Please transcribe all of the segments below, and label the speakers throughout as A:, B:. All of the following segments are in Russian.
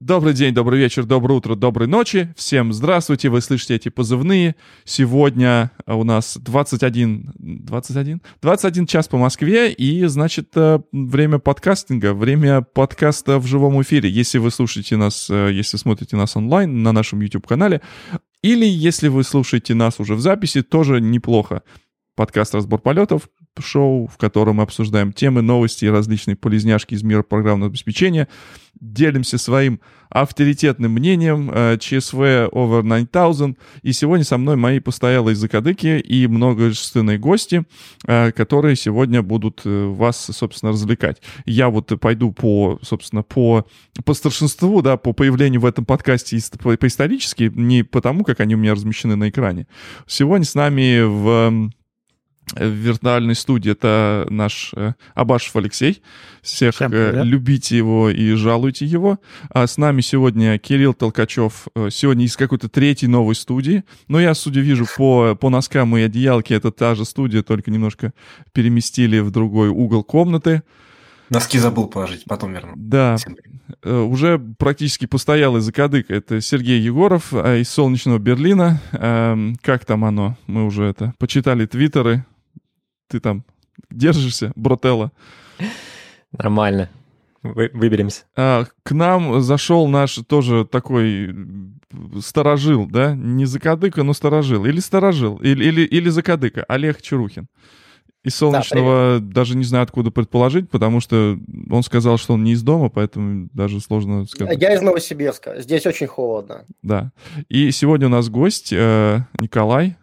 A: Добрый день, добрый вечер, доброе утро, доброй ночи. Всем здравствуйте, вы слышите эти позывные. Сегодня у нас 21... 21? 21 час по Москве, и, значит, э, время подкастинга, время подкаста в живом эфире. Если вы слушаете нас, э, если смотрите нас онлайн на нашем YouTube-канале, или если вы слушаете нас уже в записи, тоже неплохо. Подкаст «Разбор полетов», шоу, в котором мы обсуждаем темы, новости и различные полезняшки из мира программного обеспечения. Делимся своим авторитетным мнением э, ЧСВ Over 9000. И сегодня со мной мои постоялые закадыки и многочисленные гости, э, которые сегодня будут э, вас, собственно, развлекать. Я вот пойду по, собственно, по, по старшинству, да, по появлению в этом подкасте по, по не потому, как они у меня размещены на экране. Сегодня с нами в в виртуальной студии. Это наш э, Абашев Алексей. Всех э, любите его и жалуйте его. А с нами сегодня Кирилл Толкачев. Э, сегодня из какой-то третьей новой студии. Но я, судя вижу, по, по носкам и одеялке, это та же студия, только немножко переместили в другой угол комнаты.
B: Носки забыл положить, потом верну.
A: Да, э, уже практически постоялый закадык. Это Сергей Егоров э, из солнечного Берлина. Эм, как там оно? Мы уже это почитали твиттеры ты там держишься, брателла?
C: Нормально. Вы, выберемся.
A: А, к нам зашел наш тоже такой сторожил, да? Не закадыка, но сторожил. Или сторожил, или, или, или закадыка. Олег Чарухин. Из Солнечного да, даже не знаю, откуда предположить, потому что он сказал, что он не из дома, поэтому даже сложно сказать.
D: Я из Новосибирска. Здесь очень холодно.
A: Да. И сегодня у нас гость э, Николай.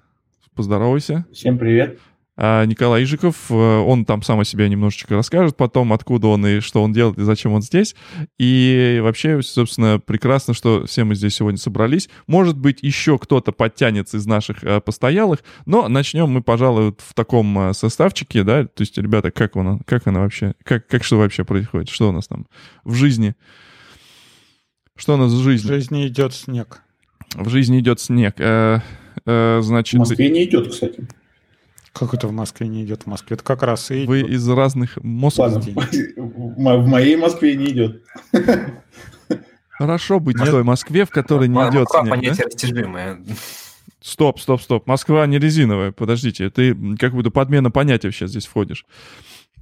A: Поздоровайся.
E: Всем привет.
A: А Николай Ижиков, э, он там сам о себе немножечко расскажет потом, откуда он и что он делает, и зачем он здесь. И вообще, собственно, прекрасно, что все мы здесь сегодня собрались. Может быть, еще кто-то подтянется из наших э, постоялых, но начнем мы, пожалуй, в таком э, составчике, да, то есть, ребята, как она, как она вообще, как, как что вообще происходит, что у нас там в жизни? Что у нас в жизни?
E: В жизни идет снег.
A: В жизни идет снег. Э, э, значит... В
E: Москве не идет, кстати. Как это в Москве не идет? В Москве это как раз и...
A: Вы из разных Москв.
E: В моей Москве не идет.
A: Хорошо быть в той Москве, в которой не идет снег. понятие растяжимое. Стоп, стоп, стоп. Москва не резиновая. Подождите, ты как будто подмена понятия сейчас здесь входишь.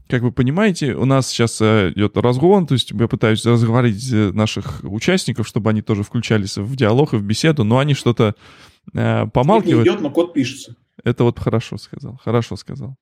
A: Как вы понимаете, у нас сейчас э, идет разгон, то есть я пытаюсь разговорить э, наших участников, чтобы они тоже включались в диалог и в беседу, но они что-то э, помалкивают.
E: Не идет, но код пишется.
A: Это вот хорошо сказал, хорошо сказал.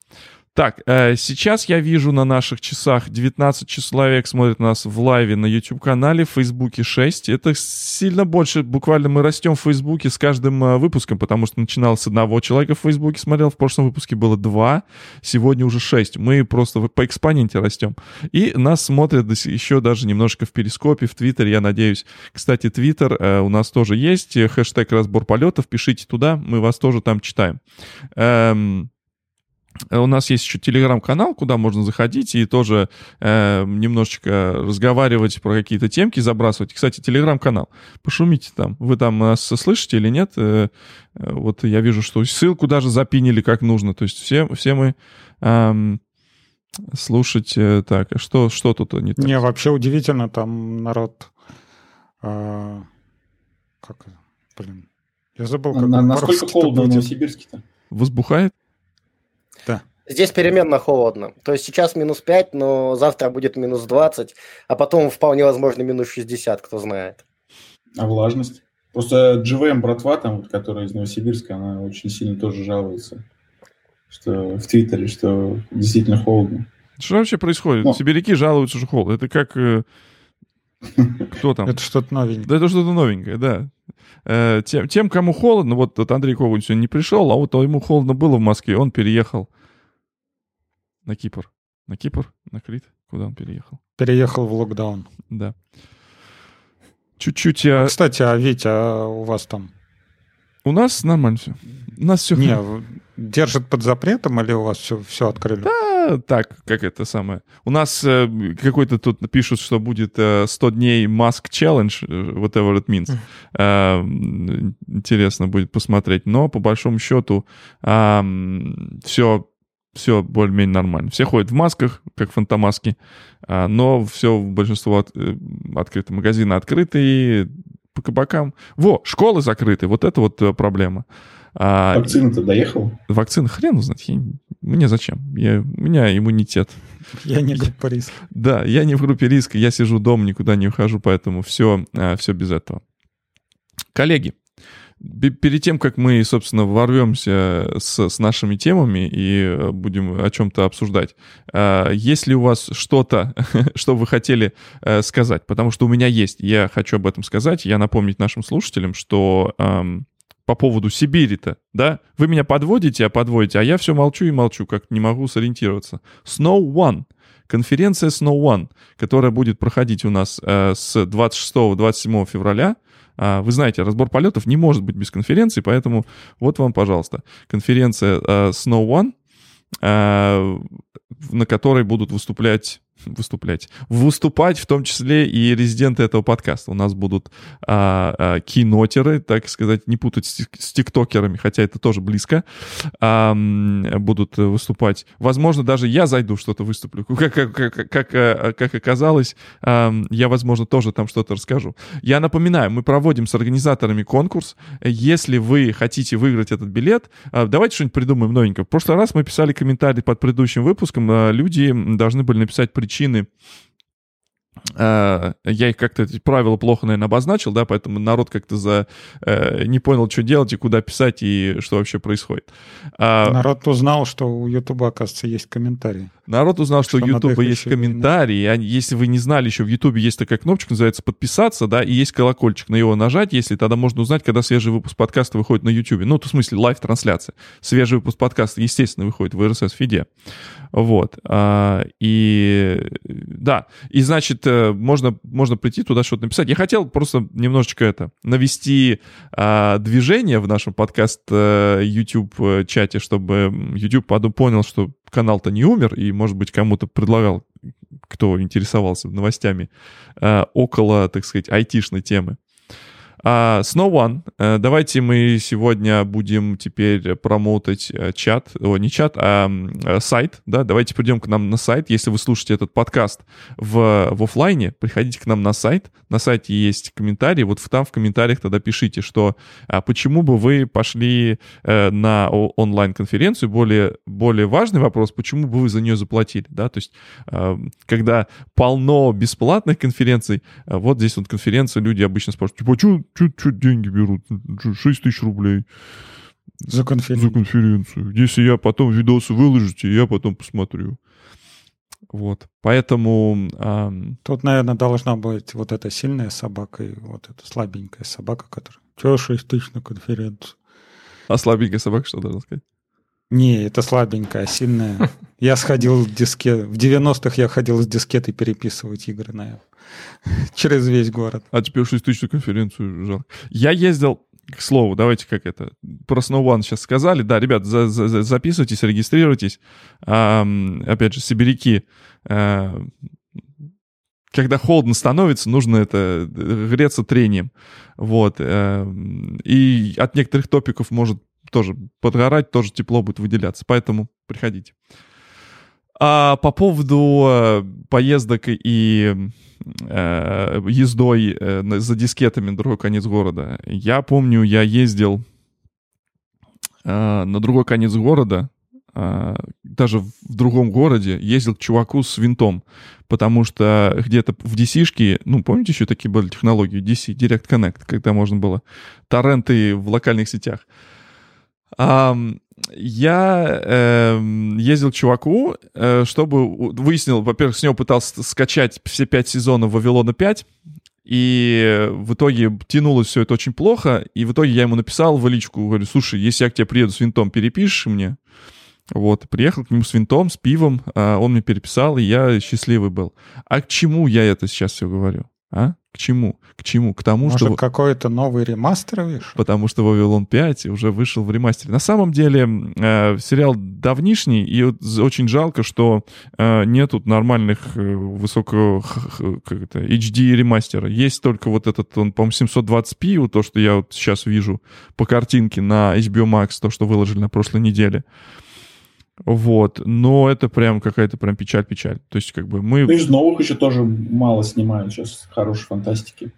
A: Так, э, сейчас я вижу на наших часах 19 человек смотрят нас в лайве на YouTube-канале, в Фейсбуке 6. Это сильно больше, буквально мы растем в Фейсбуке с каждым э, выпуском, потому что начинал с одного человека в Фейсбуке, смотрел, в прошлом выпуске было два, сегодня уже 6. Мы просто по экспоненте растем. И нас смотрят еще даже немножко в Перископе, в Твиттере, я надеюсь. Кстати, Твиттер э, у нас тоже есть, хэштег разбор полетов, пишите туда, мы вас тоже там читаем. Эм, Э, у нас есть еще телеграм-канал, куда можно заходить и тоже э, немножечко разговаривать про какие-то темки, забрасывать. Кстати, телеграм-канал. Пошумите там. Вы там нас слышите или нет? Э, э, вот я вижу, что ссылку даже запинили как нужно. То есть все, все мы эм, слушать... Э, так, а что, что тут не так?
E: Не, вообще удивительно, там народ... Э, как... Блин, я забыл, как...
B: На, насколько холодно в Новосибирске-то?
A: Возбухает?
D: Здесь переменно холодно. То есть сейчас минус 5, но завтра будет минус 20, а потом вполне возможно минус 60, кто знает.
E: А влажность? Просто GVM братва, там, которая из Новосибирска, она очень сильно тоже жалуется, что в Твиттере, что действительно холодно.
A: Что вообще происходит? Но. Сибиряки жалуются, что холодно. Это как... Э, кто там?
E: Это что-то новенькое.
A: Да, это что-то новенькое, да. Э, тем, тем, кому холодно, вот, вот Андрей Когунь сегодня не пришел, а вот ему холодно было в Москве, он переехал на Кипр. На Кипр? На Крит? Куда он переехал?
E: Переехал в локдаун.
A: Да. Чуть-чуть я...
E: Кстати, а Витя, а у вас там?
A: У нас нормально все. У нас все...
E: Не, держит под запретом или у вас все, все открыли?
A: Да, так, как это самое. У нас э, какой-то тут пишут, что будет э, 100 дней Mask Challenge, э, whatever it means. Э, интересно будет посмотреть. Но по большому счету э, все все более-менее нормально. Все ходят в масках, как фантомаски, а, но все, большинство от, э, открыто. Магазины открыты, по кабакам. Во, школы закрыты, вот это вот э, проблема.
E: А, Вакцина-то доехал?
A: Вакцина хрен узнать. Я, мне зачем? Я, у меня иммунитет.
F: Я не группа риска.
A: Да, я не в группе риска, я сижу дома, никуда не ухожу, поэтому все, э, все без этого. Коллеги, перед тем, как мы, собственно, ворвемся с, с нашими темами и э, будем о чем-то обсуждать, э, есть ли у вас что-то, что вы хотели э, сказать? Потому что у меня есть, я хочу об этом сказать, я напомнить нашим слушателям, что эм, по поводу Сибири-то, да, вы меня подводите, а подводите, а я все молчу и молчу, как не могу сориентироваться. Snow One, конференция Snow One, которая будет проходить у нас э, с 26-27 февраля, вы знаете, разбор полетов не может быть без конференции, поэтому вот вам, пожалуйста, конференция uh, Snow One, uh, на которой будут выступлять выступлять, выступать в том числе и резиденты этого подкаста. У нас будут а, а, кинотеры, так сказать, не путать с, тиктокерами, хотя это тоже близко, а, будут выступать. Возможно, даже я зайду, что-то выступлю. Как, как, как, как, э, как оказалось, а, я, возможно, тоже там что-то расскажу. Я напоминаю, мы проводим с организаторами конкурс. Если вы хотите выиграть этот билет, а, давайте что-нибудь придумаем новенькое. В прошлый раз мы писали комментарий под предыдущим выпуском, а, люди должны были написать причину причины я их как-то эти правила плохо, наверное, обозначил, да, поэтому народ как-то за uh, не понял, что делать и куда писать и что вообще происходит.
F: Uh, народ узнал, что у Ютуба, оказывается, есть комментарии.
A: Народ узнал, что, что у Ютуба есть комментарии. А если вы не знали, еще в Ютубе есть такая кнопочка, называется «Подписаться», да, и есть колокольчик. На его нажать, если тогда можно узнать, когда свежий выпуск подкаста выходит на Ютубе. Ну, то в смысле, live-трансляция. Свежий выпуск подкаста, естественно, выходит в RSS feed е. Вот. А, и да, и значит, э, можно, можно прийти туда что-то написать. Я хотел просто немножечко это, навести а, движение в нашем подкаст а, YouTube-чате, чтобы YouTube понял, что канал-то не умер, и, может быть, кому-то предлагал, кто интересовался новостями, а, около, так сказать, айтишной темы. Uh, Snow One. Uh, давайте мы сегодня будем теперь промоутать uh, чат, о, не чат, а uh, сайт, да, давайте придем к нам на сайт. Если вы слушаете этот подкаст в, в офлайне, приходите к нам на сайт. На сайте есть комментарии, вот там в комментариях тогда пишите, что uh, почему бы вы пошли на онлайн-конференцию. Более, более важный вопрос, почему бы вы за нее заплатили, да, то есть uh, когда полно бесплатных конференций, вот здесь вот конференция, люди обычно спрашивают, типа, что что деньги берут? 6 тысяч рублей.
F: За конференцию.
A: За конференцию. Если я потом видосы выложите, я потом посмотрю. Вот. Поэтому...
F: Эм... Тут, наверное, должна быть вот эта сильная собака и вот эта слабенькая собака, которая... Чего 6 тысяч на конференцию?
A: А слабенькая собака что должна сказать?
F: Не, это слабенькая, а сильная. Я сходил в диске... В 90-х я ходил с дискетой переписывать игры на через весь город.
A: А теперь 6 тысяч конференцию жалко. Я ездил, к слову, давайте как это, про Snow One сейчас сказали. Да, ребят, за, за, записывайтесь, регистрируйтесь. А, опять же, сибиряки, а, когда холодно становится, нужно это греться трением. Вот. А, и от некоторых топиков может тоже подгорать, тоже тепло будет выделяться. Поэтому приходите. А по поводу э, поездок и э, ездой э, за дискетами на другой конец города. Я помню, я ездил э, на другой конец города, э, даже в другом городе, ездил к чуваку с винтом, потому что где-то в DC-шке, ну, помните, еще такие были технологии, DC, Direct Connect, когда можно было торренты в локальных сетях. Um, я э, ездил к чуваку, э, чтобы выяснил, во-первых, с него пытался скачать все пять сезонов Вавилона 5, и в итоге тянулось все это очень плохо, и в итоге я ему написал в личку, говорю, слушай, если я к тебе приеду с винтом, перепишешь мне? Вот, приехал к нему с винтом, с пивом, э, он мне переписал, и я счастливый был. А к чему я это сейчас все говорю? А? К чему? К чему? К тому,
F: Может,
A: что...
F: какой-то новый ремастер вышел?
A: Потому что Вавилон 5 уже вышел в ремастере. На самом деле, э, сериал давнишний, и очень жалко, что э, нету нормальных э, высокого это, HD ремастера. Есть только вот этот, он, по-моему, 720p, вот то, что я вот сейчас вижу по картинке на HBO Max, то, что выложили на прошлой неделе. Вот, но это прям какая-то прям печаль-печаль. То есть, как бы мы...
E: Ну, из новых еще тоже мало снимают сейчас хорошей фантастики.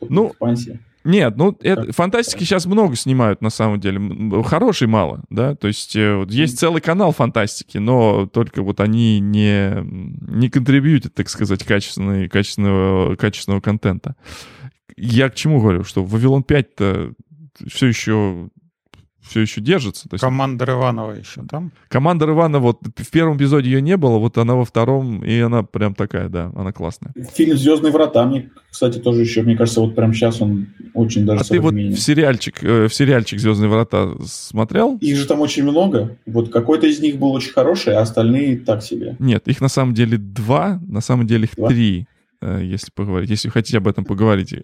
A: Ну. Нет, ну, это, фантастики сейчас много снимают, на самом деле. Хорошей мало, да, то есть э, есть целый канал фантастики, но только вот они не, не контрибьютят, так сказать, качественного, качественного, качественного контента. Я к чему говорю, что Вавилон 5-то все еще все еще держится.
F: То есть... Командор Иванова еще там?
A: Командор Иванова, вот в первом эпизоде ее не было, вот она во втором, и она прям такая, да, она классная.
E: Фильм «Звездные врата», мне, кстати, тоже еще, мне кажется, вот прям сейчас он очень даже
A: А ты вот в сериальчик, э, в сериальчик «Звездные врата» смотрел?
E: Их же там очень много. Вот какой-то из них был очень хороший, а остальные так себе.
A: Нет, их на самом деле два, на самом деле их два? три. Э, если поговорить, если хотите об этом поговорить.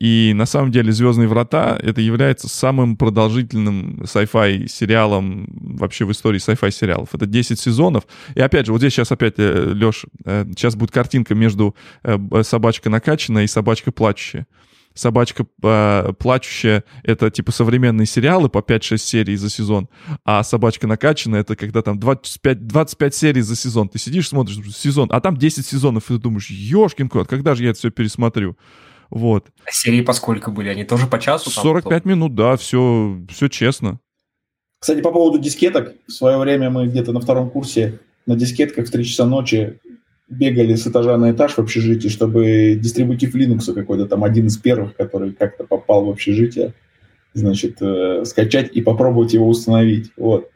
A: И на самом деле «Звездные врата» — это является самым продолжительным sci-fi сериалом вообще в истории sci-fi сериалов. Это 10 сезонов. И опять же, вот здесь сейчас опять, э, Леш, сейчас э, будет картинка между собачка накачанная и собачка плачущая собачка э, плачущая — это типа современные сериалы по 5-6 серий за сезон, а собачка накачанная — это когда там 25, 25 серий за сезон. Ты сидишь, смотришь сезон, а там 10 сезонов, и ты думаешь, ёшкин кот, когда же я это все пересмотрю? Вот.
B: А серии по сколько были? Они тоже по часу?
A: Там 45 кто? минут, да, все, все честно.
E: Кстати, по поводу дискеток. В свое время мы где-то на втором курсе на дискетках в 3 часа ночи бегали с этажа на этаж в общежитии, чтобы дистрибутив Linux какой-то там один из первых, который как-то попал в общежитие, значит, э, скачать и попробовать его установить. Вот.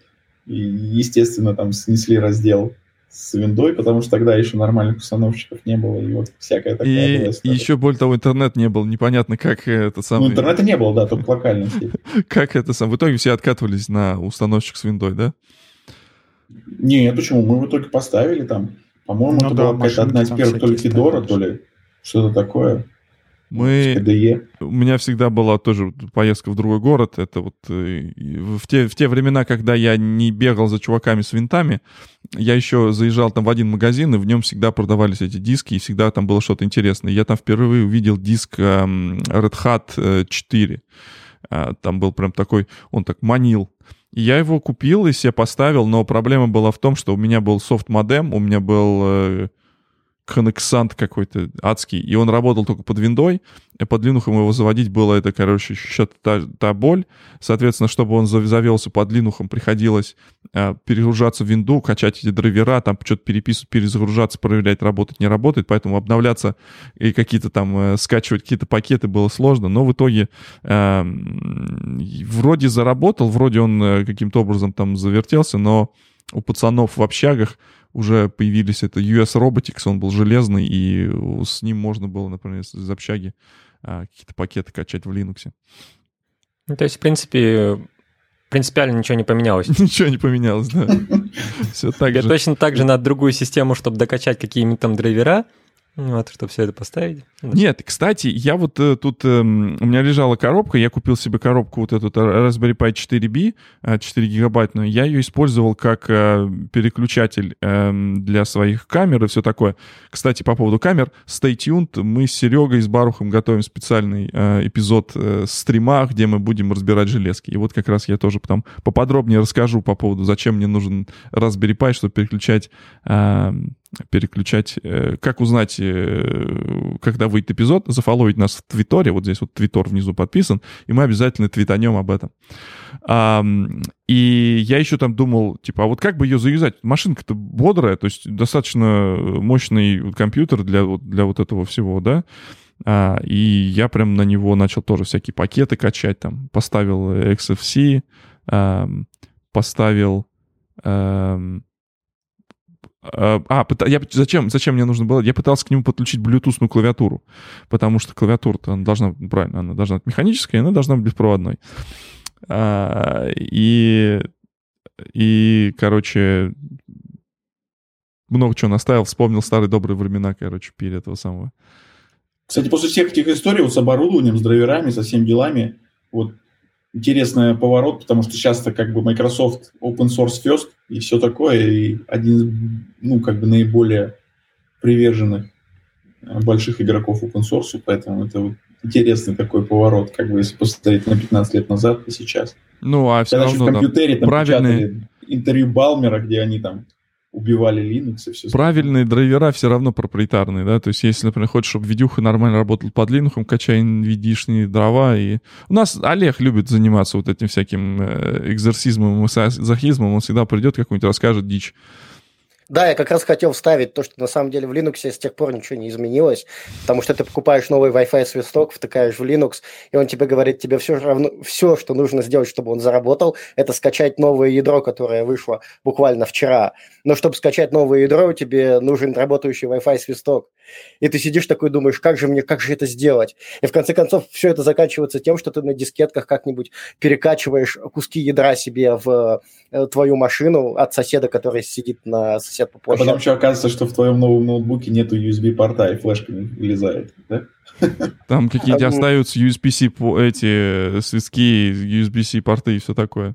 E: И, естественно, там снесли раздел с виндой, потому что тогда еще нормальных установщиков не было, и вот всякая такая
A: и, была И еще более того, интернет не был, непонятно, как это самое...
E: Ну, интернета не было, да, только локально.
A: Как это сам... В итоге все откатывались на установщик с виндой, да?
E: Не, почему? Мы его только поставили там. По-моему, ну, это да, была какая-то одна из первых, то ли Федора, то ли что-то такое.
A: Мы... У меня всегда была тоже поездка в другой город. Это вот э, в те, в те времена, когда я не бегал за чуваками с винтами, я еще заезжал там в один магазин, и в нем всегда продавались эти диски, и всегда там было что-то интересное. Я там впервые увидел диск эм, Red Hat 4. Э, а, там был прям такой, он так манил. Я его купил и себе поставил, но проблема была в том, что у меня был софт-модем, у меня был э, коннексант какой-то адский, и он работал только под виндой, под линухом его заводить было это, короче, еще та, та боль. Соответственно, чтобы он завелся под линухом, приходилось э, перегружаться в винду, качать эти драйвера, там что-то переписывать, перезагружаться, проверять, работает, не работает. Поэтому обновляться и какие-то там э, скачивать какие-то пакеты было сложно. Но в итоге э, вроде заработал, вроде он э, каким-то образом там завертелся, но у пацанов в общагах уже появились это US Robotics, он был железный, и с ним можно было, например, из общаги а, какие-то пакеты качать в Linux.
C: Ну, то есть, в принципе, принципиально ничего не поменялось.
A: Ничего не поменялось, да. Все так
C: же. точно так же на другую систему, чтобы докачать какие-нибудь там драйвера, вот, чтобы все это поставить.
A: Нет, кстати, я вот э, тут, э, у меня лежала коробка, я купил себе коробку вот эту Raspberry Pi 4B, 4 гигабайтную, я ее использовал как э, переключатель э, для своих камер и все такое. Кстати, по поводу камер, stay tuned, мы с Серегой с Барухом готовим специальный э, эпизод э, стрима, где мы будем разбирать железки. И вот как раз я тоже потом поподробнее расскажу по поводу, зачем мне нужен Raspberry Pi, чтобы переключать э, переключать. Э, как узнать, э, когда выйдет эпизод? Зафоловить нас в Твиттере. Вот здесь вот Твиттер внизу подписан. И мы обязательно твитанем об этом. И я еще там думал, типа, а вот как бы ее заюзать? Машинка-то бодрая, то есть достаточно мощный компьютер для, для вот этого всего, да? А, и я прям на него начал тоже всякие пакеты качать, там, поставил XFC, а, поставил а, а я, зачем, зачем мне нужно было? Я пытался к нему подключить блютусную клавиатуру, потому что клавиатура-то она должна, правильно, она должна быть механическая, она должна быть беспроводной. А, и, и, короче, много чего наставил, вспомнил старые добрые времена, короче, перед этого самого.
E: Кстати, после всех этих историй вот с оборудованием, с драйверами, со всеми делами, вот интересный поворот, потому что часто как бы Microsoft open source first и все такое, и один, ну, как бы наиболее приверженных э, больших игроков open source, поэтому это вот интересный такой поворот, как бы если посмотреть на 15 лет назад и сейчас.
A: Ну, а все Когда равно, в компьютере
E: там
A: правильные,
E: интервью Балмера, где они там убивали Linux и все.
A: Правильные драйвера все равно проприетарные, да, то есть если, например, хочешь, чтобы видюха нормально работала под Linux, качай NVIDIA дрова, и... У нас Олег любит заниматься вот этим всяким э, экзорсизмом и он всегда придет какой-нибудь, расскажет дичь.
D: Да, я как раз хотел вставить то, что на самом деле в Linux с тех пор ничего не изменилось, потому что ты покупаешь новый Wi-Fi свисток, втыкаешь в Linux, и он тебе говорит, тебе все равно, все, что нужно сделать, чтобы он заработал, это скачать новое ядро, которое вышло буквально вчера. Но чтобы скачать новое ядро, тебе нужен работающий Wi-Fi свисток. И ты сидишь такой думаешь, как же мне, как же это сделать? И в конце концов все это заканчивается тем, что ты на дискетках как-нибудь перекачиваешь куски ядра себе в э, твою машину от соседа, который сидит на сосед по
E: площади. А потом еще оказывается, что в твоем новом ноутбуке нету USB-порта и флешка не вылезает, да?
A: Там какие-то остаются USB-C эти свистки, USB-C порты и все такое.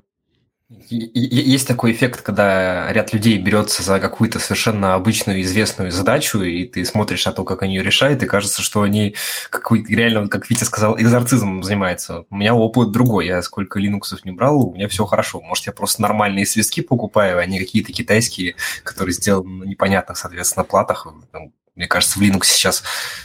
B: Есть такой эффект, когда ряд людей берется за какую-то совершенно обычную известную задачу, и ты смотришь на то, как они ее решают, и кажется, что они какой реально, как Витя сказал, экзорцизмом занимаются. У меня опыт другой. Я сколько линуксов не брал, у меня все хорошо. Может, я просто нормальные связки покупаю, а не какие-то китайские, которые сделаны на непонятных, соответственно, платах, мне кажется, в Linux сейчас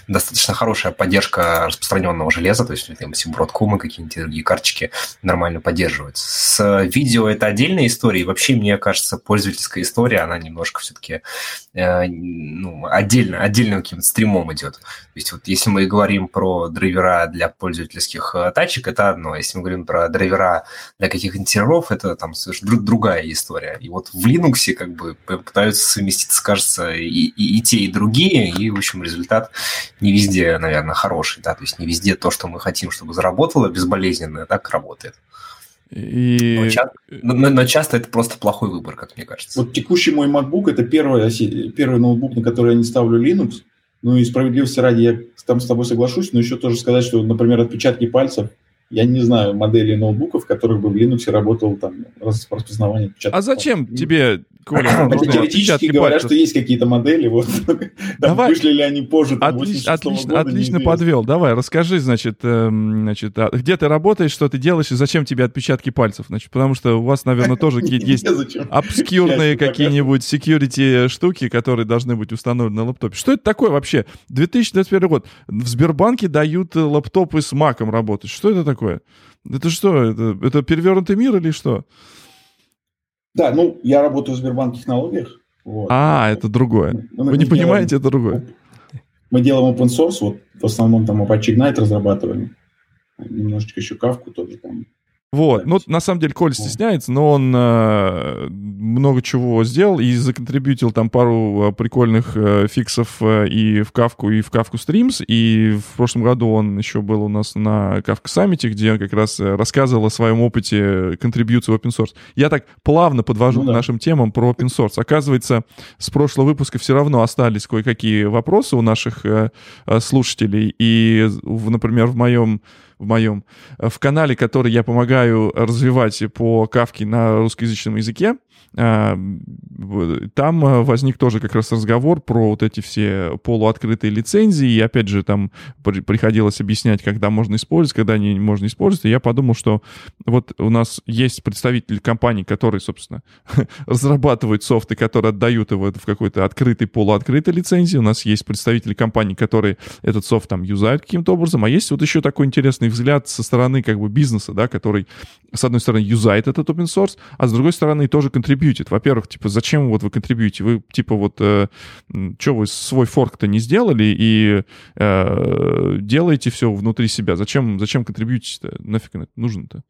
B: достаточно хорошая поддержка распространенного железа, то есть там и какие-нибудь другие карточки нормально поддерживаются. С видео это отдельная история, и вообще, мне кажется, пользовательская история, она немножко все-таки э, ну, отдельно, отдельным каким-то стримом идет. То есть вот если мы говорим про драйвера для пользовательских э, тачек, это одно. Если мы говорим про драйвера для каких-нибудь серверов, это там совершенно другая история. И вот в Linux как бы пытаются совместиться, кажется, и, и, и те, и другие, и, в общем, результат не везде, наверное, хороший, да, то есть не везде то, что мы хотим, чтобы заработало безболезненно, так работает. И... Но, часто, но, но часто это просто плохой выбор, как мне кажется.
E: Вот текущий мой MacBook это первый, первый ноутбук, на который я не ставлю Linux. Ну и справедливости ради я там с тобой соглашусь, но еще тоже сказать, что, например, отпечатки пальцев я не знаю модели ноутбуков, в которых бы в Linux работал там распознавание
A: отпечатков. А зачем тебе Коля,
E: теоретически говорят, что есть какие-то модели, вот. Давай. Вышли ли они позже,
A: Отлично, отлично, отлично подвел. Давай, расскажи, значит, э, значит, а где ты работаешь, что ты делаешь и зачем тебе отпечатки пальцев? Значит, потому что у вас, наверное, тоже есть обскюрные какие-нибудь security штуки, которые должны быть установлены на лаптопе. Что это такое вообще? 2021 год. В Сбербанке дают лаптопы с маком работать. Что это такое? Это что? Это, это перевернутый мир или что?
E: Да, ну, я работаю в Сбербанк технологиях.
A: Вот. А, это другое. Мы, Вы не делаем, понимаете, это другое.
E: Мы делаем open source, вот в основном там Apache Ignite разрабатываем. Немножечко еще кавку тоже там
A: вот, ну, на самом деле, Коль стесняется, но он э, много чего сделал и законтрибьютил там пару э, прикольных э, фиксов э, и в Кавку, и в Кавку Streams, и в прошлом году он еще был у нас на Кавка Саммите, где он как раз э, рассказывал о своем опыте контрибьюции в open source. Я так плавно подвожу ну, да. к нашим темам про open source. Оказывается, с прошлого выпуска все равно остались кое-какие вопросы у наших э, э слушателей, и, например, в моем в моем, э, в канале, который я помогаю развивать по кавке на русскоязычном языке. А, там э, возник тоже как раз разговор про вот эти все полуоткрытые лицензии, и опять же там приходилось объяснять, когда можно использовать, когда не можно использовать, и я подумал, что вот у нас есть представители компаний, которые, собственно, разрабатывают софты, которые отдают его в какой-то открытый, полуоткрытой лицензии, у нас есть представители компаний, которые этот софт там юзают каким-то образом, а есть вот еще такой интересный взгляд со стороны как бы бизнеса, да, который, с одной стороны, юзает этот open source, а с другой стороны, тоже контрибьютит контрибьютит. Во-первых, типа, зачем вот вы контрибьюете? Вы, типа, вот, э, что вы свой форк-то не сделали и э, делаете все внутри себя? Зачем, зачем контрибьютить-то? Нафиг это нужно-то?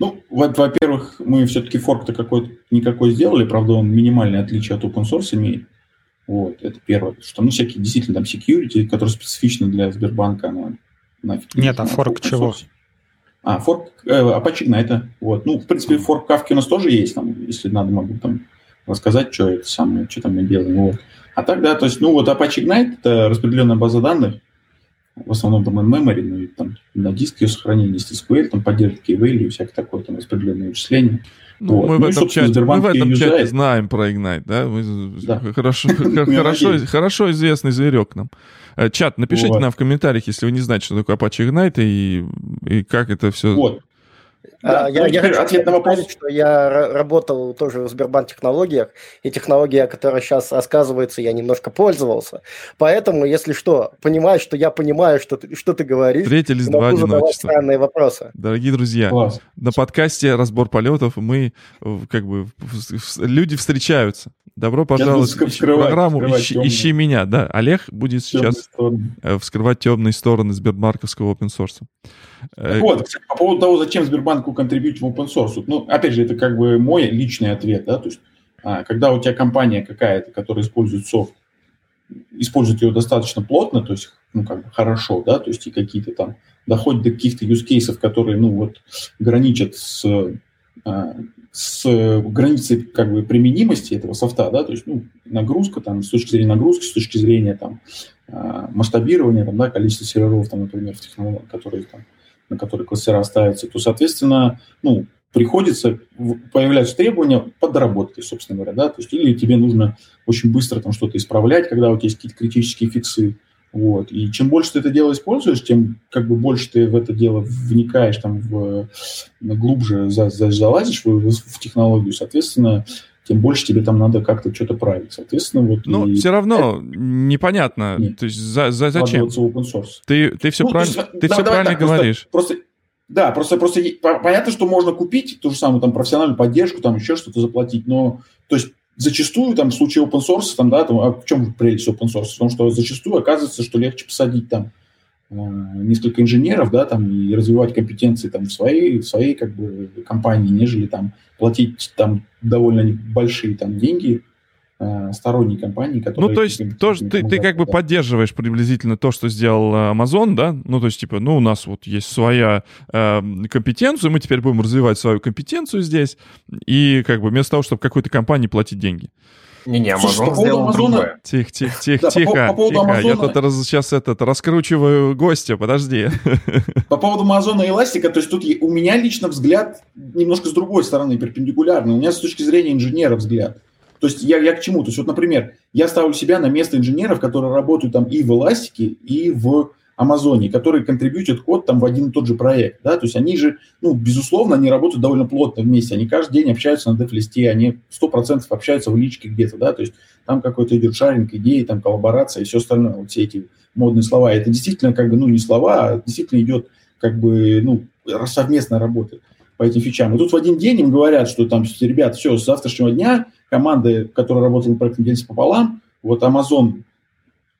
E: Ну, во-первых, мы все-таки форк-то какой-то никакой сделали, правда, он минимальное отличие от open source имеет. Вот, это первое. Что, ну, всякие действительно там security, которые специфичны для Сбербанка, она
F: нафиг. Нет, а форк чего? Source.
E: А, форк э, Apache Ignite. Вот. Ну, в принципе, форк Кавки у нас тоже есть, там, если надо, могу там рассказать, что это самое, что там мы делаем. Вот. А так, да, то есть, ну, вот Apache Ignite — это распределенная база данных, в основном там in-memory, ну, и там на диске ее сохранение, есть SQL, там поддержка key и всякое такое, там распределенные вычисления.
A: Ну, вот. Мы, ну, в этом чате, мы в этом чате знаем про Ignite, да? Мы, да. Хорошо, хорошо, хорошо известный зверек нам. Э, чат, напишите вот. нам в комментариях, если вы не знаете, что такое Apache Ignite и, и как это все...
E: Вот. Да,
D: А, я, я хочу
E: ответ на вопрос.
D: что я ра- работал тоже в Сбербанк технологиях, и технология, которая сейчас рассказывается, я немножко пользовался. Поэтому, если что, понимаешь, что я понимаю, что ты, что ты говоришь,
A: Встретились два одиночества.
D: странные вопросы.
A: Дорогие друзья,
E: Класс.
A: на подкасте «Разбор полетов» мы э, как бы... Люди встречаются. Добро пожаловать в программу
E: вскрывать
A: «Ищи,
E: темные.
A: ищи меня». Да, Олег будет
E: Тёмные
A: сейчас
E: стороны.
A: э, вскрывать темные стороны Сбербанковского open source. Э,
E: Так вот, кстати, по поводу того, зачем Сбербанку контрибьютить в open source. Ну, опять же, это как бы мой личный ответ, да, то есть, а, когда у тебя компания какая-то, которая использует софт, использует его достаточно плотно, то есть, ну, как бы хорошо, да, то есть и какие-то там доходят до каких-то use cases, которые, ну, вот, граничат с, а, с границей, как бы, применимости этого софта, да, то есть, ну, нагрузка, там, с точки зрения нагрузки, с точки зрения, там, а, масштабирования, там, да, количества серверов, там, например, в технологии, которые там на которые кластера ставятся, то, соответственно, ну, приходится, появляются требования под доработкой, собственно говоря, да, то есть или тебе нужно очень быстро там что-то исправлять, когда у тебя есть какие-то критические фиксы, вот, и чем больше ты это дело используешь, тем как бы больше ты в это дело вникаешь, там, в, глубже за- за- залазишь в- в технологию, соответственно, тем больше тебе там надо как-то что-то править, соответственно, вот
A: Ну,
E: и
A: все равно непонятно,
E: Нет.
A: то есть за, за- зачем?
E: open source.
A: Ты, ты все
E: Ну,
A: правильно,
E: есть,
A: ты
E: да,
A: все
E: давай
A: правильно
E: так, просто-
A: говоришь.
E: Просто, да, просто, просто понятно, что можно купить ту же самую там профессиональную поддержку, там еще что-то заплатить, но то есть зачастую там в случае open source, там, да, там, а в чем прелесть open source? В том, что зачастую оказывается, что легче посадить там несколько инженеров, да, там, и развивать компетенции там в своей, в своей как бы компании, нежели там платить там довольно большие там деньги э, сторонней компании, которые...
A: Ну, то есть, тоже ты, ты как бы
E: да.
A: поддерживаешь приблизительно то, что сделал э, Amazon, да? Ну, то есть, типа, ну, у нас вот есть своя э, компетенция, мы теперь будем развивать свою компетенцию здесь, и как бы вместо того, чтобы какой-то компании платить деньги.
B: Не-не,
E: поводу
B: сделал
E: Амазона-
B: другое.
A: Тихо, тихо, тихо,
E: Да,
A: тихо,
E: по- по поводу
A: тихо. Я
E: Амазона-
A: тут раз- сейчас этот, раскручиваю гостя, подожди.
E: По поводу Амазона и Эластика, то есть тут у меня лично взгляд немножко с другой стороны, перпендикулярный. У меня с точки зрения инженера взгляд. То есть я, я к чему? То есть вот, например, я ставлю себя на место инженеров, которые работают там и в Эластике, и в Амазоне, которые контрибьютят код там в один и тот же проект. Да? То есть они же, ну, безусловно, они работают довольно плотно вместе. Они каждый день общаются на деф-листе, они 100% общаются в личке где-то. Да? То есть там какой-то идет шаринг, идеи, там коллаборация и все остальное. Вот все эти модные слова. Это действительно как бы, ну, не слова, а действительно идет как бы, ну, совместная работа по этим фичам. И тут в один день им говорят, что там, ребят, все, с завтрашнего дня команды, которая работала над проектом, делятся пополам. Вот Amazon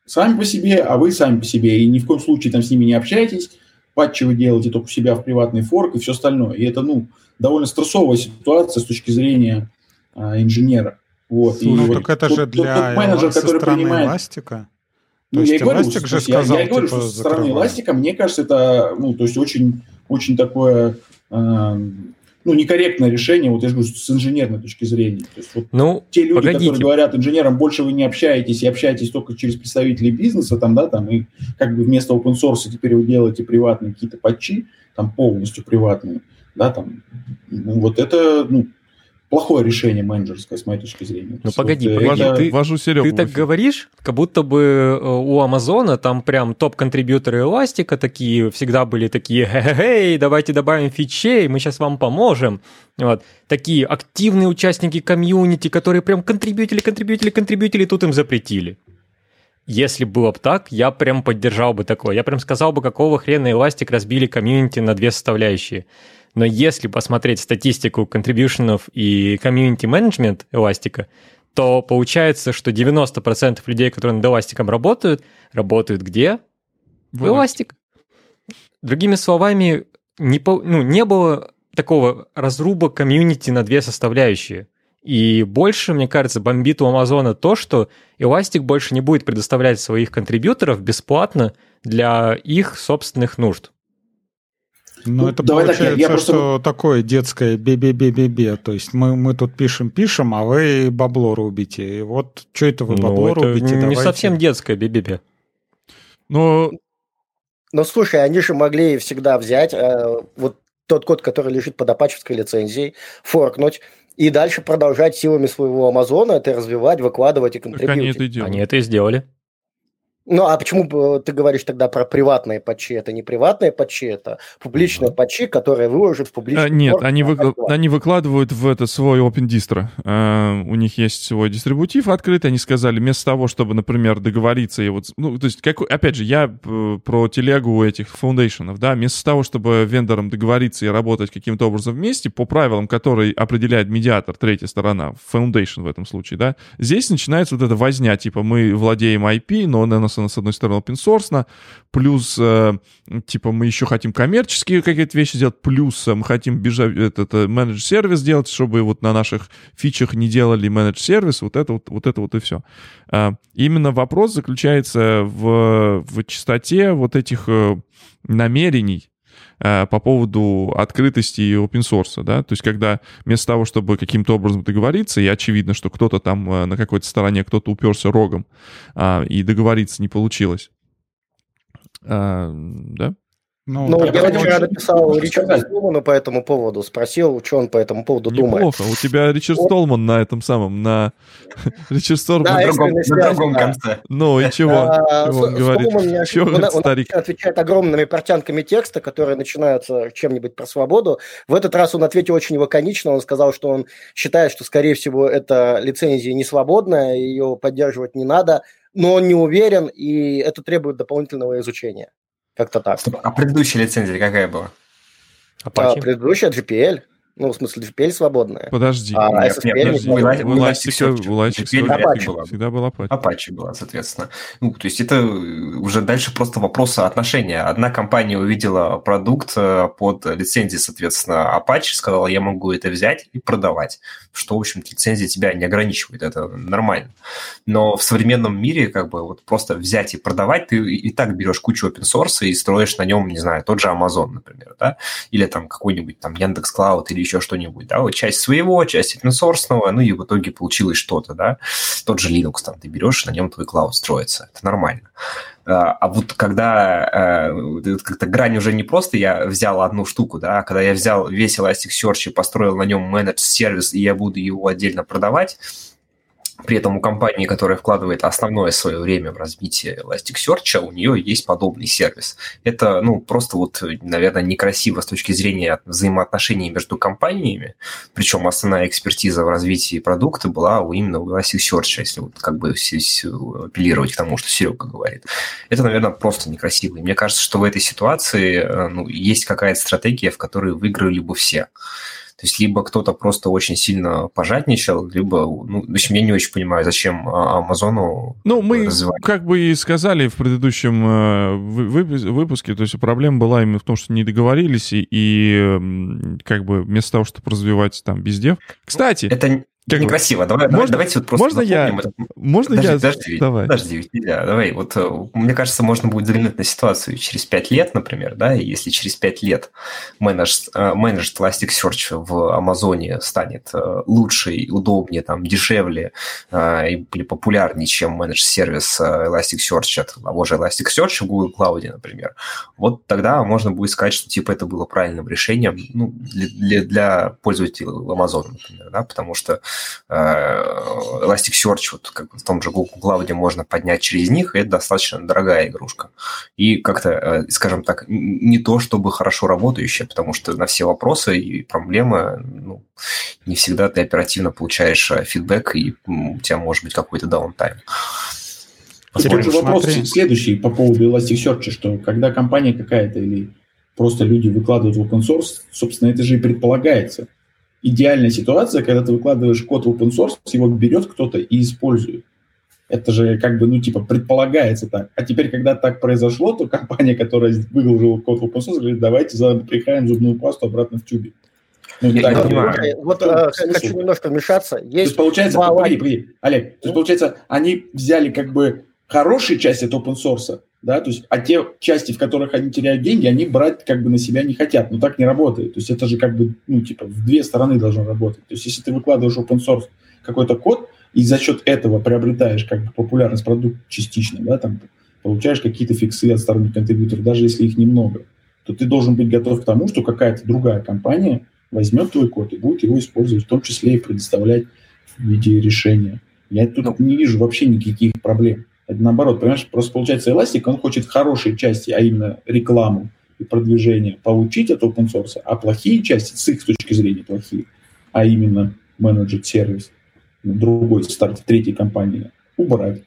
E: сами по себе, а вы сами по себе. И ни в коем случае там с ними не общайтесь. Патчи вы делаете только у себя в приватный форк и все остальное. И это, ну, довольно стрессовая ситуация с точки зрения а, инженера. Вот.
F: Ну,
E: и вот
F: так это
E: тот-
F: же
E: тот-
F: для
E: тот менеджер,
F: со
E: который
F: стороны
E: принимает
F: эластика.
E: ну, я и говорю,
F: же
E: я-
F: сказал,
E: я, говорю,
F: типа,
E: что со стороны эластика, мне кажется, это, ну, то есть очень, очень такое, э, ну, некорректное решение, вот я же говорю, с инженерной точки зрения. То есть вот
C: Ну,
E: те люди,
C: погодите.
E: которые говорят инженерам, больше вы не общаетесь и общаетесь только через представителей бизнеса, там, да, там, и как бы вместо open source теперь вы делаете приватные какие-то патчи, там, полностью приватные, да, там, ну, вот это, ну, плохое решение менеджерское, с моей точки зрения.
C: Ну, погоди,
E: вот,
C: погоди,
E: это-
C: ты-
A: Ввожу Серегу
C: Ты так говоришь, как будто бы э, у Амазона там прям топ-контрибьюторы Эластика такие, всегда были такие, хе-хе-хей, давайте добавим фичей, мы сейчас вам поможем. Вот. Такие активные участники комьюнити, которые прям контрибьютили, контрибьютили, контрибьютили, тут им запретили. Если было бы так, я прям поддержал бы такое. Я прям сказал бы, какого хрена Elastic разбили комьюнити на две составляющие. Но если посмотреть статистику контрибьюшенов и комьюнити менеджмент Эластика, то получается, что 90% людей, которые над Эластиком работают, работают где? В. Эластик. Другими словами, не, по- ну, не было такого разруба комьюнити на две составляющие. И больше, мне кажется, бомбит у Амазона то, что Elastic больше не будет предоставлять своих контрибьюторов бесплатно для их собственных нужд.
F: Ну,
E: Ну,
F: это
E: давай так, я-
F: получается,
E: я просто-
F: что такое детское бе-бе-бе-бе-бе. То есть мы, мы тут пишем, пишем, а вы бабло рубите. И вот что это вы бабло
C: Ну, это
F: рубите?
C: не
F: Давайте.
C: совсем детское бе-бе-бе.
A: Но
D: Ну, слушай, они же могли всегда взять э, вот тот код, который лежит под апачевской лицензией, форкнуть и дальше продолжать силами своего Амазона это развивать, выкладывать и
A: как они
D: контрибьютить.
A: это и делают.
C: Они это и сделали.
D: Ну, а почему ты говоришь тогда про приватные патчи? Это не приватные патчи, это публичные патчи, которые выложат в публичный а,
A: Нет, они, вы, они выкладывают в это свой Open Distro. Uh, у них есть свой дистрибутив открытый. Они сказали, вместо того, чтобы, например, договориться и вот... Ну, то есть, как, опять же, я про телегу этих фаундейшенов, да, вместо того, чтобы вендорам договориться и работать каким-то образом вместе, по правилам, которые определяет медиатор, третья сторона, foundation в этом случае, да, здесь начинается вот эта возня, типа, мы владеем IP, но нас с одной стороны, open source, плюс, э, типа, мы еще хотим коммерческие какие-то вещи сделать, плюс э, мы хотим бежать, этот, это менедж-сервис делать, чтобы вот на наших фичах не делали менедж-сервис, вот это вот, вот это вот и все. Э, именно вопрос заключается в, в чистоте вот этих э, намерений, э, по поводу открытости и open source, да, то есть когда вместо того, чтобы каким-то образом договориться, и очевидно, что кто-то там э, на какой-то стороне, кто-то уперся рогом, а, и договориться не получилось, а, да,
D: ну, ну я, я вчера написал Ричарду Столману по этому поводу, спросил, что он по этому поводу
A: Неплохо.
D: думает.
A: Неплохо, у тебя Ричард Столман на этом самом, на... Ричард
B: Столман на другом, на другом конце.
A: Ну и чего? он говорит?
D: Чего старик? отвечает огромными портянками текста, которые начинаются чем-нибудь про свободу. В этот раз он ответил очень лаконично, он сказал, что он считает, что, скорее всего, эта лицензия не свободная, ее поддерживать не надо, но он не уверен, и это требует дополнительного изучения. Как-то так. Стоп,
B: а предыдущая лицензия какая была?
D: А, предыдущая GPL. Ну, в смысле, GPL свободная.
A: Подожди.
D: А, нет, SSPL нет,
A: подожди. У Elastic всегда была
B: Apache. Apache была, соответственно. Ну, то есть это уже дальше просто вопрос отношения. Одна компания увидела продукт э, под лицензией, соответственно, Apache, сказала, я могу это взять и продавать. Что, в общем-то, лицензия тебя не ограничивает, это нормально. Но в современном мире как бы вот просто взять и продавать, ты и так берешь кучу open source и строишь на нем, не знаю, тот же Amazon, например, да, или там какой-нибудь там Яндекс.Клауд или еще что-нибудь, да, вот часть своего, часть open ну и в итоге получилось что-то, да, тот же Linux там ты берешь, на нем твой клауд строится, это нормально. А, а вот когда э, как-то грань уже не просто я взял одну штуку, да, а когда я взял весь Elasticsearch и построил на нем менедж-сервис, и я буду его отдельно продавать, при этом у компании, которая вкладывает основное свое время в развитие Elasticsearch, у нее есть подобный сервис. Это, ну, просто вот, наверное, некрасиво с точки зрения взаимоотношений между компаниями. Причем основная экспертиза в развитии продукта была у именно у Elasticsearch, если вот как бы апеллировать к тому, что Серега говорит. Это, наверное, просто некрасиво. И мне кажется, что в этой ситуации э, ну, есть какая-то стратегия, в которой выиграли бы все. То есть либо кто-то просто очень сильно пожадничал, либо, ну, в общем, я не очень понимаю, зачем а, Амазону
A: Ну, мы развивать. как бы и сказали в предыдущем э, выпуске, то есть проблема была именно в том, что не договорились, и, и как бы вместо того, чтобы развивать там бездев. Кстати...
B: Это, как Некрасиво. Давай, можно, давайте вот просто
A: можно я, это.
B: можно подожди, я, подожди, давай. подожди, нельзя. Давай, вот э, мне кажется, можно будет взглянуть на ситуацию через 5 лет, например, да, и если через 5 лет менедж, э, менедж Elasticsearch в Амазоне станет э, лучше, удобнее, там, дешевле или популярнее, чем менедж-сервис Elasticsearch от того же Elasticsearch в Google Cloud, например, вот тогда можно будет сказать, что типа это было правильным решением ну, для, для, для пользователей Амазона, например, да, потому что Elasticsearch, вот как в том же Google Cloud можно поднять через них, и это достаточно дорогая игрушка. И как-то, э, скажем так, не то чтобы хорошо работающая, потому что на все вопросы и проблемы ну, не всегда ты оперативно получаешь э, фидбэк, и у тебя может быть какой-то даунтайм.
E: Же вопрос смотри. следующий по поводу Elasticsearch, что когда компания какая-то или просто люди выкладывают в open source, собственно, это же и предполагается – идеальная ситуация, когда ты выкладываешь код в open source, его берет кто-то и использует. Это же как бы, ну, типа, предполагается так. А теперь, когда так произошло, то компания, которая выложила код в open source, говорит, давайте запихаем зубную пасту обратно в тюбик.
D: Ну, я, так, я вот а, хочу немножко вмешаться. Есть
E: то есть, получается, погоди, погоди, Олег, то есть, получается, они взяли как бы хорошие части от open source, да, то есть, а те части, в которых они теряют деньги, они брать как бы на себя не хотят, но так не работает, то есть это же как бы, ну, типа, в две стороны должно работать, то есть если ты выкладываешь open source какой-то код, и за счет этого приобретаешь как бы популярность продукта частично, да, там, получаешь какие-то фиксы от сторонних контрибьюторов, даже если их немного, то ты должен быть готов к тому, что какая-то другая компания возьмет твой код и будет его использовать, в том числе и предоставлять в виде решения. Я тут ну, не вижу вообще никаких проблем. Это наоборот, понимаешь, просто получается Elastic, он хочет хорошие части, а именно рекламу и продвижение получить от open source, а плохие части, с их точки зрения плохие, а именно менеджер сервис, другой старт третьей компании, убрать.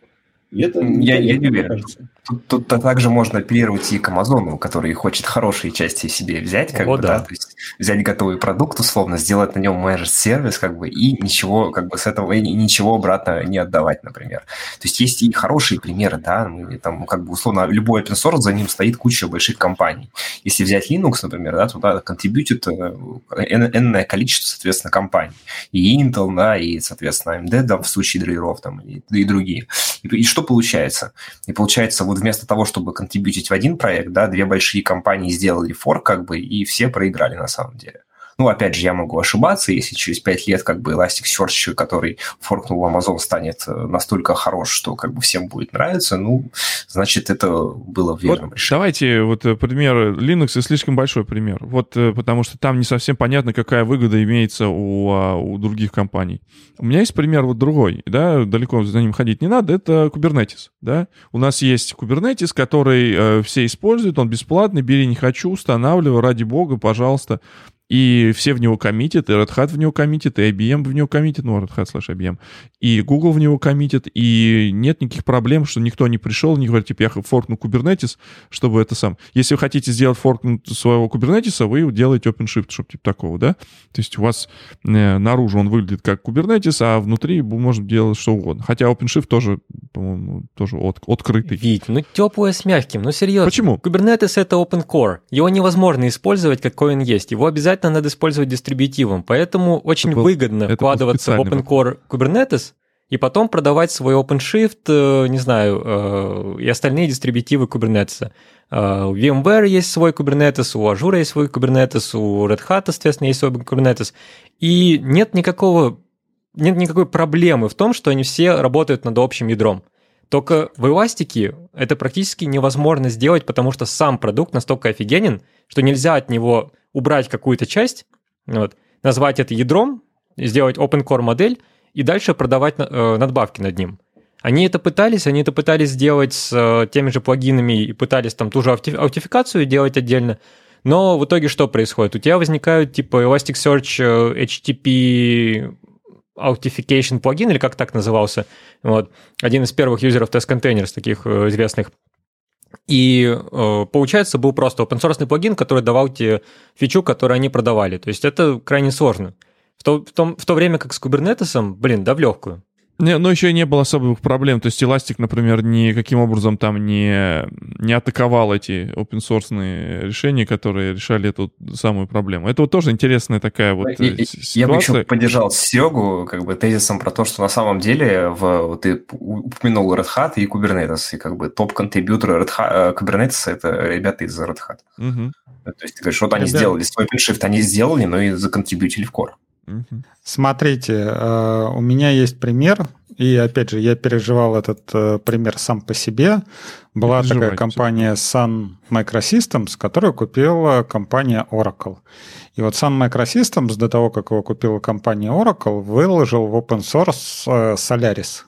B: И это, я, я не уверен. Кажется. Тут, тут также можно апеллировать и к Амазону, который хочет хорошие части себе взять, как О, бы, да. да, то есть взять готовый продукт, условно, сделать на нем менеджер-сервис, как бы, и ничего, как бы, с этого и ничего обратно не отдавать, например. То есть есть и хорошие примеры, да, мы, там, как бы, условно, любой open source, за ним стоит куча больших компаний. Если взять Linux, например, да, туда контрибьютит э, энное количество, соответственно, компаний. И Intel, да, и, соответственно, AMD, да, в случае драйверов, там, и, и другие. И, и что получается? И получается, вот вместо того, чтобы контрибьютить в один проект, да, две большие компании сделали форк, как бы, и все проиграли на самом деле. Ну, опять же, я могу ошибаться, если через 5 лет как бы Elasticsearch, который форкнул Amazon, станет э, настолько хорош, что как бы всем будет нравиться, ну, значит, это было верным
A: вот решением. Давайте вот э, пример Linux слишком большой пример. Вот э, потому что там не совсем понятно, какая выгода имеется у, а, у других компаний. У меня есть пример вот другой, да, далеко за ним ходить не надо, это Kubernetes, да. У нас есть Kubernetes, который э, все используют, он бесплатный, бери не хочу, устанавливай, ради бога, пожалуйста и все в него коммитят, и Red Hat в него коммитит, и IBM в него коммитит, ну, Red Hat slash IBM, и Google в него коммитит, и нет никаких проблем, что никто не пришел, не говорит, типа, я форкну Kubernetes, чтобы это сам... Если вы хотите сделать форк своего Kubernetes, вы делаете OpenShift, чтобы типа такого, да? То есть у вас э, наружу он выглядит как Kubernetes, а внутри можно делать что угодно. Хотя OpenShift тоже, по-моему, тоже от, открытый.
C: Вить, ну теплое с мягким, ну серьезно.
A: Почему?
C: Kubernetes — это open core. Его невозможно использовать, какой он есть. Его обязательно обязательно надо использовать дистрибьютивом, поэтому очень это выгодно это вкладываться в Open Core Kubernetes и потом продавать свой OpenShift, э, не знаю, э, и остальные дистрибьютивы Kubernetes. Э, у VMware есть свой Kubernetes, у Azure есть свой Kubernetes, у Red Hat, естественно, есть свой Kubernetes. И нет никакого нет никакой проблемы в том, что они все работают над общим ядром. Только в Elastic это практически невозможно сделать, потому что сам продукт настолько офигенен, что нельзя от него убрать какую-то часть, вот, назвать это ядром, сделать open core модель и дальше продавать э, надбавки над ним. Они это пытались, они это пытались сделать с э, теми же плагинами и пытались там ту же аутификацию делать отдельно, но в итоге что происходит? У тебя возникают типа Elasticsearch э, HTTP Authentication плагин, или как так назывался, вот, один из первых юзеров Containers, таких известных, и э, получается, был просто open source плагин, который давал тебе фичу, которую они продавали. То есть это крайне сложно. В то, в, том, в то время как с Kubernetes, блин, да в легкую.
A: Не, но еще и не было особых проблем. То есть Elastic, например, никаким образом там не, не атаковал эти open source решения, которые решали эту самую проблему. Это вот тоже интересная такая вот
B: я, э, ситуация. Я бы еще поддержал Серегу как бы тезисом про то, что на самом деле в, вот ты упомянул Red Hat и Kubernetes, и как бы топ-контрибьюторы Red Hat, э, Kubernetes — это ребята из Red Hat. Угу. То есть ты говоришь, вот они Ребят... сделали свой OpenShift, они сделали, но и законтрибьютили в Core.
F: Смотрите, э, у меня есть пример, и опять же, я переживал этот э, пример сам по себе. Была такая компания Sun Microsystems, которую купила компания Oracle. И вот Sun Microsystems, до того, как его купила компания Oracle, выложил в open source э, Solaris.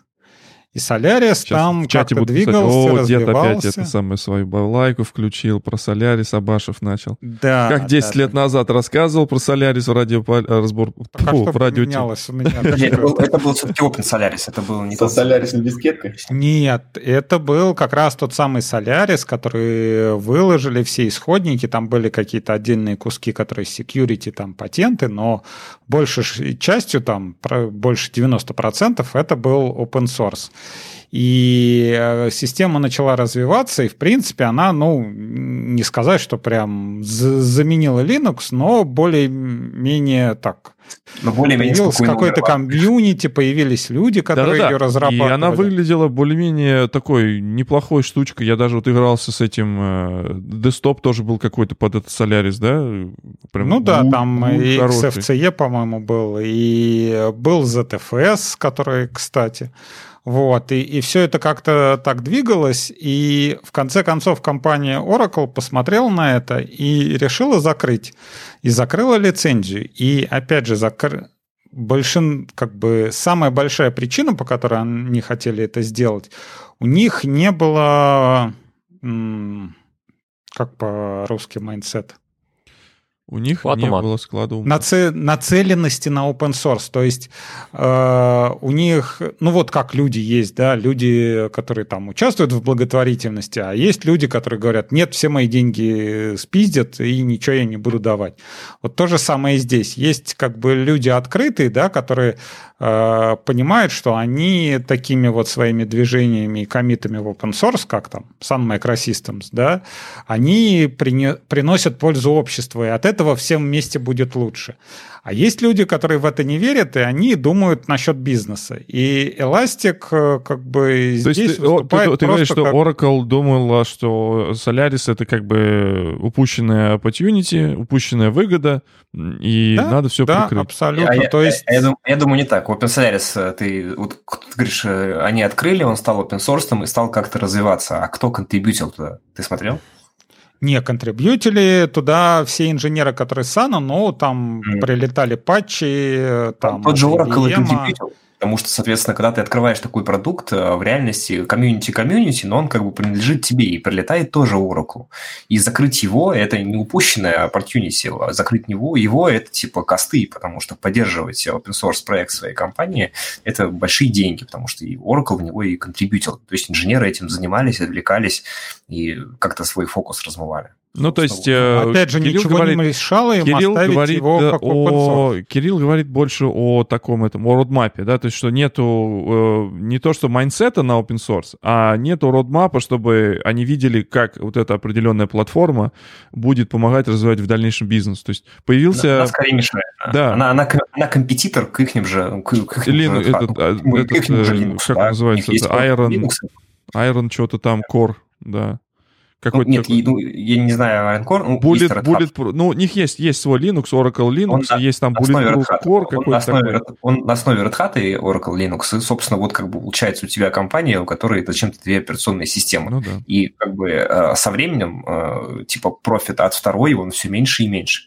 F: И Солярис Сейчас там как-то двигался,
A: О, дед опять это самое свою балайку включил, про Солярис Абашев начал.
F: Да.
A: Как 10 да, лет да. назад рассказывал про Солярис в радио э, разбор.
F: Так, Фу, а в радио
B: Это был все-таки Open Солярис, это был не
E: Со Солярис на дискетках?
F: Нет, это был как раз тот самый Солярис, который выложили все исходники, там были какие-то отдельные куски, которые security, там патенты, но большей частью, там больше 90% это был open source. И э, система начала развиваться, и, в принципе, она, ну, не сказать, что прям заменила Linux, но более-менее так.
B: Но более-менее
F: какой-то комьюнити, появились люди, которые Да-да-да. ее разрабатывали.
A: И она выглядела более-менее такой неплохой штучкой. Я даже вот игрался с этим... Э, десктоп тоже был какой-то под этот Solaris, да?
F: Прям ну да, там и XFCE, по-моему, был, и был ZFS, который, кстати... Вот, и, и все это как-то так двигалось, и в конце концов компания Oracle посмотрела на это и решила закрыть. И закрыла лицензию. И опять же, закр... большин, как бы самая большая причина, по которой они хотели это сделать, у них не было, как по-русски, mindset.
A: У них Склад не было склада ума.
F: Наце- нацеленности на open source. То есть э, у них, ну вот как люди есть, да, люди, которые там участвуют в благотворительности, а есть люди, которые говорят, нет, все мои деньги спиздят, и ничего я не буду давать. Вот то же самое и здесь. Есть как бы люди открытые, да, которые Э, понимают, что они такими вот своими движениями и комитами в open source, как там Sun Microsystems, да, они приносят пользу обществу, и от этого всем вместе будет лучше. А есть люди, которые в это не верят, и они думают насчет бизнеса. И Elastic э, как бы
A: То здесь есть выступает ты, ты, ты говоришь, что как... Oracle думала, что Solaris это как бы упущенная opportunity, упущенная выгода, и да, надо все
F: да,
A: прикрыть.
F: абсолютно. А,
B: То я, есть... я, я, думаю, я думаю, не так. Open Solaris, э, ты, вот, ты говоришь, э, они открыли, он стал open source и стал как-то развиваться. А кто контрибьютил туда? Ты смотрел?
F: Не контрибьютили туда все инженеры, которые Sun а, но там mm. прилетали патчи. Там,
B: Тот же Oracle контрибьютил. Потому что, соответственно, когда ты открываешь такой продукт, э, в реальности комьюнити-комьюнити, но он как бы принадлежит тебе и прилетает тоже Oracle. И закрыть его – это не упущенная opportunity, закрыть него, его – это типа косты, потому что поддерживать open source проект своей компании – это большие деньги, потому что и Oracle в него и контрибьютил. То есть инженеры этим занимались, отвлекались и как-то свой фокус размывали.
A: Ну, то есть... Э,
F: Опять же, Кирилл ничего говорит, не мешало им Кирилл оставить
A: говорит
F: его
A: как о, Кирилл говорит больше о таком этом, о родмапе, да, то есть, что нету э, не то, что майнсета на open source, а нету родмапа, чтобы они видели, как вот эта определенная платформа будет помогать развивать в дальнейшем бизнес. То есть появился...
B: Она скорее мешает. Да. Она, она, она компетитор к их же... К, к
A: Лин, же, этот, а, этот, этот, Linux, как да? называется? Это Iron, Iron что-то там, Core, да.
B: Какой-то ну, нет, такой... ну, я не знаю, Iron ну,
A: Bullet, Bullet, ну, у них есть, есть свой Linux, Oracle Linux, он, есть там Bulletproof Core какой-то на
B: основе, такой. Он на основе Red Hat и Oracle Linux, и, собственно, вот как бы получается у тебя компания, у которой зачем-то две операционные системы. Ну, да. И как бы э, со временем, э, типа, профит от второй, он все меньше и меньше.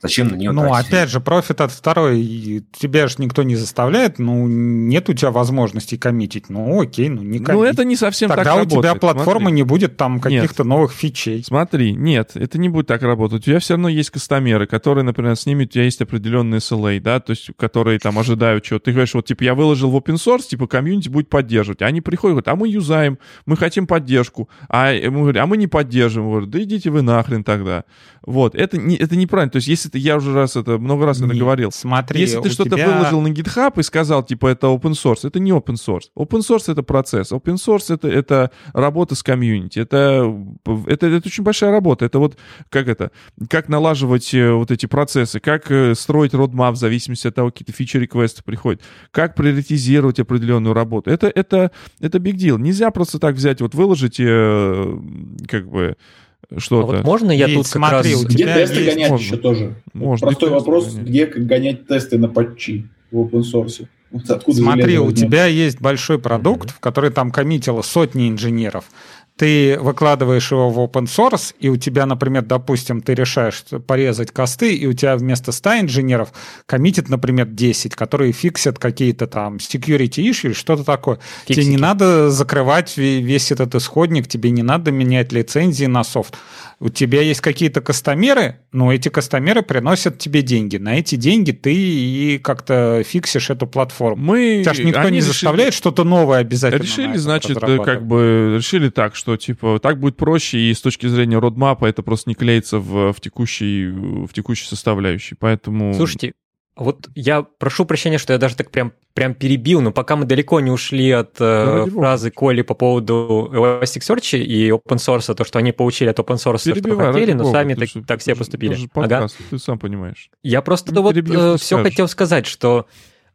B: Зачем на нее
F: Ну, тратить? опять же, профит от второй, тебя же никто не заставляет, ну, нет у тебя возможности коммитить, ну, окей, ну, не коммит.
A: Ну, это не совсем
F: Тогда
A: так
F: работает. у тебя платформа Смотри. не будет там каких-то нет. новых фичей.
A: Смотри, нет, это не будет так работать. У тебя все равно есть кастомеры, которые, например, с ними у тебя есть определенные SLA, да, то есть, которые там ожидают чего. Ты говоришь, вот, типа, я выложил в open source, типа, комьюнити будет поддерживать. Они приходят, говорят, а мы юзаем, мы хотим поддержку. А мы говорим, а мы не поддерживаем. Говорят, да идите вы нахрен тогда. Вот, это, не, это неправильно. То есть, если ты, я уже раз это, много раз Нет, это говорил.
F: Смотри,
A: если ты что-то тебя... выложил на GitHub и сказал, типа, это open source, это не open source. Open source — это процесс. Open source это, — это работа с комьюнити. Это, это, это очень большая работа. Это вот, как это, как налаживать э, вот эти процессы, как э, строить родмап в зависимости от того, какие-то фичи-реквесты приходят, как приоритизировать определенную работу. Это, это, это big deal. Нельзя просто так взять, вот выложить, э, как бы, что-то. А вот
C: можно я тут смотри, как раз...
E: Где тесты есть... гонять можно. еще тоже? Можно. Простой вопрос, гонять. где гонять тесты на патчи в open source?
F: Вот откуда Смотри, у тебя есть большой продукт, в который там коммитило сотни инженеров ты выкладываешь его в open source, и у тебя, например, допустим, ты решаешь порезать косты, и у тебя вместо 100 инженеров коммитит, например, 10, которые фиксят какие-то там security issue, что-то такое. Фиксики. Тебе не надо закрывать весь этот исходник, тебе не надо менять лицензии на софт у тебя есть какие-то кастомеры, но эти кастомеры приносят тебе деньги. На эти деньги ты и как-то фиксишь эту платформу. Мы... Тебя же никто Они не решили... заставляет что-то новое обязательно.
A: Решили, значит, как бы решили так, что типа так будет проще, и с точки зрения родмапа это просто не клеится в, в, текущей, в текущей составляющей. Поэтому...
C: Слушайте, вот я прошу прощения, что я даже так прям, прям перебил, но пока мы далеко не ушли от э, фразы Коли по поводу Elasticsearch и open source, то, что они получили от open source, Перебивай, что хотели, но Бога, сами так, так все поступили.
A: Это же подкаст, ага. ты сам понимаешь.
C: Я просто ну, вот э, все хотел сказать, что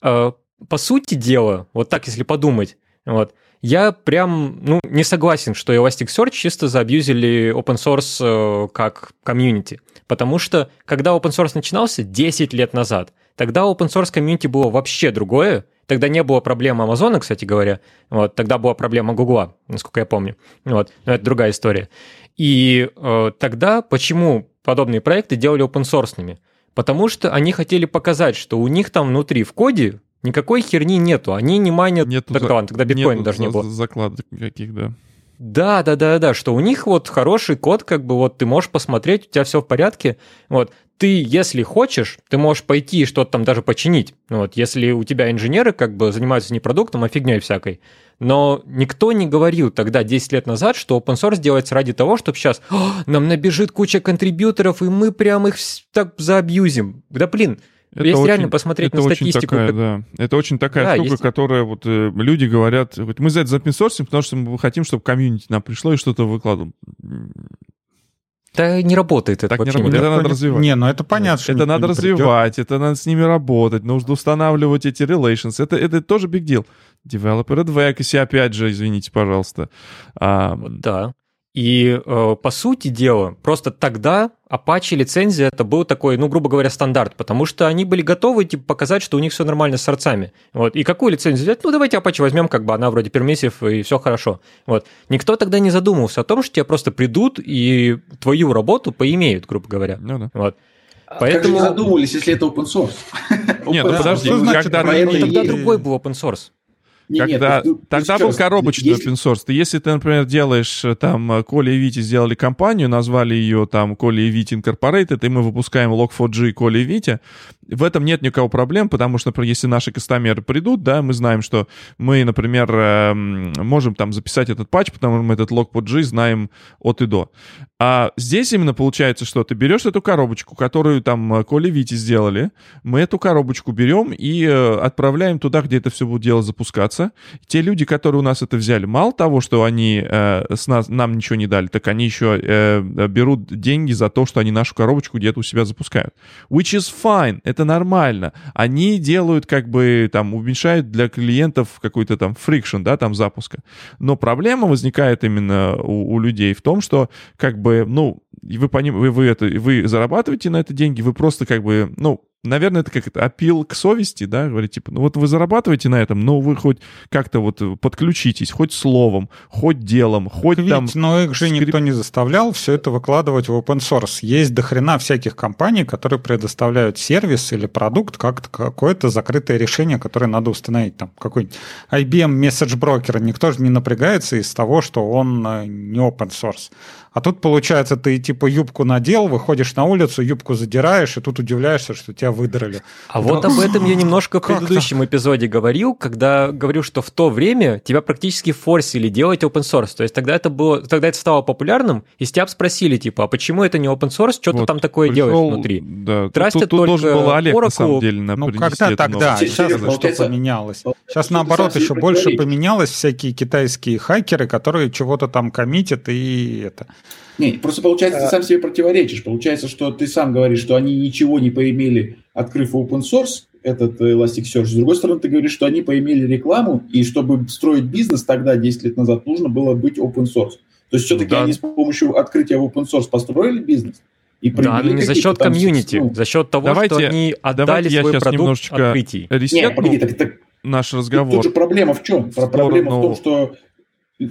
C: э, по сути дела, вот так если подумать, вот, я прям ну, не согласен, что Elasticsearch чисто заабьюзили open source э, как комьюнити. Потому что, когда open source начинался 10 лет назад – Тогда open source комьюнити было вообще другое. Тогда не было проблемы Амазона, кстати говоря. Вот, тогда была проблема Гугла, насколько я помню. Вот, но это другая история. И э, тогда почему подобные проекты делали open source? Потому что они хотели показать, что у них там внутри в коде Никакой херни нету. Они не майнят...
A: Нету
C: так,
A: за-
C: ладно, тогда биткоина
A: нету
C: даже не было.
A: закладок никаких, да.
C: Да, да, да, да, что у них вот хороший код, как бы вот ты можешь посмотреть, у тебя все в порядке. Вот ты, если хочешь, ты можешь пойти и что-то там даже починить. Ну Вот, если у тебя инженеры как бы занимаются не продуктом, а фигней всякой. Но никто не говорил тогда, 10 лет назад, что open source делается ради того, чтобы сейчас нам набежит куча контрибьюторов, и мы прям их так заабьюзим. Да блин,
A: Это
C: если
A: очень-
C: реально посмотреть
A: это
C: на
A: очень
C: статистику,
A: такая,
C: как-
A: да. Это очень такая
C: Да,
A: штука,
C: есть-
A: которая вот э, люди говорят, вот мы за это за open source, потому что мы хотим, чтобы комьюнити нам пришло и что-то выкладывало.
C: да не работает это
A: Так не
C: вообще
A: работает.
C: никак.
A: Это надо развивать.
F: Не, ну это понятно, что
A: это надо
F: не придет.
A: развивать, это надо с ними работать, нужно устанавливать эти relations. Это, это тоже big deal. Developer advocacy, опять же, извините, пожалуйста. А,
C: Да. И э, по сути дела, просто тогда Apache лицензия это был такой, ну, грубо говоря, стандарт, потому что они были готовы типа, показать, что у них все нормально с сорцами. Вот. И какую лицензию взять? Ну, давайте Apache возьмем, как бы она вроде пермиссив, и все хорошо. Вот. Никто тогда не задумывался о том, что тебе просто придут и твою работу поимеют, грубо говоря.
A: ну да.
C: Вот.
E: Как же
C: Поэтому
E: не задумывались, если это open source?
A: Нет, ну подожди,
F: значит
A: когда
C: ну, тогда другой был open source.
E: Не, нет,
A: Когда,
E: ну,
A: тогда
E: еще
A: был коробочный
E: если-
A: open source. Ты, если ты, например, делаешь э, там э, Коля и Вити сделали компанию, назвали ее там Коля и Вити Incorporated, и мы выпускаем Log4j Коля и Витя, в этом нет никакого проблем, потому что, например, если наши кастомеры придут, да, мы знаем, что мы, например, эм, можем там записать этот патч, потому что мы этот Log4j знаем от и до. А здесь именно получается, что ты берешь эту коробочку, которую там э, Коля и Вити сделали, мы эту коробочку берем и отправляем туда, где это все будет дело запускаться. Те люди, которые у нас это взяли, мало того, что они э, с нас, нам ничего не дали, так они еще э, берут деньги за то, что они нашу коробочку где-то у себя запускают. Which is fine, это нормально. Они делают как бы там, уменьшают для клиентов какой-то там friction, да, там запуска. Но проблема возникает именно у, у людей в том, что как бы, ну, и вы, поним, вы, вы, это, вы зарабатываете на это деньги, вы просто как бы, ну, наверное, это как это опил к совести, да, говорить, типа, ну вот вы зарабатываете на этом, но вы хоть как-то вот подключитесь, хоть словом, хоть делом, хоть
F: Ведь,
A: там...
F: но их же
A: скрип-
F: никто не заставлял все это выкладывать в open source. Есть дохрена всяких компаний, которые предоставляют сервис или продукт, как какое-то закрытое решение, которое надо установить. Там какой-нибудь IBM Message Broker. Никто же не напрягается из того, что он э, не open source. А тут, получается, ты типа юбку надел, выходишь на улицу, юбку задираешь, и тут удивляешься, что тебя выдрали.
C: А вот об этом я немножко в предыдущем эпизоде говорил, когда говорил, что в то время тебя практически форсили делать open source. То есть тогда это было, тогда это стало популярным, и с тебя спрашивали, типа, а почему это не open source, что ты
A: Вот,
C: там такое
A: пришел,
C: делаешь внутри?
A: Да,
C: Трастят
A: тут, тут должен
C: только
A: был Олег, на самом деле, на
F: Ну, когда тогда? Сейчас что поменялось? Сейчас,
E: что
F: наоборот,
E: ты
F: еще больше поменялось всякие китайские хакеры, которые чего-то там коммитят и это.
E: Не, просто получается, ты
D: А-
E: сам себе противоречишь. Получается, что ты сам говоришь, что они ничего не поимели, открыв open source, этот Elasticsearch. С другой стороны, ты говоришь, что они поимели рекламу, и чтобы строить бизнес тогда, 10 лет назад, нужно было быть open source. То есть все-таки
A: Да.
E: они с помощью открытия open source построили бизнес. И
C: Да, но не за счет комьюнити,
E: ну,
C: за счет того,
A: Давайте-
C: что они отдали
A: давайте я
C: свой
A: сейчас
C: продукт
A: немножечко
C: открытий.
E: Не,
A: ресетну
E: погоди, так, так
A: наш
E: Тут
A: разговор.
E: же проблема в чем? Про- Проблема в том, что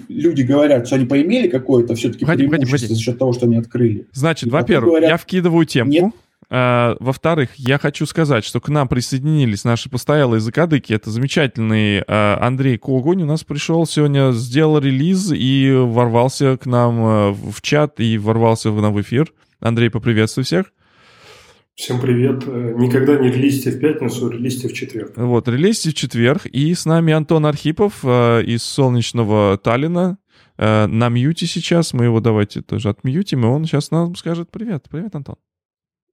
E: люди говорят, что они поимели какое-то все-таки
A: Погоди, погоди,
E: преимущество
A: погоди.
E: за счет того, что они открыли.
A: Значит,
E: потом
A: во-первых,
E: говорят,
A: я вкидываю темку.
E: нет.
A: А, во-вторых, я хочу сказать, что к нам присоединились наши постоялые закадыки. Это замечательный а, Андрей Когунь. У нас пришел сегодня, сделал релиз и ворвался к нам а, в чат и ворвался в нам в эфир. Андрей, поприветствуй всех.
G: Всем привет. Э, Никогда не релизьте в пятницу, релизьте в четверг.
A: Вот, релиз в четверг. И с нами Антон Архипов э, из солнечного Таллина. Э, на мьюте сейчас. Мы его давайте тоже отмьютим, и он сейчас нам скажет привет. Привет, Антон.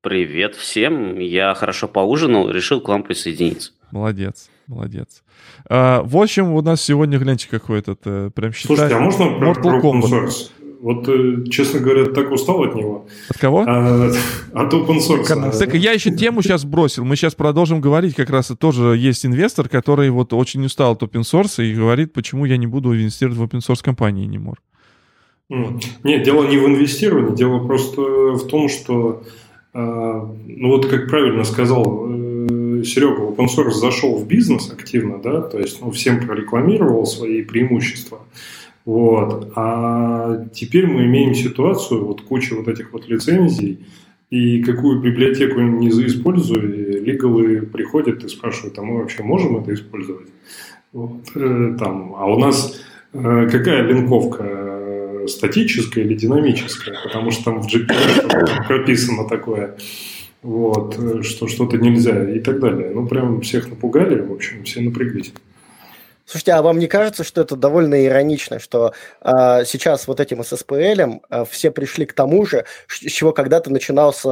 H: Привет всем. Я хорошо поужинал, решил к вам присоединиться.
A: Молодец, молодец. А, в общем, у нас сегодня, гляньте, какой этот, прям считай...
G: Слушайте, а можно про,
A: Mortal Kombat.
G: Вот, э, честно говоря, так устал от него.
A: От кого?
G: А, от open source.
A: Так я еще тему сейчас бросил. Мы сейчас продолжим говорить. Как раз тоже есть инвестор, который вот очень устал от open source и говорит, почему я не буду инвестировать в open source компании anymore.
G: М. Нет, дело не в инвестировании, дело просто в том, что, э, ну вот как правильно сказал э, Серега, open source зашел в бизнес активно, да, то есть ну, всем прорекламировал свои преимущества. Вот. А теперь мы имеем ситуацию, вот куча вот этих вот лицензий, и какую библиотеку не заиспользуй, лигалы приходят и спрашивают, а мы вообще можем это использовать? Вот, э, там, а у нас э, какая линковка? э, Статическая или динамическая? Потому что там в GPL прописано такое, вот, э, что что-то нельзя и так далее. Ну, прям всех напугали, в общем, все напряглись.
D: Слушайте, а вам не кажется, что это довольно иронично, что а, сейчас вот этим SSPL а, все пришли к тому же, с чего когда-то начинался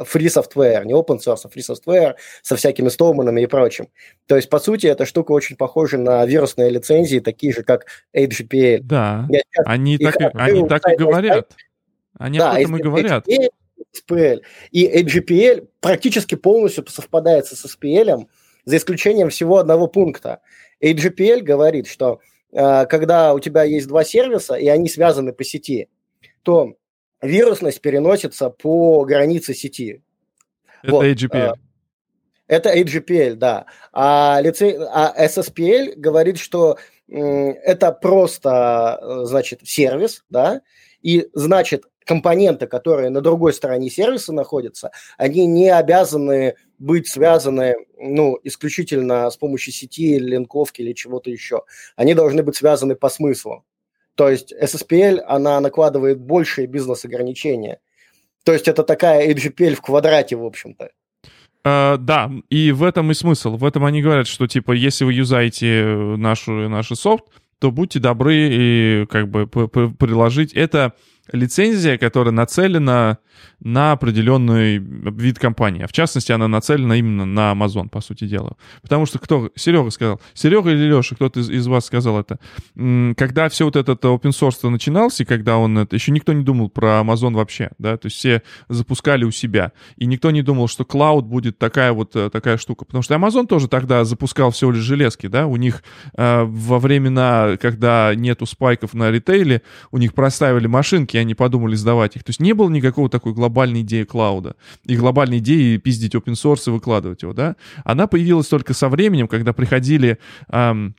D: free software, не open source, а free software со всякими столманами и прочим. То есть, по сути, эта штука очень похожа на вирусные лицензии, такие же, как AGPL.
A: Да,
D: Я
A: они так, и- они так и говорят. Они об этом и говорят.
D: SPL. И AGPL практически полностью совпадает с SSPL, за исключением всего одного пункта. AGPL говорит, что э, когда у тебя есть два сервиса, и они связаны по сети, то вирусность переносится по границе сети.
A: Это
D: Вот,
A: AGPL.
D: э, Это AGPL, да. А, лице... а SSPL говорит, что это просто, э, значит, сервис, да, и, значит, компоненты, которые на другой стороне сервиса находятся, они не обязаны быть связаны, ну, исключительно с помощью сети, линковки или чего-то еще. Они должны быть связаны по смыслу. То есть SSPL, она накладывает большие бизнес-ограничения. То есть это такая AGPL в квадрате, в общем-то.
A: А, да, и в этом и смысл. В этом они говорят, что типа, если вы юзаете нашу, наш софт, то будьте добры и как бы приложить. Это лицензия, которая нацелена на определенный вид компании. А в частности, она нацелена именно на Amazon, по сути дела. Потому что кто? Серега сказал. Серега или Леша, кто-то из, из вас сказал это. Когда все вот этот open source начинался, и когда он... это- Еще никто не думал про Amazon вообще, да, то есть все запускали у себя. И никто не думал, что клауд будет такая вот э, такая штука. Потому что Amazon тоже тогда запускал всего лишь железки, да, у них э, во времена, когда нету спайков на ритейле, у них проставили машинки, и они подумали сдавать их. То есть не было никакого такой глобальной идеи клауда и глобальной идеи пиздить open source и выкладывать его, да. Она появилась только со временем, когда приходили... ам,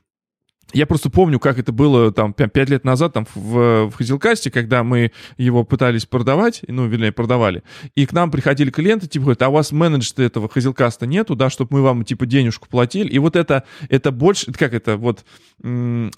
A: я просто помню, как это было там 5 лет назад там в, в Хазилкасте, когда мы его пытались продавать, ну, вернее, продавали, и к нам приходили клиенты, типа, говорят, а у вас менеджера этого Хазилкаста нету, да, чтобы мы вам, типа, денежку платили, и вот это, это больше, как это, вот,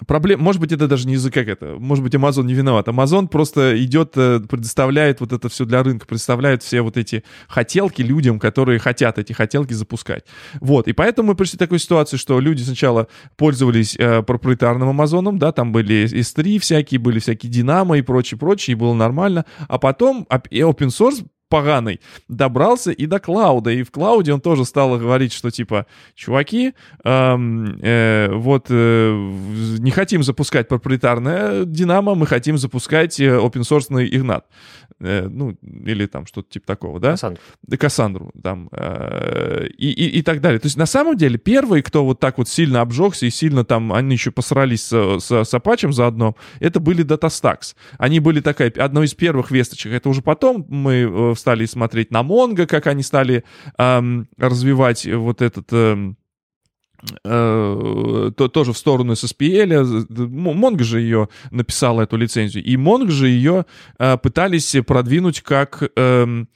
A: проблема, может быть, это даже не из-за, как это, может быть, Amazon не виноват, Amazon просто идет, э, предоставляет вот это все для рынка, представляет все вот эти хотелки людям, которые хотят эти хотелки запускать. Вот, и поэтому мы пришли к такой ситуации, что люди сначала пользовались э, проприетарным Амазоном, да, там были S3 всякие, были всякие Динамо и прочее, прочее, и было нормально, а потом open source поганый добрался и до клауда. И в клауде он тоже стал говорить, что типа, чуваки, эм, э, вот э, в- не хотим запускать проприетарное Динамо, мы хотим запускать э, open source Игнат. Э, ну, или там что-то типа такого, да?
C: Кассандра.
A: Да, Кассандру, там, э, и, и, и так далее. То есть, на самом деле, первые, кто вот так вот сильно обжегся и сильно там, они еще посрались с, с, с Apache заодно, это были DataStax. Они были такая, одной из первых весточек. Это уже потом мы э, стали смотреть на Mongo, как они стали эм, развивать вот этот... эм, э, то, тоже в сторону SSPL. Монго же ее написала, эту лицензию. И Монго же ее э, пытались продвинуть как... эм,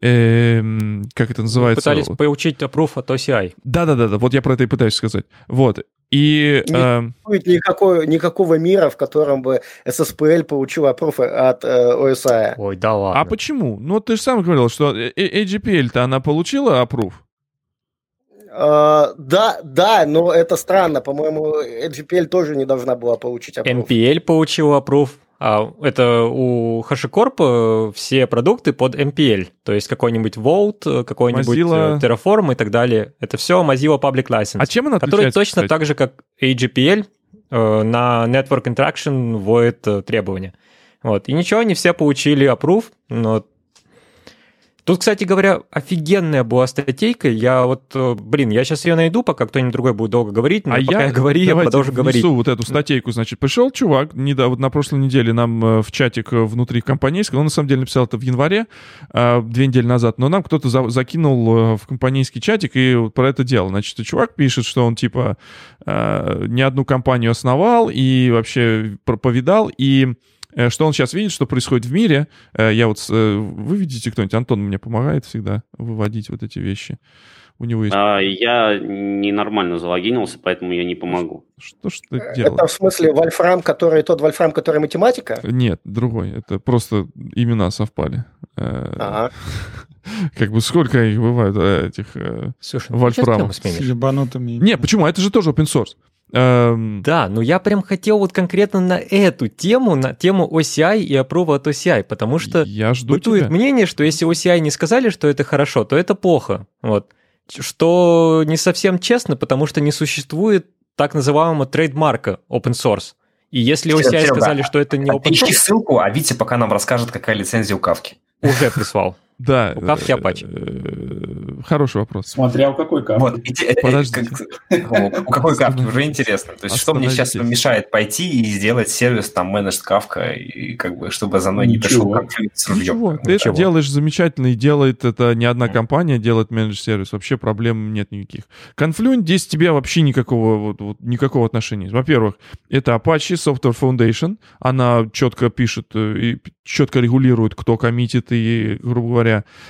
A: эм, как это называется?
C: Пытались получить approve от OCI.
A: Да-да-да, вот я про это и пытаюсь сказать. Вот. И...
D: Не
A: эм,
D: будет никакой, никакого мира, в котором бы SSPL получил approve от э, OSI.
C: Ой, да ладно.
A: а почему? Ну, ты же сам говорил, что э- э- AGPL-то она получила approve.
D: Э, да, да, но это странно. По-моему, GPL тоже не должна была получить approve.
C: MPL получил approve. А это у HashiCorp э, все продукты под MPL, то есть какой-нибудь Vault, э, какой-нибудь
A: Mozilla.
C: э, Terraform и так далее. Это все Mozilla Public License,
A: А чем она
C: который точно
A: кстати?
C: так же, как AGPL, на Network Interaction вводит требования. Вот. И ничего, не все получили approve, но Тут, кстати говоря, офигенная была статейка. Я вот, э, блин, я сейчас ее найду, пока кто-нибудь другой будет долго говорить, но
A: а
C: пока я,
A: я,
C: говорю, я продолжу говорить.
A: вот эту статейку, значит, пришел чувак, не, да, вот на прошлой неделе нам э, в чатик э, внутри компанейского, он на самом деле написал это в январе, э, две недели назад, но нам кто-то за- закинул в компанейский чатик и вот про это дело. Значит, чувак пишет, что он типа не одну компанию основал и вообще про- повидал, и что он сейчас видит, что происходит в мире. Э, Я вот... э, Вы видите кто-нибудь? Антон мне помогает всегда выводить вот эти вещи. У него есть...
H: А, я ненормально залогинился, поэтому я не помогу.
A: Что ж ты делаешь?
D: Это в смысле Вольфрам, который тот Вольфрам, который математика?
A: Нет, другой. Это просто имена совпали. Э,
D: Ага.
A: Как бы сколько их бывает, э, этих... э,
C: Слушай,
A: Вольфрам.
C: сейчас тему
F: С ебанутыми.
A: Не, почему? Это же тоже open source. Эм,
C: Да, но я прям хотел вот конкретно на эту тему, на тему OCI и approve от OCI, потому что
A: Я жду
C: бытует
A: тебя.
C: мнение, что если OCI не сказали, что это хорошо, то это плохо. Вот. Что не совсем честно, потому что не существует так называемого трейдмарка open source. И если OCI
B: Серега,
C: сказали, что это не open
B: Ищи
C: source,
B: ссылку, а Витя пока нам расскажет, какая лицензия у Кавки.
C: уже прислал.
A: Да.
C: У Kafka
A: э, э, Хороший вопрос.
E: Смотря у какой кавки.
B: Вот, э,
A: Подождите.
B: как- у какой кавки уже интересно. То есть, что мне сейчас мешает пойти и сделать сервис там менедж кавка, и как бы, чтобы за мной не пришел конфликт с ружьем.
A: Ничего, ты это делаешь замечательно, и делает это не одна компания, делает менедж-сервис, вообще проблем нет никаких. Confluent здесь тебе вообще никакого, вот, никакого отношения. Во-первых, это Apache Software Foundation, она четко пишет и четко регулирует, кто коммитит, и, грубо говоря,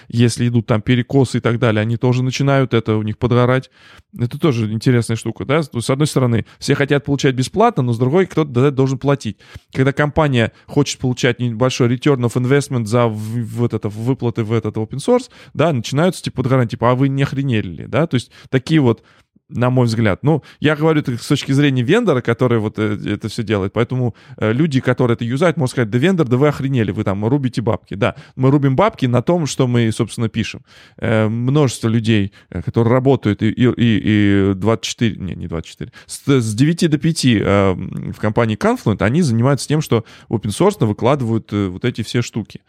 A: если идут там перекосы и так далее, они тоже начинают это у них подгорать. Это тоже интересная штука, да? То есть, С одной стороны, все хотят получать бесплатно, но с другой, кто-то должен платить. Когда компания хочет получать небольшой return of investment за вот это, выплаты в этот open source, да, начинаются типа подгорать, типа, а вы не охренели ли, да? То есть такие вот на мой взгляд. Ну, я говорю это с точки зрения вендора, который вот э, это все делает. Поэтому э, люди, которые это юзают, могут сказать, да вендор, да вы охренели, вы там рубите бабки. Да, мы рубим бабки на том, что мы, собственно, пишем. Э, множество людей, которые работают и, и, и, и 24, не, не 24, с, с 9 до 5 э, в компании Confluent, они занимаются тем, что open source выкладывают вот эти все штуки.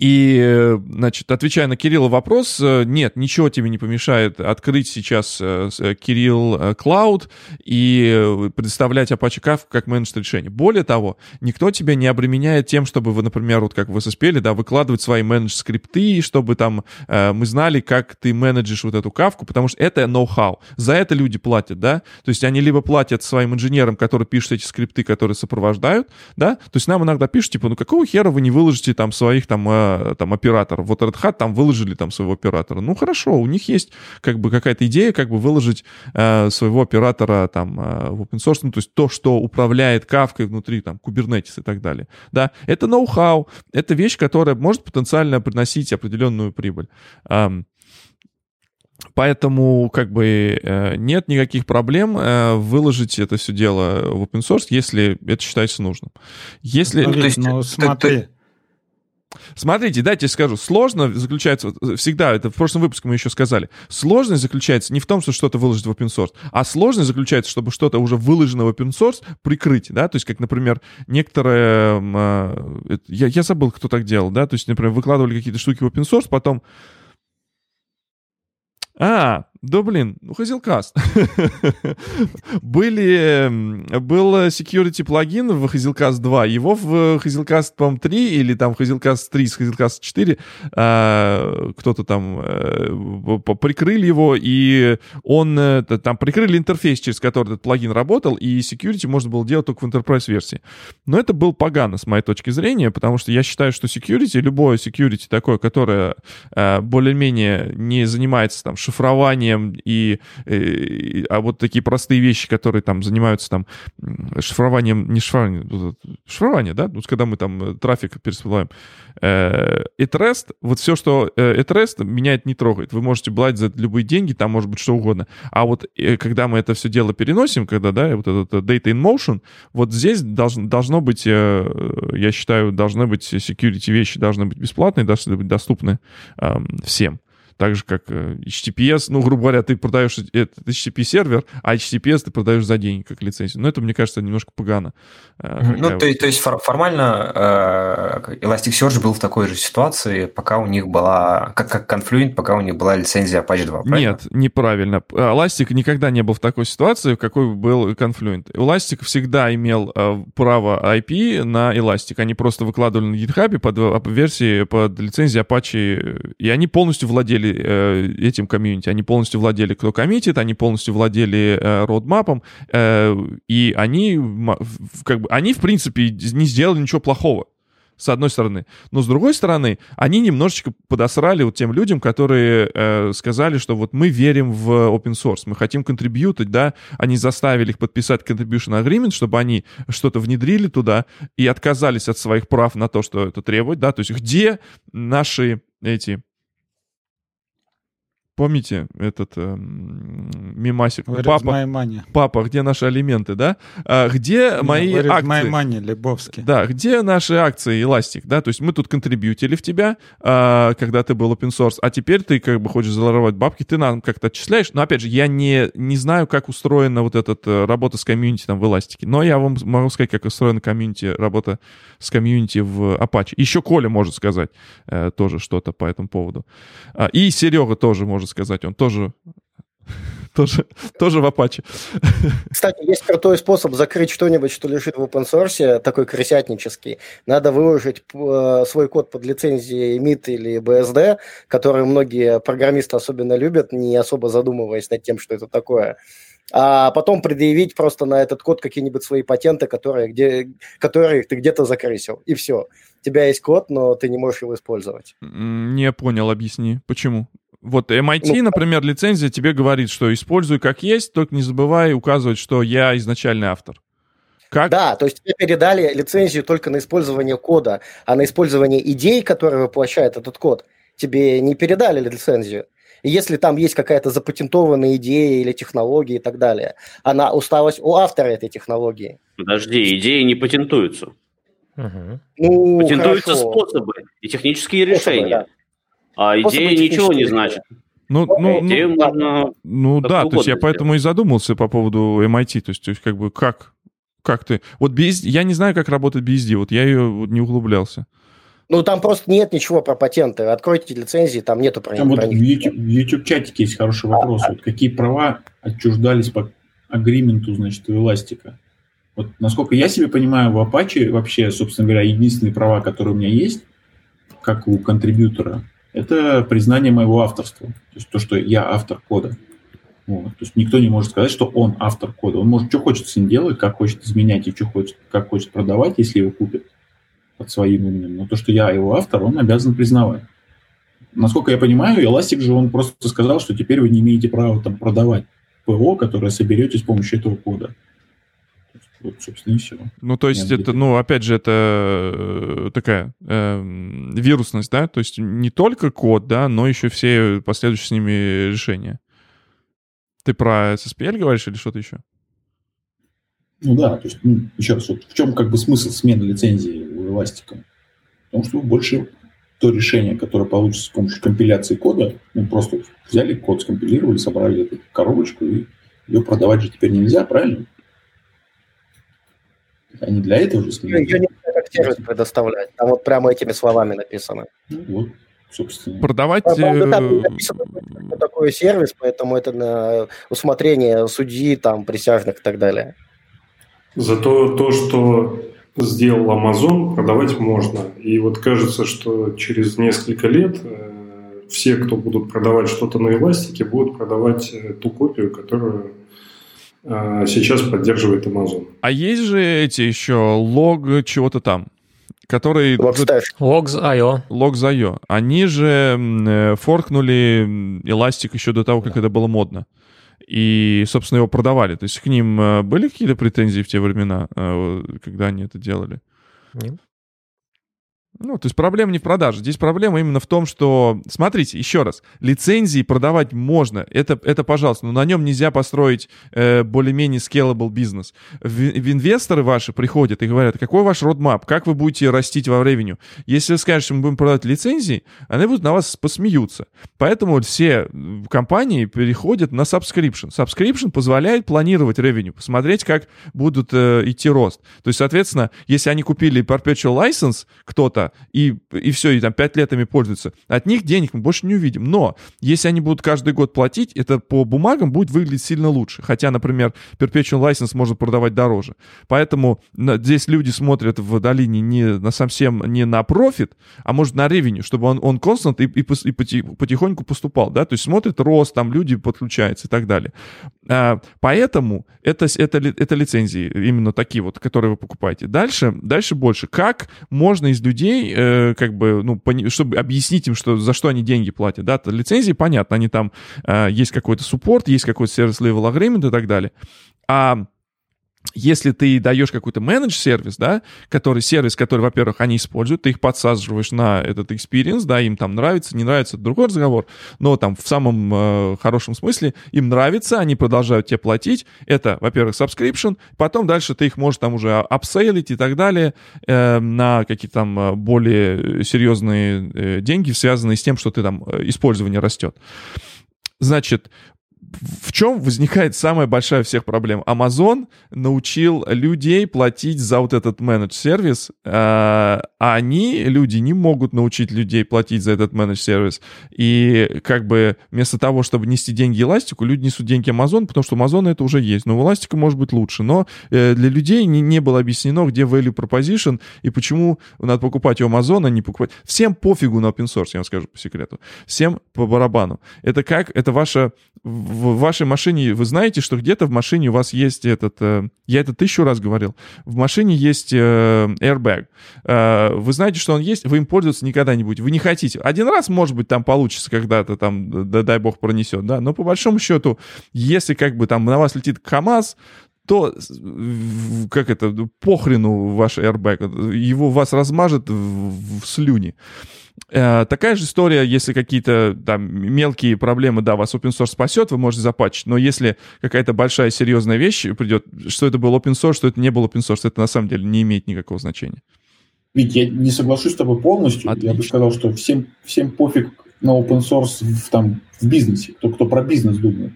A: И, значит, отвечая на Кирилла вопрос, э, нет, ничего тебе не помешает открыть сейчас э, э, Кирилл Cloud и предоставлять Apache Kafka как менедж решение. Более того, никто тебя не обременяет тем, чтобы вы, например, вот как в SSPL, да, выкладывать свои менедж-скрипты, чтобы там мы знали, как ты менеджишь вот эту кавку, потому что это ноу-хау. За это люди платят, да, то есть они либо платят своим инженерам, которые пишут эти скрипты, которые сопровождают, да, то есть нам иногда пишут, типа, ну какого хера вы не выложите там своих там, э, там операторов? Вот Red Hat там выложили там своего оператора. Ну хорошо, у них есть как бы какая-то идея, как бы выложить э, своего оператора там э, в open source, ну то есть то, что управляет кавкой внутри там Kubernetes и так далее. Да, это ноу-хау, это вещь, которая может потенциально приносить определенную прибыль. Ам, Поэтому как бы э, нет никаких проблем э, выложить это все дело в open source, если это считается нужным. Если...
B: Ну, то есть,
F: ну,
B: ты-
F: смотри.
A: Смотрите, дайте скажу, сложно заключается, всегда, это в прошлом выпуске мы еще сказали, сложность заключается не в том, что что-то выложить в open source, а сложность заключается, чтобы что-то уже выложено в open source прикрыть, да, то есть, как, например, некоторые, а, я, я забыл, кто так делал, да, то есть, например, выкладывали какие-то штуки в open source, потом а, да блин, ну Hazelcast. Были, м, был security плагин в Hazelcast 2, его в Hazelcast, по 3 или там Hazelcast 3 с Hazelcast 4 а, кто-то там э, прикрыли его, и он, э, там прикрыли интерфейс, через который этот плагин работал, и security можно было делать только в enterprise версии. Но это был погано с моей точки зрения, потому что я считаю, что security, любое security такое, которое э, более-менее не занимается там шифрованием и, э, а вот такие простые вещи, которые там занимаются там шифрованием, не шифрованием, шифрование, да, вот когда мы там э, трафик пересылаем, э, at rest, вот все, что э, at rest, меня это не трогает. Вы можете брать за любые деньги, там может быть что угодно. А вот э, когда мы это все дело переносим, когда, да, вот этот data in motion, вот здесь должно, должно быть, я считаю, должны быть security вещи, должны быть бесплатные, должны быть доступны эм, всем. Так же, как э, HTTPS, ну, грубо говоря, ты продаешь этот HTTP сервер, а HTTPS ты продаешь за деньги, как лицензию. Но это, мне кажется, немножко погано. Э,
B: Ну, то,
A: вот
B: то есть фор- формально э, Elasticsearch был в такой же ситуации, пока у них была, как, как Confluent, пока у них была лицензия Apache 2, правильно?
A: Нет, неправильно. Elastic никогда не был в такой ситуации, в какой был Confluent. Elastic всегда имел э, право IP на Elastic. Они просто выкладывали на GitHub под э, версии, под лицензией Apache, и они полностью владели владели э, этим комьюнити, они полностью владели кто коммитит, они полностью владели э, родмапом, э, и они, как бы, они, в принципе, не сделали ничего плохого с одной стороны. Но с другой стороны, они немножечко подосрали вот тем людям, которые э, сказали, что вот мы верим в open source, мы хотим контрибьютить, да, они заставили их подписать contribution agreement, чтобы они что-то внедрили туда и отказались от своих прав на то, что это требует, да, то есть где наши эти Помните этот э, мимасик?
F: Where
A: папа, папа, где наши алименты, да? А, где yeah, мои акции?
F: My money, Лебовский.
A: Да, где наши акции, Эластик, да? То есть мы тут контрибьютили в тебя, а, когда ты был open source, а теперь ты как бы хочешь заларовать бабки, ты нам как-то отчисляешь. Но опять же, я не, не знаю, как устроена вот эта э, работа с комьюнити там в Эластике, но я вам могу сказать, как устроена комьюнити, работа с комьюнити в Apache. Еще Коля может сказать э, тоже что-то по этому поводу. А, и Серега тоже может сказать, он тоже тоже, тоже в Apache.
D: Кстати, есть крутой способ закрыть что-нибудь, что лежит в open source, такой крысятнический. Надо выложить э, свой код под лицензией MIT или BSD, который многие программисты особенно любят, не особо задумываясь над тем, что это такое. А потом предъявить просто на этот код какие-нибудь свои патенты, которые, где, которые ты где-то закрысил. И все. У тебя есть код, но ты не можешь его использовать.
A: Не понял, объясни. Почему? Вот MIT, ну, например, лицензия тебе говорит, что используй как есть, только не забывай указывать, что я изначальный автор.
D: Как? Да, то есть тебе передали лицензию только на использование кода, а на использование идей, которые воплощает этот код, тебе не передали лицензию. И если там есть какая-то запатентованная идея или технология и так далее, она осталась у автора этой технологии.
H: Подожди, идеи не патентуются.
D: Угу. Ну,
H: Патентуются хорошо. способы и технические способы, решения. Да. А идея ничего не значит.
A: Ну, ну, ну, можно ну да, то есть я поэтому и задумался по поводу MIT, то есть, то есть как бы как, как ты... Вот BSD, я не знаю, как работает BSD, вот я ее вот не углублялся.
D: Ну, там просто нет ничего про патенты. Откройте лицензии, там нету про,
E: там
D: про
E: вот них. В YouTube, в YouTube чатике есть хороший вопрос. Вот какие права отчуждались по агрименту, значит, у Эластика? Вот насколько я себе понимаю, в Apache вообще, собственно говоря, единственные права, которые у меня есть, как у контрибьютора, это признание моего авторства. То есть то, что я автор кода. Вот. То есть никто не может сказать, что он автор кода. Он может что хочет с ним делать, как хочет изменять и что хочет, как хочет продавать, если его купят под своим именем. Но то, что я его автор, он обязан признавать. Насколько я понимаю, Elastic же он просто сказал, что теперь вы не имеете права там продавать ПО, которое соберете с помощью этого кода. Вот, собственно, и все.
A: Ну, то есть Нет, это, ну, опять же, это э, такая э, вирусность, да? То есть не только код, да, но еще все последующие с ними решения. Ты про SSPL говоришь или что-то еще?
E: Ну да, то есть, ну, еще раз, вот в чем как бы смысл смены лицензии у? В том, что больше то решение, которое получится с помощью компиляции кода, ну, просто взяли код, скомпилировали, собрали эту коробочку, и ее продавать же теперь нельзя, правильно? Они для этого же
D: снимают. Ее нельзя как сервис предоставлять. Там вот прямо этими словами написано.
E: Ну, вот, собственно.
A: Продавать...
D: По там написано, что такое сервис, поэтому это на усмотрение судьи, там, присяжных и так далее.
G: Зато то, что сделал Amazon, продавать можно. И вот кажется, что через несколько лет э, все, кто будут продавать что-то на эластике, будут продавать э, ту копию, которую сейчас поддерживает Amazon.
A: А есть же эти еще лог чего-то там? который...
C: Logs.io.
A: Logs.io. Они же э, форкнули Elastic еще до того, как это было модно. И, собственно, его продавали. То есть к ним э, были какие-то претензии в те времена, э, когда они это делали? Нет. Ну, то есть проблема не в продаже. Здесь проблема именно в том, что, смотрите, еще раз, лицензии продавать можно, это, это пожалуйста, но на нем нельзя построить э, более-менее scalable бизнес. В, в инвесторы ваши приходят и говорят, какой ваш roadmap, как вы будете растить во времени. Если вы скажете, что мы будем продавать лицензии, они будут на вас посмеются. Поэтому все компании переходят на subscription. Subscription позволяет планировать revenue, посмотреть, как будут э, идти рост. То есть, соответственно, если они купили perpetual license, кто-то, бота, и, и все, и там 5 лет ими пользуются, от них денег мы больше не увидим. Но если они будут каждый год платить, это по бумагам будет выглядеть сильно лучше. Хотя, например, Perpetual License можно продавать дороже. Поэтому здесь люди смотрят в долине не на совсем не на профит, а может на revenue, чтобы он, он constant и, и, и потихоньку поступал, да, то есть смотрит рост, там люди подключаются и так далее. А, поэтому это, это, это лицензии именно такие вот, которые вы покупаете. Дальше, дальше больше. Как можно из людей, э, как бы, ну, чтобы объяснить им, что, за что они деньги платят, да, то лицензии, понятно, они там, э, есть какой-то support, есть какой-то service-level agreement и так далее. А если ты даешь какой-то managed service, да, который сервис, который, во-первых, они используют, ты их подсаживаешь на этот experience, да, им там нравится, не нравится, это другой разговор, но там в самом э, хорошем смысле им нравится, они продолжают тебе платить, это, во-первых, subscription, потом дальше ты их можешь там уже апсейлить и так далее э, на какие-то там э, более серьезные э, деньги, связанные с тем, что ты там э, использование растет. Значит, в чем возникает самая большая всех проблем? Amazon научил людей платить за вот этот менедж-сервис, а, а они, люди, не могут научить людей платить за этот менедж-сервис. И как бы вместо того, чтобы нести деньги Эластику, люди несут деньги Amazon, потому что у Amazon это уже есть. Но у Эластика может быть лучше. Но э, для людей не, не было объяснено, где value proposition и почему надо покупать у Amazon, а не покупать. Всем пофигу на open source, я вам скажу по секрету. Всем по барабану. Это как, это ваша в вашей машине, вы знаете, что где-то в машине у вас есть этот, э, я это тысячу раз говорил, в машине есть э, airbag. Э, вы знаете, что он есть, вы им пользоваться никогда не будете. Вы не хотите. Один раз, может быть, там получится когда-то, там, да, дай бог, пронесет, да, но по большому счету, если как бы там на вас летит КАМАЗ, то как это, похрену ваш airbag, его вас размажет в, в слюни. Э, такая же история, если какие-то там мелкие проблемы, да, вас open source спасет, вы можете запатчить, но если какая-то большая серьезная вещь придет, что это был open source, что это не был open source, это на самом деле не имеет никакого значения.
E: Вить, я не соглашусь с тобой полностью. Отлично. Я бы сказал, что всем, всем пофиг на open source в, там, в бизнесе, кто, кто про бизнес думает.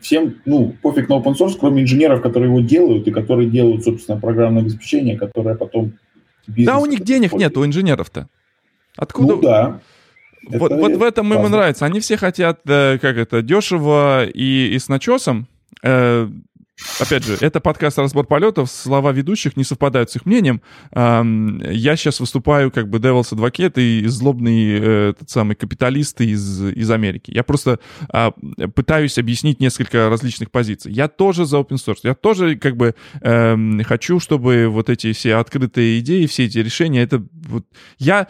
E: Всем, ну, пофиг на open source, кроме инженеров, которые его делают и которые делают, собственно, программное обеспечение, которое потом...
A: Да, у них денег нет, у инженеров-то. Откуда?
E: Ну да.
A: Вот, вот в этом им и нравится. Они все хотят, э, как это, дешево и, и с начесом. Э, опять же, это подкаст «Разбор полетов», слова ведущих не совпадают с их мнением. Я сейчас выступаю как бы Devil's Advocate и злобный э, этот самый капиталист из, из Америки. Я просто а, пытаюсь объяснить несколько различных позиций. Я тоже за open source. Я тоже как бы эм, хочу, чтобы вот эти все открытые идеи, все эти решения, это вот... Я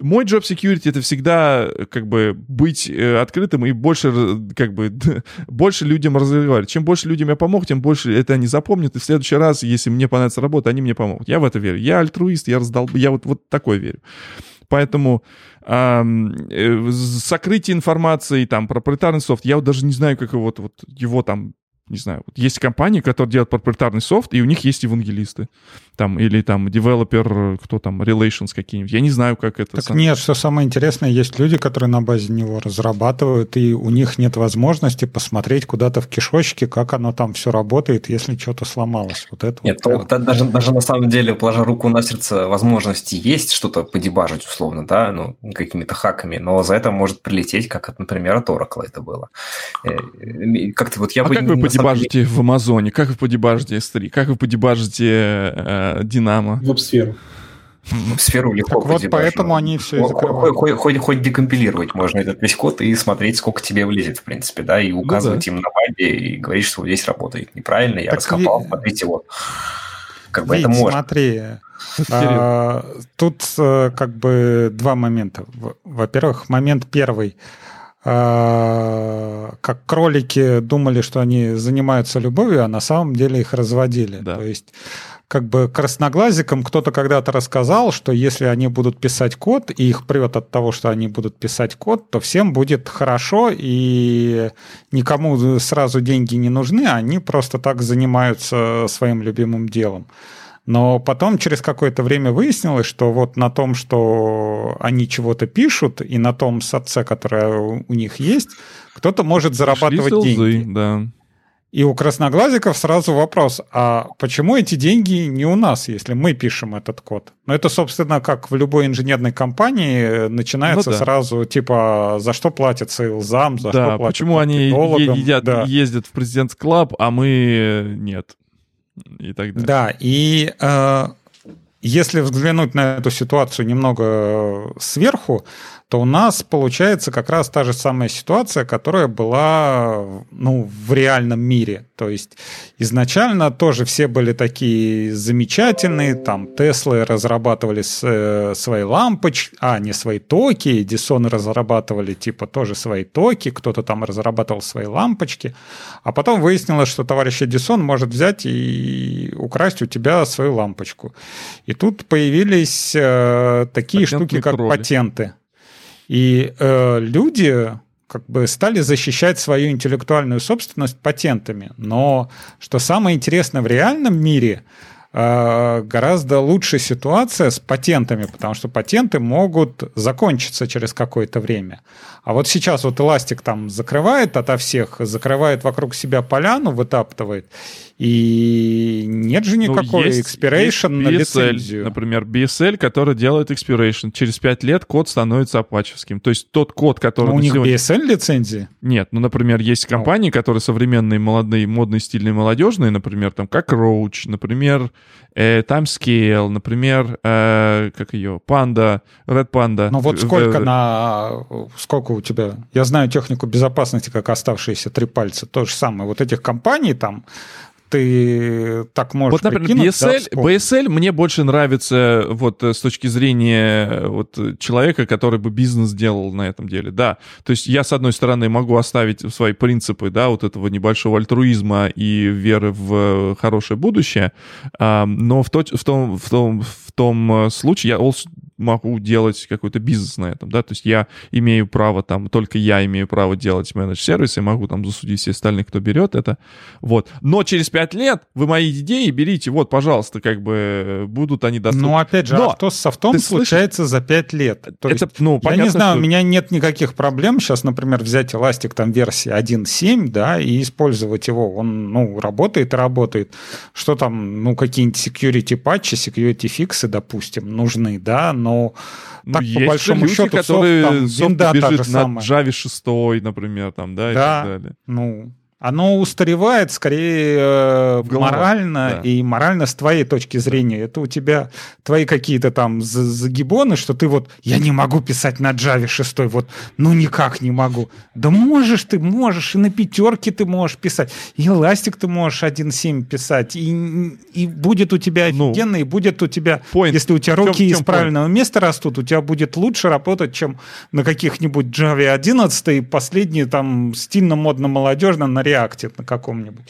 A: мой job security это всегда как бы быть э, открытым и больше как бы больше людям разговаривать. Чем больше людям я помог, тем больше это они запомнят. И в следующий раз, если мне понравится работа, они мне помогут. Я в это верю. Я альтруист, я раздал, я вот вот такой верю. Поэтому э, сокрытие информации, там, проприетарный софт, я вот даже не знаю, как его, вот, вот его там не знаю, вот есть компании, которые делают проприетарный софт, и у них есть евангелисты. Там, или там девелопер, кто там, relations какие-нибудь. Я не знаю, как это...
F: Так сам... нет, что самое интересное, есть люди, которые на базе него разрабатывают, и у них нет возможности посмотреть куда-то в кишочке, как оно там все работает, если что-то сломалось. Вот это
B: нет,
F: вот
B: то, даже, даже на самом деле, положа руку на сердце, возможности есть что-то подебажить, условно, да, ну, какими-то хаками, но за это может прилететь, как, например, от Oracle это было. Э,
A: как-то вот я а бы... как вы подебажите в Амазоне? Как вы подебажите S3? Как вы подебажите э, Динамо?
E: Веб-сферу.
B: Сферу легко
F: так вот поэтому они все
B: хоть, хоть, хоть, хоть декомпилировать можно этот весь код и смотреть, сколько тебе влезет, в принципе, да, и указывать ну, да. им на базе и говорить, что вот здесь работает неправильно, я так раскопал, ви... смотрите, вот.
F: Как бы Вить, это можно. смотри, а, тут э, как бы два момента. Во-первых, момент первый – а, как кролики думали, что они занимаются любовью, а на самом деле их разводили. Да. То есть как бы красноглазикам кто-то когда-то рассказал, что если они будут писать код, и их прет от того, что они будут писать код, то всем будет хорошо, и никому сразу деньги не нужны, они просто так занимаются своим любимым делом. Но потом через какое-то время выяснилось, что вот на том, что они чего-то пишут, и на том садце, которое у них есть, кто-то может зарабатывать деньги.
A: Да.
F: И у красноглазиков сразу вопрос, а почему эти деньги не у нас, если мы пишем этот код? Ну, это, собственно, как в любой инженерной компании начинается ну, да. сразу, типа, за что платят sales ам, за
A: да,
F: что платят
A: почему они едят, да. ездят в President Club, а мы нет.
F: И так далее. Да, и э, если взглянуть на эту ситуацию немного сверху, то у нас получается как раз та же самая ситуация, которая была ну, в реальном мире. То есть изначально тоже все были такие замечательные, там Теслы разрабатывали э, свои лампочки, а не свои токи, Эдисон разрабатывали типа тоже свои токи, кто-то там разрабатывал свои лампочки, а потом выяснилось, что товарищ Эдисон может взять и украсть у тебя свою лампочку. И тут появились э, такие Патентные штуки, как крови. патенты. И э, люди как бы стали защищать свою интеллектуальную собственность патентами. Но что самое интересное в реальном мире, э, гораздо лучше ситуация с патентами, потому что патенты могут закончиться через какое-то время. А вот сейчас вот Эластик там закрывает ото всех, закрывает вокруг себя поляну, вытаптывает, и нет же никакой ну, есть, expiration есть BSL, на лицензию.
A: Например, BSL, который делает expiration. Через 5 лет код становится апачевским. То есть тот код, который... Но
F: у них сегодня... BSL лицензии?
A: Нет, ну, например, есть ну. компании, ну. которые современные, молодые, модные, стильные, молодежные, например, там, как Roach, например, э, Timescale, например, э, как ее, Panda, Red Panda.
F: Ну вот сколько на... Сколько у тебя... Я знаю технику безопасности, как оставшиеся три пальца. То же самое. Вот этих компаний там ты так можешь
A: Вот, например, BSL, да, BSL мне больше нравится вот э, с точки зрения э, вот человека, который бы бизнес делал на этом деле, да. То есть я, с одной стороны, могу оставить свои принципы, да, вот этого небольшого альтруизма и веры в хорошее будущее, но в, то, в, том, в, том, в том э, случае я могу делать какой-то бизнес на этом, да, то есть я имею право там, только я имею право делать менедж-сервисы, могу там засудить все остальные, кто берет это, вот. Но через пять лет вы мои идеи берите, вот, пожалуйста, как бы будут они доступны.
F: Ну, опять же, Но, а что с софтом случается за пять лет? То это, есть, ну, понятно, я не знаю, что... у меня нет никаких проблем сейчас, например, взять эластик там версии 1.7, да, и использовать его, он, ну, работает и работает. Что там, ну, какие-нибудь security патчи, security фиксы, допустим, нужны, да, но
A: ну, так, есть по большому люди, счету, которые софт, там, софт бежит на самая. Java 6, например, там, да, да, и так далее.
F: Ну, оно устаревает скорее э, морально, да. и морально с твоей точки зрения. Это у тебя твои какие-то там загибоны, что ты вот, я не могу писать на Java 6, вот, ну никак не могу. Да можешь ты, можешь, и на пятерке ты можешь писать, и эластик ты можешь 1.7 писать, и, и будет у тебя ну, офигенно, и будет у тебя, point. если у тебя руки чем, из чем правильного point? места растут, у тебя будет лучше работать, чем на каких-нибудь Java 11 и последние там стильно-модно-молодежно на реакте на каком-нибудь.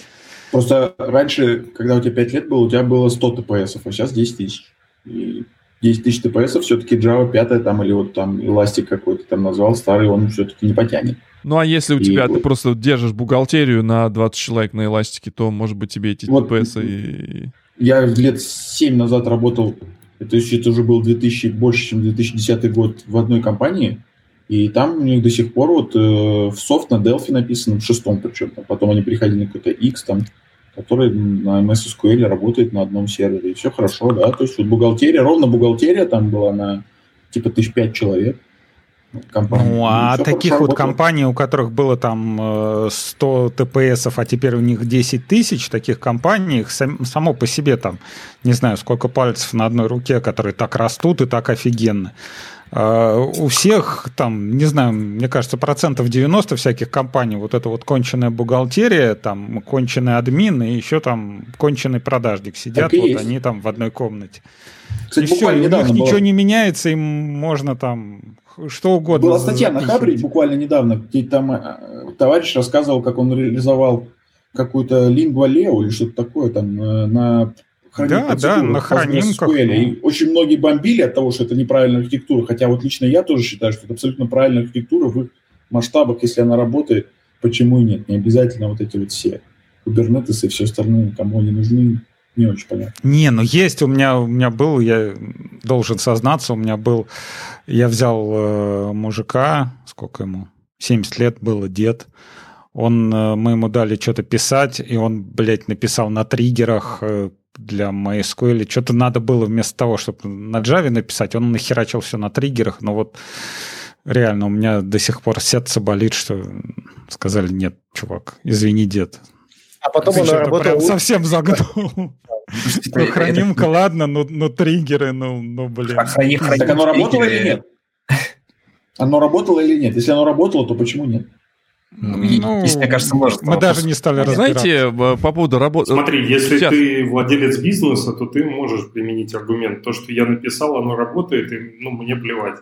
E: Просто раньше, когда у тебя 5 лет было, у тебя было 100 TPS, а сейчас 10 тысяч. И 10 тысяч TPS все-таки Java 5 там или вот там Elastic какой-то там назвал старый, он все-таки не потянет.
A: Ну, а если у и тебя, вот. ты просто держишь бухгалтерию на 20 человек на эластике, то, может быть, тебе эти вот TPS и...
E: Я лет 7 назад работал, то есть это уже был 2000, больше, чем 2010 год в одной компании, и там у них до сих пор вот э, в софт на Delphi написано, в шестом причем. Потом они переходили на какой-то X, там, который на MS SQL работает на одном сервере. И все хорошо, да. То есть вот бухгалтерия, ровно бухгалтерия там была на типа тысяч пять человек.
F: Компании. Ну, а таких вот работает. компаний, у которых было там 100 э, ТПСов, а теперь у них 10 тысяч, таких компаний, их само по себе там, не знаю, сколько пальцев на одной руке, которые так растут и так офигенно. У всех там, не знаю, мне кажется, процентов 90 всяких компаний вот это вот конченая бухгалтерия, там конченый админ и еще там конченый продажник сидят, вот есть. они там в одной комнате. Кстати, и все, у них было... ничего не меняется, им можно там что угодно.
E: Была статья на Хабре буквально недавно, где там э, товарищ рассказывал, как он реализовал какую-то лингва или что-то такое там э, на
F: да, да, на хранимках.
E: И очень многие бомбили от того, что это неправильная архитектура, хотя вот лично я тоже считаю, что это абсолютно правильная архитектура в их масштабах, если она работает, почему и нет. Не обязательно вот эти вот все кубернетесы и все остальное, кому они нужны, не очень понятно.
F: Не, ну есть, у меня, у меня был, я должен сознаться, у меня был, я взял э, мужика, сколько ему, 70 лет было, дед, Он, э, мы ему дали что-то писать, и он, блядь, написал на триггерах э, для MySQL. Что-то надо было вместо того, чтобы на Java написать, он нахерачил все на триггерах. Но вот реально у меня до сих пор сердце болит, что сказали, нет, чувак, извини, дед.
D: А потом он работал...
F: совсем загнул. Ну, хранимка, ладно, но, но триггеры, ну, ну блин.
E: А так оно работало или нет? Оно работало или нет? Если оно работало, то почему нет?
B: Ну, ну, мне кажется, может.
F: Мы даже не стали разбираться.
A: Знаете, по поводу работы...
G: Смотри, если Сейчас. ты владелец бизнеса, то ты можешь применить аргумент. То, что я написал, оно работает, и ну, мне плевать.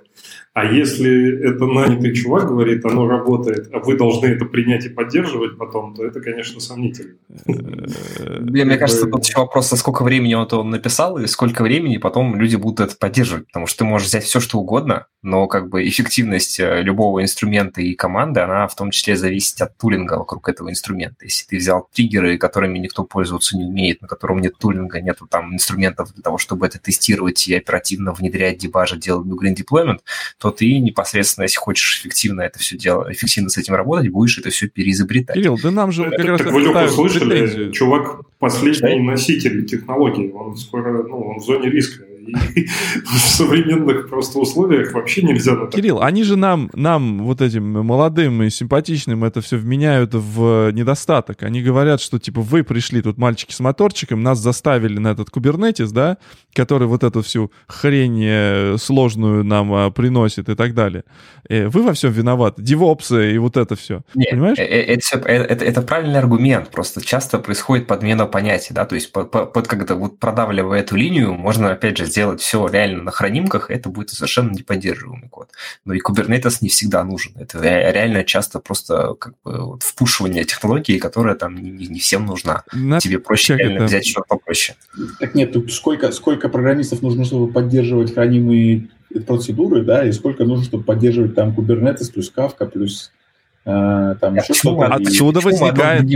G: А если это нанятый чувак говорит, оно работает, а вы должны это принять и поддерживать потом, то это, конечно, сомнительно.
B: Мне кажется, тут еще вопрос, сколько времени он это написал, и сколько времени потом люди будут это поддерживать. Потому что ты можешь взять все, что угодно, но как бы эффективность э, любого инструмента и команды, она в том числе зависит от тулинга вокруг этого инструмента. Если ты взял триггеры, которыми никто пользоваться не умеет, на котором нет тулинга, нету там инструментов для того, чтобы это тестировать и оперативно внедрять, дебажить, делать green deployment, то ты непосредственно, если хочешь эффективно это все делать, эффективно с этим работать, будешь это все переизобретать.
A: Кирилл, да нам же как раз...
G: Так вы слышали, чувак последний носитель технологий, он скоро, ну, он в зоне риска в современных просто условиях вообще нельзя. На
A: Кирилл, они же нам, нам, вот этим молодым и симпатичным это все вменяют в недостаток. Они говорят, что типа вы пришли тут мальчики с моторчиком, нас заставили на этот кубернетис, да, который вот эту всю хрень э, сложную нам а, приносит и так далее. Э, вы во всем виноваты. Девопсы и вот это все. Нет, Понимаешь?
B: Э, это, это, это правильный аргумент. Просто часто происходит подмена понятий, да, то есть под, под, когда вот продавливая эту линию, можно опять же сделать все реально на хранимках, это будет совершенно неподдерживаемый код. Но и Kubernetes не всегда нужен. Это реально часто просто как бы вот впушивание технологии, которая там не, не всем нужна. На... Тебе проще реально это... взять что-то попроще.
E: Так нет, тут сколько, сколько программистов нужно, чтобы поддерживать хранимые процедуры, да, и сколько нужно, чтобы поддерживать там Kubernetes плюс Kafka плюс
A: а, там еще что-то. Отсюда возникает...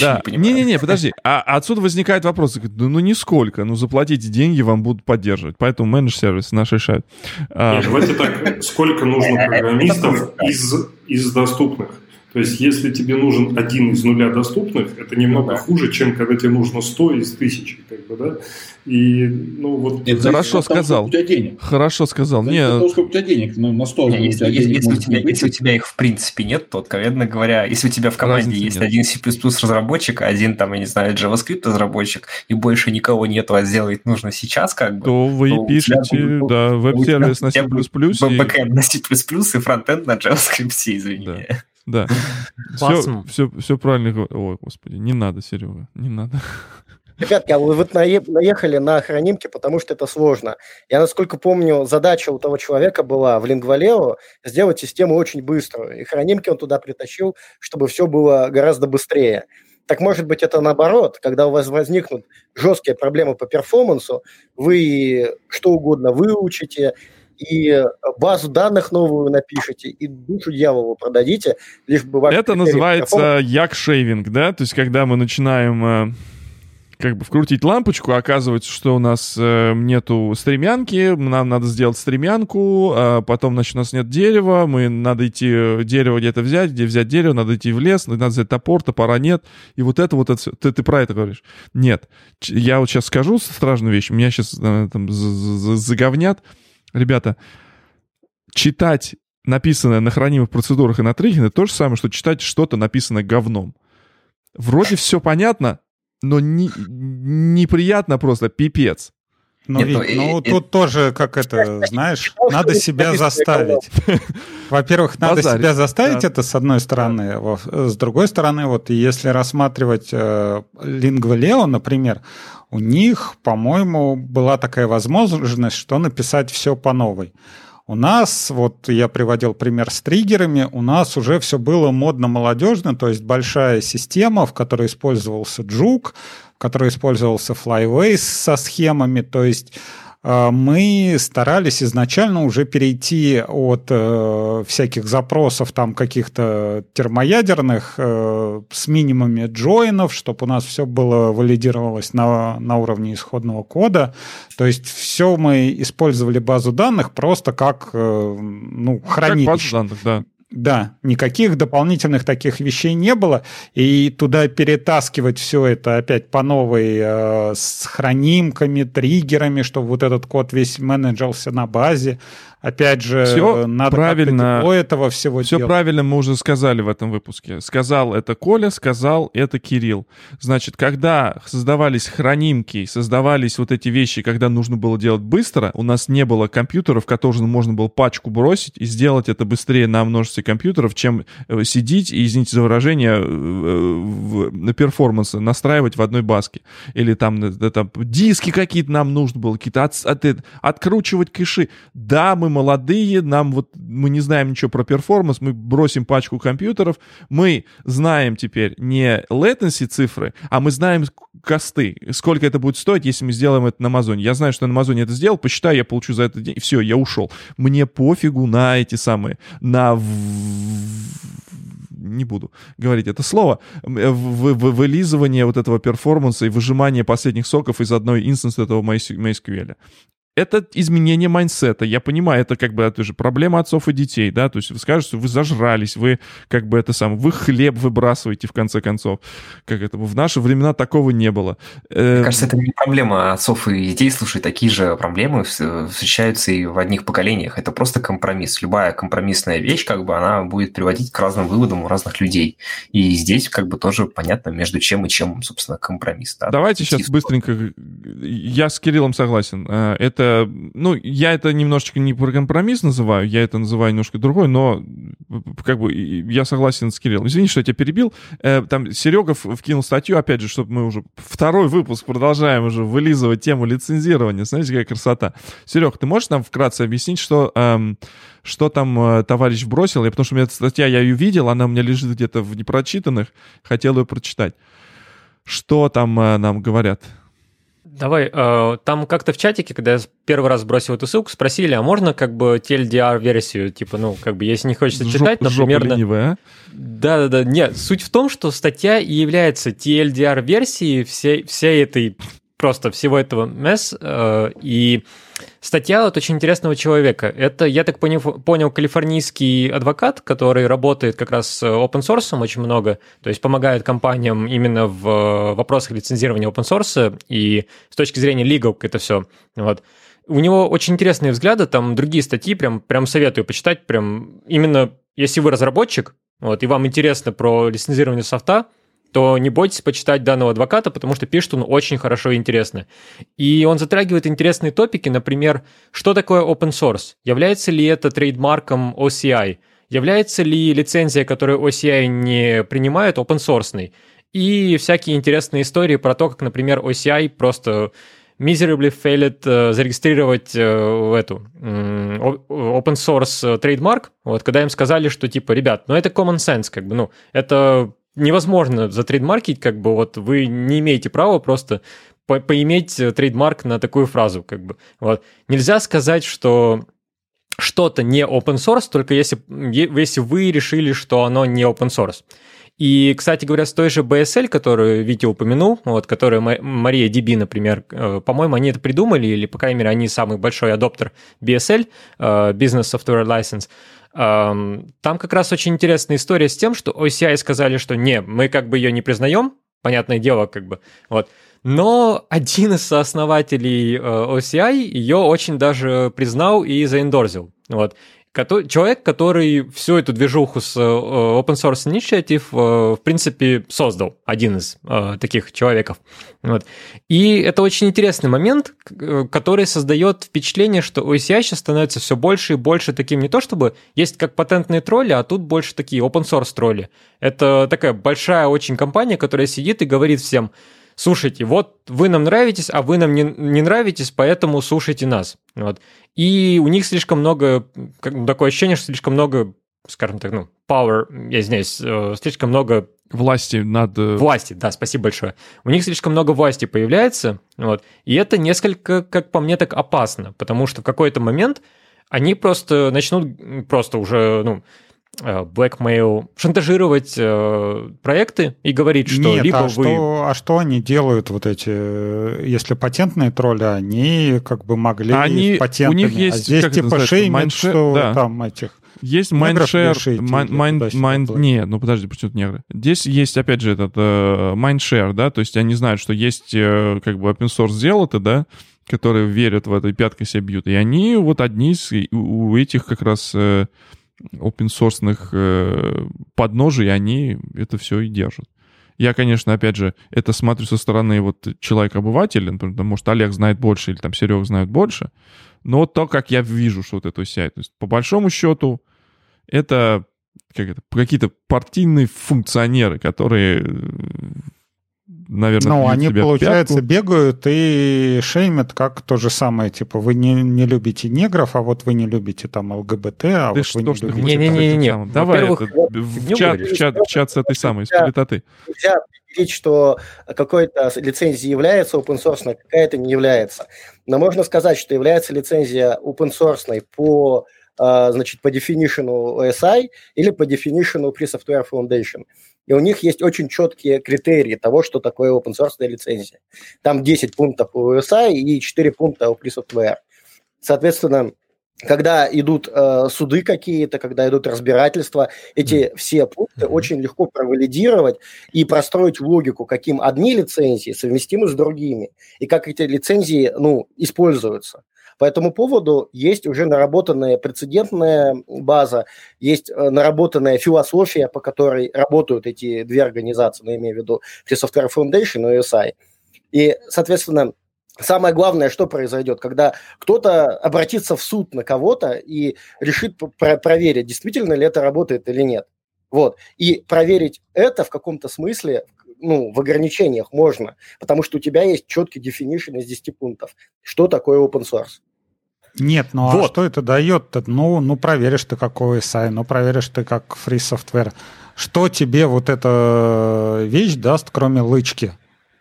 A: Да. Не-не-не, подожди. А отсюда возникает вопрос. Ну, нисколько. Ну, заплатите деньги, вам будут поддерживать. Поэтому менедж-сервис наш решает.
G: А, давайте так. Сколько нужно программистов из, из доступных? То есть, если тебе нужен один из нуля доступных, это немного да. хуже, чем когда тебе нужно 100 из тысячи, как бы, да? И, ну, вот...
A: Нет, Хорошо сказал. У тебя денег. Хорошо сказал. Не...
E: Того, сколько у тебя денег, ну, на 100
B: не, если, если, если, у тебя, если у тебя их в принципе нет, то, откровенно говоря, если у тебя в команде Разницы есть нет. один C++ разработчик, один, там, я не знаю, JavaScript разработчик, и больше никого нету, а сделать нужно сейчас, как бы...
A: То вы то пишете, будет, да, веб-сервис на C++.
B: Бэкэнд на C++ и фронтенд на JavaScript, извини.
A: Да. Да. Все, все, все правильно говорю. Ой, господи, не надо, Серега, не надо.
D: Ребятки, а вы вот наехали на хранимки, потому что это сложно. Я, насколько помню, задача у того человека была в Lingvaleo сделать систему очень быструю. И хранимки он туда притащил, чтобы все было гораздо быстрее. Так может быть это наоборот, когда у вас возникнут жесткие проблемы по перформансу, вы что угодно выучите, и базу данных новую напишите, и душу дьяволу продадите, лишь бы...
A: Это называется як-шейвинг, да? То есть, когда мы начинаем э, как бы вкрутить лампочку, оказывается, что у нас э, нету стремянки, нам надо сделать стремянку, а потом, значит, у нас нет дерева, мы надо идти э, дерево где-то взять, где взять дерево, надо идти в лес, надо взять топор, топора нет, и вот это вот это все. Ты, ты про это говоришь? Нет. Я вот сейчас скажу страшную вещь, меня сейчас э, там заговнят, Ребята, читать написанное на хранимых процедурах и на триггере то же самое, что читать что-то написанное говном. Вроде все понятно, но не, неприятно просто, пипец.
F: Ну, Нет, Вик, ну, ну и, тут и... тоже, как это, знаешь, надо себя заставить. Во-первых, надо себя заставить, да. это с одной стороны. С другой стороны, вот если рассматривать э, Lingua Leo, например, у них, по-моему, была такая возможность, что написать все по новой. У нас, вот я приводил пример с триггерами, у нас уже все было модно-молодежно, то есть большая система, в которой использовался Juke, в которой использовался Flyways со схемами, то есть мы старались изначально уже перейти от э, всяких запросов там каких-то термоядерных э, с минимумами джойнов, чтобы у нас все было валидировалось на, на уровне исходного кода. То есть все мы использовали базу данных просто как э, ну, хранилище. Как базу данных, да. Да, никаких дополнительных таких вещей не было, и туда перетаскивать все это опять по новой э, с хранимками, триггерами, чтобы вот этот код весь менеджился на базе, Опять же,
A: все
F: надо
A: правильно,
F: этого всего
A: Все
F: делать.
A: правильно мы уже сказали в этом выпуске. Сказал это Коля, сказал это Кирилл. Значит, когда создавались хранимки, создавались вот эти вещи, когда нужно было делать быстро, у нас не было компьютеров, которые можно было пачку бросить и сделать это быстрее на множестве компьютеров, чем э, сидеть и, извините за выражение, э, на перформансы настраивать в одной баске. Или там, э, там диски какие-то нам нужно было, какие-то от, от, откручивать кэши. Да, мы молодые, нам вот мы не знаем ничего про перформанс, мы бросим пачку компьютеров, мы знаем теперь не latency цифры, а мы знаем косты, сколько это будет стоить, если мы сделаем это на Амазоне. Я знаю, что на Амазоне это сделал, посчитаю, я получу за это день, все, я ушел. Мне пофигу на эти самые, на не буду говорить это слово, вылизывание вот этого перформанса и выжимание последних соков из одной инстанции этого MySQL это изменение майнсета. Я понимаю, это как бы это же проблема отцов и детей, да, то есть вы скажете, вы зажрались, вы как бы это самое, вы хлеб выбрасываете в конце концов. Как это, в наши времена такого не было.
B: Мне эм, кажется, это не проблема отцов и детей, слушай, такие же проблемы встречаются и в одних поколениях. Это просто компромисс. Любая компромиссная вещь, как бы, она будет приводить к разным выводам у разных людей. И здесь как бы тоже понятно, между чем и чем, собственно, компромисс. Да?
A: Давайте сейчас быстренько, я с Кириллом согласен, э, это это, ну, я это немножечко не про компромисс называю, я это называю немножко другой, но как бы я согласен с Кириллом. Извини, что я тебя перебил. Э, там Серега вкинул статью, опять же, чтобы мы уже второй выпуск продолжаем уже вылизывать тему лицензирования. Смотрите, какая красота. Серег, ты можешь нам вкратце объяснить, что, эм, что там э, товарищ бросил? Я, потому что у меня эта статья, я ее видел, она у меня лежит где-то в непрочитанных, хотел ее прочитать. Что там э, нам говорят?
C: Давай, э, там как-то в чатике, когда я первый раз бросил эту ссылку, спросили, а можно как бы TLDR-версию, типа, ну, как бы, если не хочется Жоп, читать, например...
A: Ленивая, а?
C: Да-да-да, нет, суть в том, что статья и является TLDR-версией всей, всей этой, просто всего этого MES, э, и Статья от очень интересного человека. Это, я так понял, калифорнийский адвокат, который работает как раз с open source очень много, то есть помогает компаниям именно в вопросах лицензирования open source и с точки зрения legal это все. Вот. У него очень интересные взгляды, там другие статьи, прям, прям советую почитать, прям именно если вы разработчик, вот, и вам интересно про лицензирование софта, то не бойтесь почитать данного адвоката, потому что пишет он очень хорошо и интересно. И он затрагивает интересные топики, например, что такое open source? Является ли это трейдмарком OCI? Является ли лицензия, которую OCI не принимает, open source? И всякие интересные истории про то, как, например, OCI просто miserably failed uh, зарегистрировать uh, эту open source трейдмарк, вот, когда им сказали, что типа, ребят, ну это common sense, как бы, ну, это невозможно затрейдмаркить, как бы вот вы не имеете права просто по поиметь трейдмарк на такую фразу, как бы. Вот. Нельзя сказать, что что-то не open source, только если, если вы решили, что оно не open source. И, кстати говоря, с той же BSL, которую Витя упомянул, вот, которая Мария Диби, например, э, по-моему, они это придумали, или, по крайней мере, они самый большой адоптер BSL, э, Business Software License, там как раз очень интересная история с тем, что OCI сказали, что не, мы как бы ее не признаем, понятное дело, как бы, вот. Но один из сооснователей э, OCI ее очень даже признал и заэндорзил. Вот человек, который всю эту движуху с э, Open Source Initiative, э, в принципе, создал, один из э, таких человеков. Вот. И это очень интересный момент, который создает впечатление, что OCI сейчас становится все больше и больше таким не то чтобы есть как патентные тролли, а тут больше такие open source тролли. Это такая большая очень компания, которая сидит и говорит всем, слушайте, вот вы нам нравитесь, а вы нам не, не нравитесь, поэтому слушайте нас. Вот. И у них слишком много, как, такое ощущение, что слишком много, скажем так, ну, power, я извиняюсь, э, слишком много
A: Власти над... Э,
C: власти, да, спасибо большое. У них слишком много власти появляется, вот, и это несколько, как по мне, так опасно, потому что в какой-то момент они просто начнут просто уже, ну, blackmail, шантажировать э, проекты и говорить, что
F: Нет,
C: либо
F: а
C: вы...
F: Что, а что они делают, вот эти, э, если патентные тролли, они как бы могли
A: они,
F: патентами,
A: у них есть,
F: а здесь типа шейминг, что да. там этих...
A: Есть Mind-
F: платить.
A: нет, ну подожди, почему тут негры? Здесь есть, опять же, этот э, Mindshare, да, то есть они знают, что есть э, как бы open source дело-то, да, которые верят в это и пяткой себя бьют. И они вот одни из у у этих как раз э, open source подножий, они это все и держат. Я, конечно, опять же, это смотрю со стороны вот человека-обывателя, там, может, Олег знает больше или там Серега знает больше, но то, как я вижу, что вот это вся, то есть по большому счету это, как это какие-то партийные функционеры, которые, наверное,
F: Ну, они, получается,
A: пятку.
F: бегают и шеймят как то же самое. Типа, вы не, не любите негров, а вот вы не любите там ЛГБТ, а
A: Да
F: вот
A: что
F: вы не
A: ж ты
F: любите...
A: самым? Давай это, в, чат, в, чат, в чат с этой самой, с политоты.
D: Нельзя определить, что какой-то лицензия является open source, а какая-то не является. Но можно сказать, что является лицензия open source по, а, значит, по definition OSI или по definition Free Software Foundation. И у них есть очень четкие критерии того, что такое open source лицензия. Там 10 пунктов у OSI и 4 пункта у Free Software. Соответственно, когда идут э, суды какие-то, когда идут разбирательства, эти все пункты очень легко провалидировать и простроить логику, каким одни лицензии совместимы с другими, и как эти лицензии ну, используются. По этому поводу есть уже наработанная прецедентная база, есть э, наработанная философия, по которой работают эти две организации, ну, имею в виду Free Software Foundation и USI. И, соответственно, Самое главное, что произойдет, когда кто-то обратится в суд на кого-то и решит про- проверить, действительно ли это работает или нет. Вот. И проверить это в каком-то смысле, ну, в ограничениях можно, потому что у тебя есть четкий definition из 10 пунктов, что такое open source.
F: Нет, ну а
C: Вот.
F: что это дает-то? Ну, ну проверишь ты какой SI, ну проверишь ты как free software. Что тебе вот эта вещь даст, кроме лычки?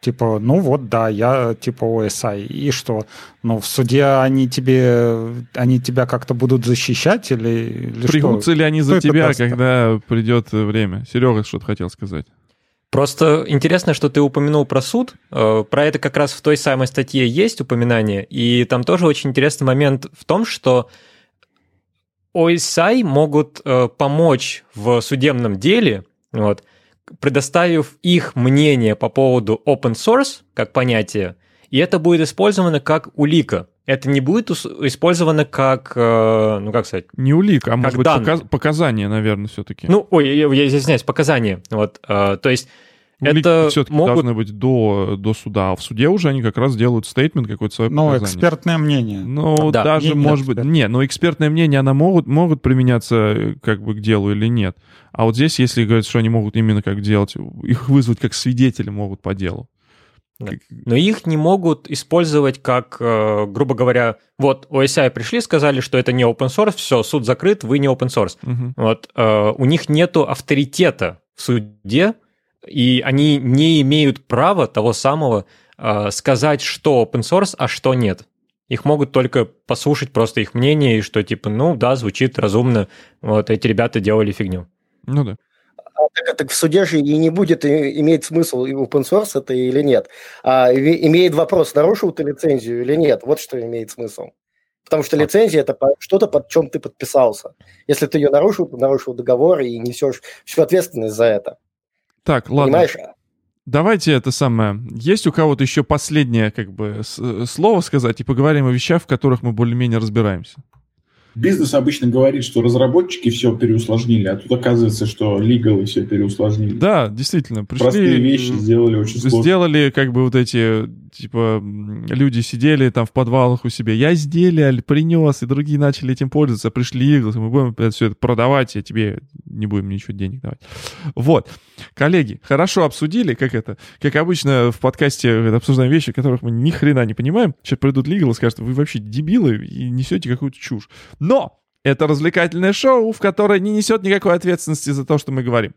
F: Типа, ну вот, да, я типа OSI. И что? Ну, в суде они тебе, они тебя как-то будут защищать или, или
A: Пригнутся
F: что?
A: ли они
F: Что
A: за тебя,
F: даст-то?
A: когда придет время? Серега что-то хотел сказать.
C: Просто интересно, что ты упомянул про суд. Э, Про это как раз в той самой статье есть упоминание. И там тоже очень интересный момент в том, что OSI могут э, помочь в судебном деле, вот, предоставив их мнение по поводу open source как понятие, и это будет использовано как улика. Это не будет использовано как, э, ну как сказать,
A: Не улик, а может
C: Как
A: быть
C: данные.
A: показ- показания, наверное, все-таки.
C: ну, ой, я, я извиняюсь, показания. Вот, э, то есть это
A: все-таки
C: могут
A: должны быть до, до суда, а в суде уже они как раз делают стейтмент какой-то свое
F: Ну, экспертное мнение.
A: Ну,
C: Да.
A: даже,
F: Нет,
A: может быть...
F: эксперт.
A: Не, но экспертное мнение, оно могут, могут применяться э, как бы к делу или нет. А вот здесь, если говорят, что они могут именно как делать, их вызвать как свидетели могут по делу.
C: Да. Но их не могут использовать как, э, грубо говоря, вот OSI пришли, сказали, что это не open source, все, суд закрыт, вы не open source.
A: Мгм.
C: Вот, э, у них нету авторитета в суде, и они не имеют права того самого э, сказать, что open source, а что нет. Их могут только послушать просто их мнение, и что типа, ну да, звучит разумно, вот эти ребята делали фигню.
A: Ну да.
D: А так, так в суде же и не будет иметь смысл open source это или нет. А име- имеет вопрос, нарушил ты лицензию или нет. Вот что имеет смысл. Потому что лицензия – это что-то, под чем ты подписался. Если ты ее нарушил, ты нарушил договор и несешь всю ответственность за это.
A: Так, ладно.
D: Понимаешь?
A: Давайте это самое. Есть у кого-то еще последнее как бы э, слово сказать и поговорим о вещах, в которых мы более-менее разбираемся.
E: Бизнес обычно говорит, что разработчики все переусложнили, а тут оказывается, что лигалы все переусложнили.
A: Да, действительно, пришли...
E: Простые вещи сделали очень сложно.
A: Сделали, как бы, вот эти, типа, люди сидели там в подвалах у себя. Я изделие принес, и другие начали этим пользоваться. Пришли иглы, мы будем все это продавать, и тебе не будем ничего денег давать. Вот. Коллеги, хорошо обсудили, как это, как обычно в подкасте обсуждаем вещи, которых мы ни хрена не понимаем. Сейчас придут лигалы и скажут, вы вообще дебилы и несете какую-то чушь. Но это развлекательное шоу, в которое не несет никакой ответственности за то, что мы говорим.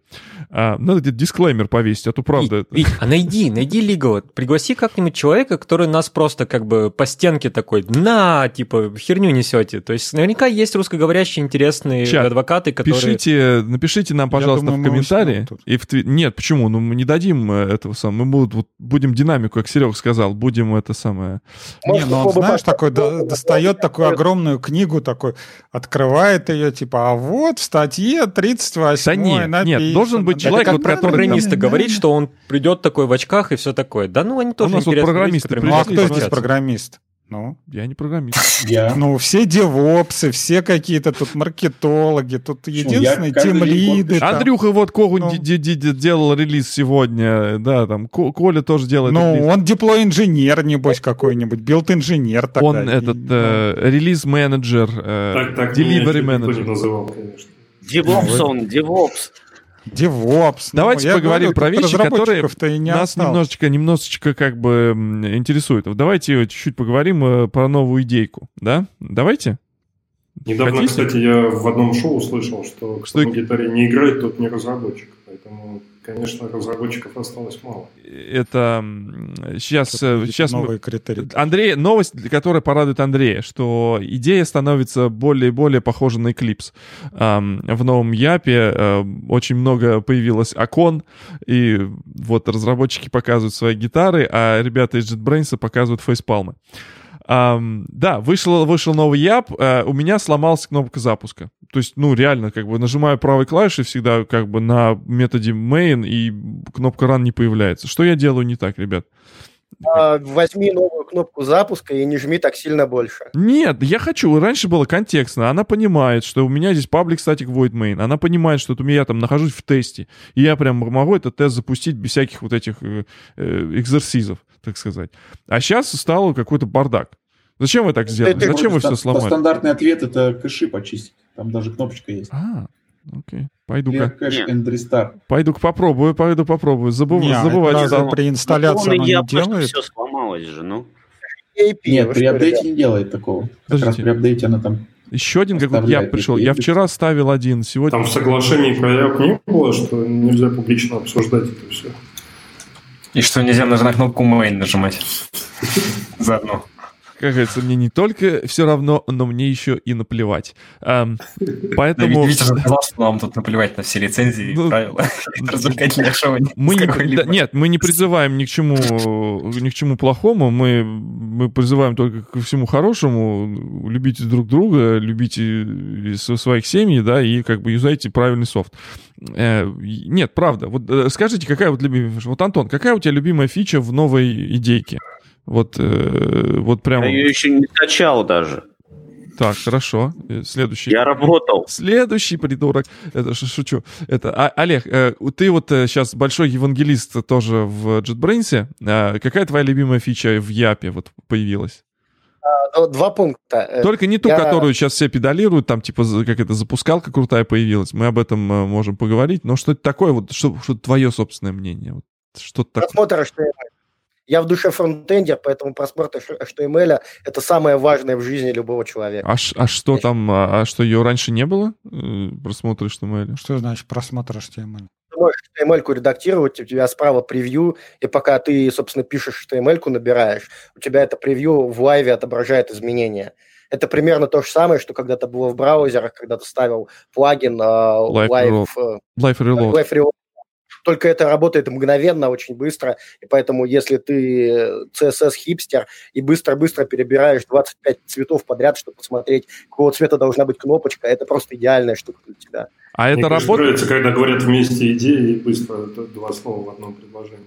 A: А, надо где-то дисклеймер повесить, а то правда...
C: Вить, Вить, а найди, найди Лигова, пригласи как-нибудь человека, который нас просто как бы по стенке такой, на, типа, херню несете. То есть наверняка есть русскоговорящие интересные
A: Чат,
C: адвокаты, которые...
A: Пишите, напишите нам, пожалуйста,
F: думаю,
A: в комментарии. И в тви- Нет, почему? Ну, мы не дадим э, этого самого. Мы будут, вот, будем динамику, как Серега сказал, будем это самое...
F: Не, ну он, знаешь, такой достает такую огромную книгу, такой открывает ее, типа, а вот в статье 38
A: Да нет,
F: написано.
A: нет, должен быть
F: Да
A: человек,
C: это
A: вот там-
C: программисты говорит, что он придет такой в очках и все такое. Да ну они тоже
A: нас вот
C: интересные
A: программисты
F: Ну,
C: которые
F: а
A: пришли
F: кто здесь программист? Ну,
A: Я не программист.
E: Я.
F: ну, все девопсы, все какие-то тут маркетологи, тут единственные тимлиды.
A: Андрюха вот Когунь
F: Ну.
A: делал релиз сегодня, да, там Ко- Коля тоже делает
F: Ну,
A: релиз.
F: он диплой-инженер, небось, какой-нибудь, билд-инженер тогда.
A: Он этот э, релиз-менеджер, э,
G: Так, так меня
A: delivery
G: никто не
A: менеджер.
G: называл, конечно.
H: Девопс он, девопс.
F: Ну, DevOps. Ну,
A: Давайте
F: я
A: поговорим
F: говорю,
A: про вещи, которые нас
F: осталось.
A: немножечко, немножечко как бы. Вот Давайте чуть-чуть поговорим э, про новую идейку, да? Давайте?
G: Недавно,
A: Хотите?
G: кстати, я в одном шоу услышал, что кто
A: Что-
G: на гитаре не играет, тот не разработчик. Поэтому, конечно, разработчиков осталось мало.
A: Это сейчас, сейчас мы,
F: Новые критерии.
A: Андрей, новость, которая порадует Андрея, что идея становится более и более похожа на Eclipse. В новом Япе э, очень много появилось окон, и вот разработчики показывают свои гитары, а ребята из JetBrains показывают фейспалмы. Ам, да, вышел, вышел новый Яп, э, у меня сломалась кнопка запуска. То есть, ну, реально, как бы нажимаю правой клавишей всегда как бы на методе main, и кнопка run не появляется. Что я делаю не так, ребят?
D: А, Возьми новую кнопку запуска и не жми так сильно больше.
A: Нет, я хочу. Раньше было контекстно. Она понимает, что у меня здесь public static void main. Она понимает, что вот у меня я там нахожусь в тесте. И я прям могу этот тест запустить без всяких вот этих э, э, экзерсизов, так сказать. А сейчас стало какой-то бардак. Зачем вы так сделали?
D: Это
A: Зачем вы все
E: Ста-
A: сломали?
E: Стандартный ответ это кэши почистить. Там даже кнопочка есть.
A: А, окей.
E: And restart.
A: Пойду-ка попробую, пойду попробую. Забыв-
F: Не,
A: забывать,
F: это
A: там-
F: при инсталляции оно
H: я,
F: не делает.
H: все сломалось же, ну.
D: AP,
E: Нет, при апдейте не делает такого. Как раз
A: Подождите.
E: при апдейте она там...
A: Еще один какой-то я пришел. Я вчера ставил один, сегодня...
G: Там в соглашении про ЯП не было, что нельзя публично обсуждать это все.
B: И что нельзя на на кнопку main нажимать. Заодно.
A: Как говорится, мне не только все равно, но мне еще и наплевать.
B: Да,
A: поэтому...
B: Же сказал, что нам тут наплевать на все лицензии и
A: Ну,
B: правила развлекательных шоу.
A: Мы не, да, нет, мы не призываем ни к чему, ни к чему плохому, мы, мы призываем только ко всему хорошему. Любите друг друга, любите своих семей, да, и как бы юзайте правильный софт. Э, нет, правда. Вот э, скажите, какая вот любимая... Вот, Антон, какая у тебя любимая фича в новой идейке? Вот, э, вот прям...
H: Я ее еще не скачал даже.
A: Так, хорошо. Э, Следующий.
H: Я работал.
A: Следующий придурок. Это ш- шучу. Это а, Олег, э, ты вот сейчас большой евангелист тоже в JetBrains. А, какая твоя любимая фича в Япе вот появилась?
D: А, Два пункта. Э,
A: Только не ту,
D: я-
A: которую сейчас все педалируют, там типа как это запускалка крутая появилась. Мы об этом э, можем поговорить. Но что-то такое вот, что, что твое собственное мнение? Вот, что-то такое.
D: Просмотр HTML. Я в душе фронтендер, поэтому просмотр HTML – это самое важное в жизни любого человека.
A: А, а что там, а, а что ее раньше не было? Э, Просмотр HTML?
F: Что значит просмотр HTML?
D: Ты можешь HTML-ку редактировать, у тебя справа превью, и пока ты, собственно, пишешь HTML-ку, набираешь, у тебя это превью в лайве отображает изменения. Это примерно то же самое, что когда-то было в браузерах, когда ты ставил плагин э,
A: Live
D: Live,
A: Life Reload.
D: Live Reload. Только это работает мгновенно, очень быстро, и поэтому если ты CSS-хипстер и быстро-быстро перебираешь 25 цветов подряд, чтобы посмотреть, какого цвета должна быть кнопочка, это просто идеальная штука для тебя.
A: А это
G: Мне кажется,
A: работает?
G: нравится, когда говорят вместе идеи и быстро два слова в одном предложении.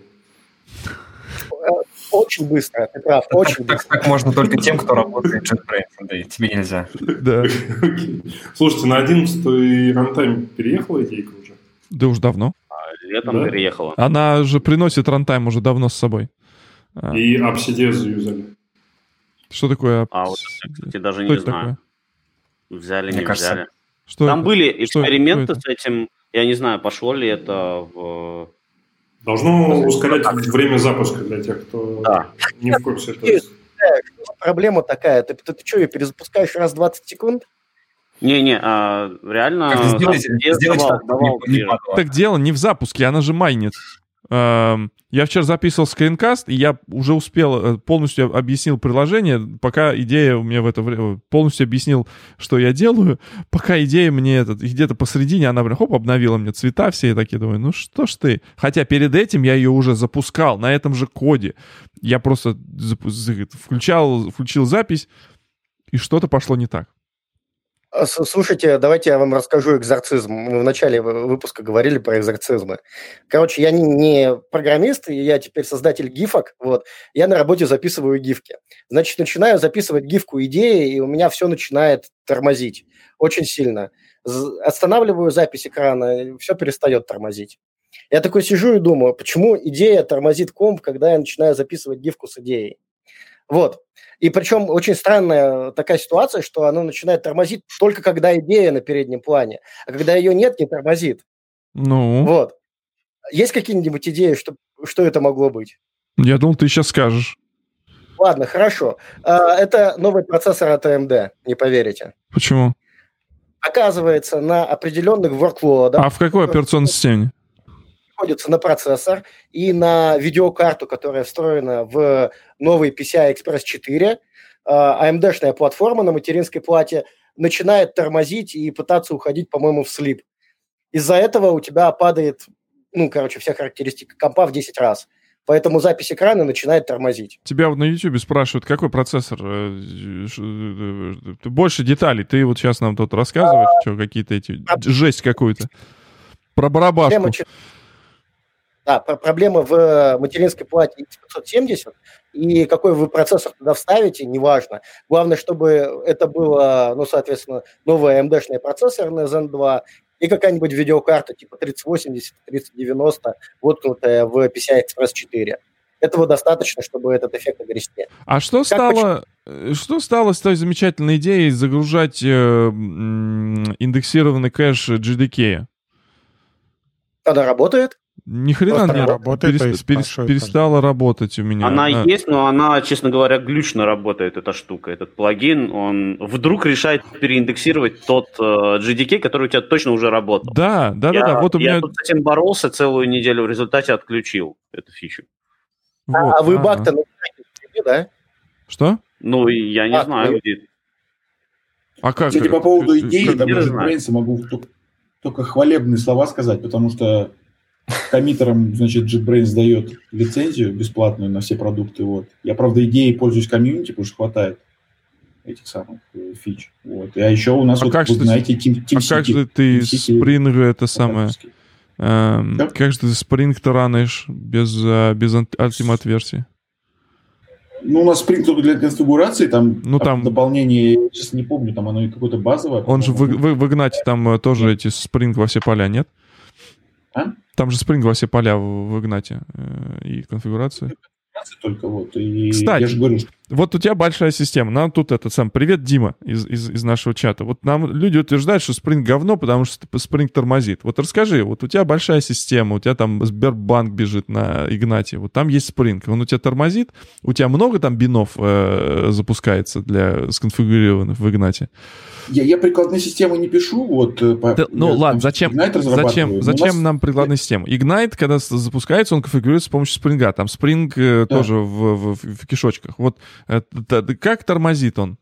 D: Очень быстро, ты прав, очень
B: Так,
D: быстро.
B: так можно только тем, кто работает в JetBrains, Андрей. Тебе нельзя.
A: Да.
G: Слушайте, на 11 runtime переехала идейка уже?
A: Да уж давно.
H: Летом
G: Да?
H: переехала.
A: Она же приносит runtime уже давно с собой. А,
G: И Obsidian заюзали.
A: Что такое?
H: А вот кстати, даже
A: Что
H: не знаю. Взяли,
B: Мне
H: не
B: кажется,
H: взяли.
A: Что
H: Там
A: это?
H: были эксперименты
A: что
H: с этим. Я не знаю, пошло ли это в...
G: Должно ускорять время запуска для тех, кто
H: Да.
G: не в курсе.
D: За проблема такая? Ты, ты, ты что, ее перезапускаешь раз в 20 секунд?
H: Не-не, а, реально...
B: Как сделать, сделать
H: давал-
B: так,
H: давал
B: не- не.
A: Так дело не в запуске, она же майнит. Эм, Я вчера записывал скринкаст, и я уже успел, э, полностью объяснил приложение, пока идея у меня в это время, полностью объяснил, что я делаю, пока идея мне этот, где-то посередине она прям хоп, обновила мне цвета все, и такие думаю, ну что ж ты. Хотя перед этим я ее уже запускал на этом же коде. Я просто включал, включил запись, и что-то пошло не так.
D: А, слушайте, давайте я вам расскажу экзорцизм. Мы в начале выпуска говорили про экзорцизмы. Короче, я не, не программист, я теперь создатель гифок. Вот. Я на работе записываю гифки. Значит, начинаю записывать гифку идеи, и у меня все начинает тормозить очень сильно. Останавливаю запись экрана, все перестает тормозить. Я такой сижу и думаю, почему идея тормозит комп, когда я начинаю записывать гифку с идеей. Вот. И причем очень странная такая ситуация, что она начинает тормозить только когда идея на переднем плане, а когда ее нет, не тормозит.
A: Ну?
D: Вот. Есть какие-нибудь идеи, что, что это могло быть?
A: Я думал, ты сейчас скажешь.
D: Ладно, хорошо. А, это новый процессор от AMD, не поверите.
A: Почему?
D: Оказывается, на определенных workload.
A: А в какой операционной системе?
D: Приходится на процессор и на видеокарту, которая встроена в новый PCI Express 4. AMD-шная платформа на материнской плате начинает тормозить и пытаться уходить, по-моему, в слип. Из-за этого у тебя падает, ну, короче, вся характеристика компа в 10 раз. Поэтому запись экрана начинает тормозить.
A: Тебя вот на YouTube спрашивают, какой процессор? Э, э, больше деталей. Ты вот сейчас нам тут рассказываешь, а, что какие-то эти... Жесть какую-то. Про барабашку.
D: Да, проблема в материнской плате X570, и какой вы процессор туда вставите, неважно. Главное, чтобы это было, ну, соответственно, новый AMD-шный процессор на Zen 2 и какая-нибудь видеокарта типа 3080, 3090, воткнутая в PCI Express 4. Этого достаточно, чтобы этот эффект огрести.
A: А что как стало, почему? Э, что стало с той замечательной идеей загружать э, индексированный кэш GDK?
D: Она работает.
A: Ни хрена не работает, перест, перест, перестала работать у меня.
H: Она а. есть, но она, честно говоря, глючно работает, эта штука, этот плагин. Он вдруг решает переиндексировать тот э, GDK, который у тебя точно уже работал.
A: Да, да,
H: я,
A: да, да. Вот у меня...
H: Я тут с этим боролся целую неделю, в результате отключил эту фичу.
D: Вот, а, а вы баг-то на да?
A: Что?
H: Ну, я не а, знаю, где.
E: А как? Кстати, по поводу идеи, там, JetBrains могу только хвалебные слова сказать, потому что коммитерам, значит, JetBrains дает лицензию бесплатную на все продукты. Вот. Я, правда, идеей пользуюсь комьюнити, потому что хватает этих самых э, фич. Вот. А еще у нас,
A: а
E: вот,
A: как
E: вы знаете, Team,
A: Team А как же ты Spring это самое... Эм, да? Как же ты Spring то ранишь без, э, без Ultimate версии?
E: Ну, у нас Spring только для конфигурации, там, ну, там дополнение, я сейчас не помню, там оно какое-то базовое.
A: Он же в, в, в Ignite там э, тоже эти Spring во все поля, нет? А? Там же Spring во все поля в, Игнате э, и конфигурации.
E: Только вот. И
A: Кстати, я же говорю, что вот у тебя большая система. Нам тут этот сам... Привет, Дима, из, из, из нашего чата. Вот нам люди утверждают, что Spring говно, потому что Spring тормозит. Вот расскажи, вот у тебя большая система, у тебя там Сбербанк бежит на Игнате, вот там есть Spring, он у тебя тормозит, у тебя много там бинов э, запускается для сконфигурированных в Игнате?
E: Я, я прикладные системы не пишу, вот...
A: Э, по, да, ну я, ладно, зачем, зачем, зачем нас... нам прикладная система? Ignite, когда запускается, он конфигурируется с помощью Spring. Там Spring э, да. тоже в, в, в, в кишочках. Вот как тормозит он?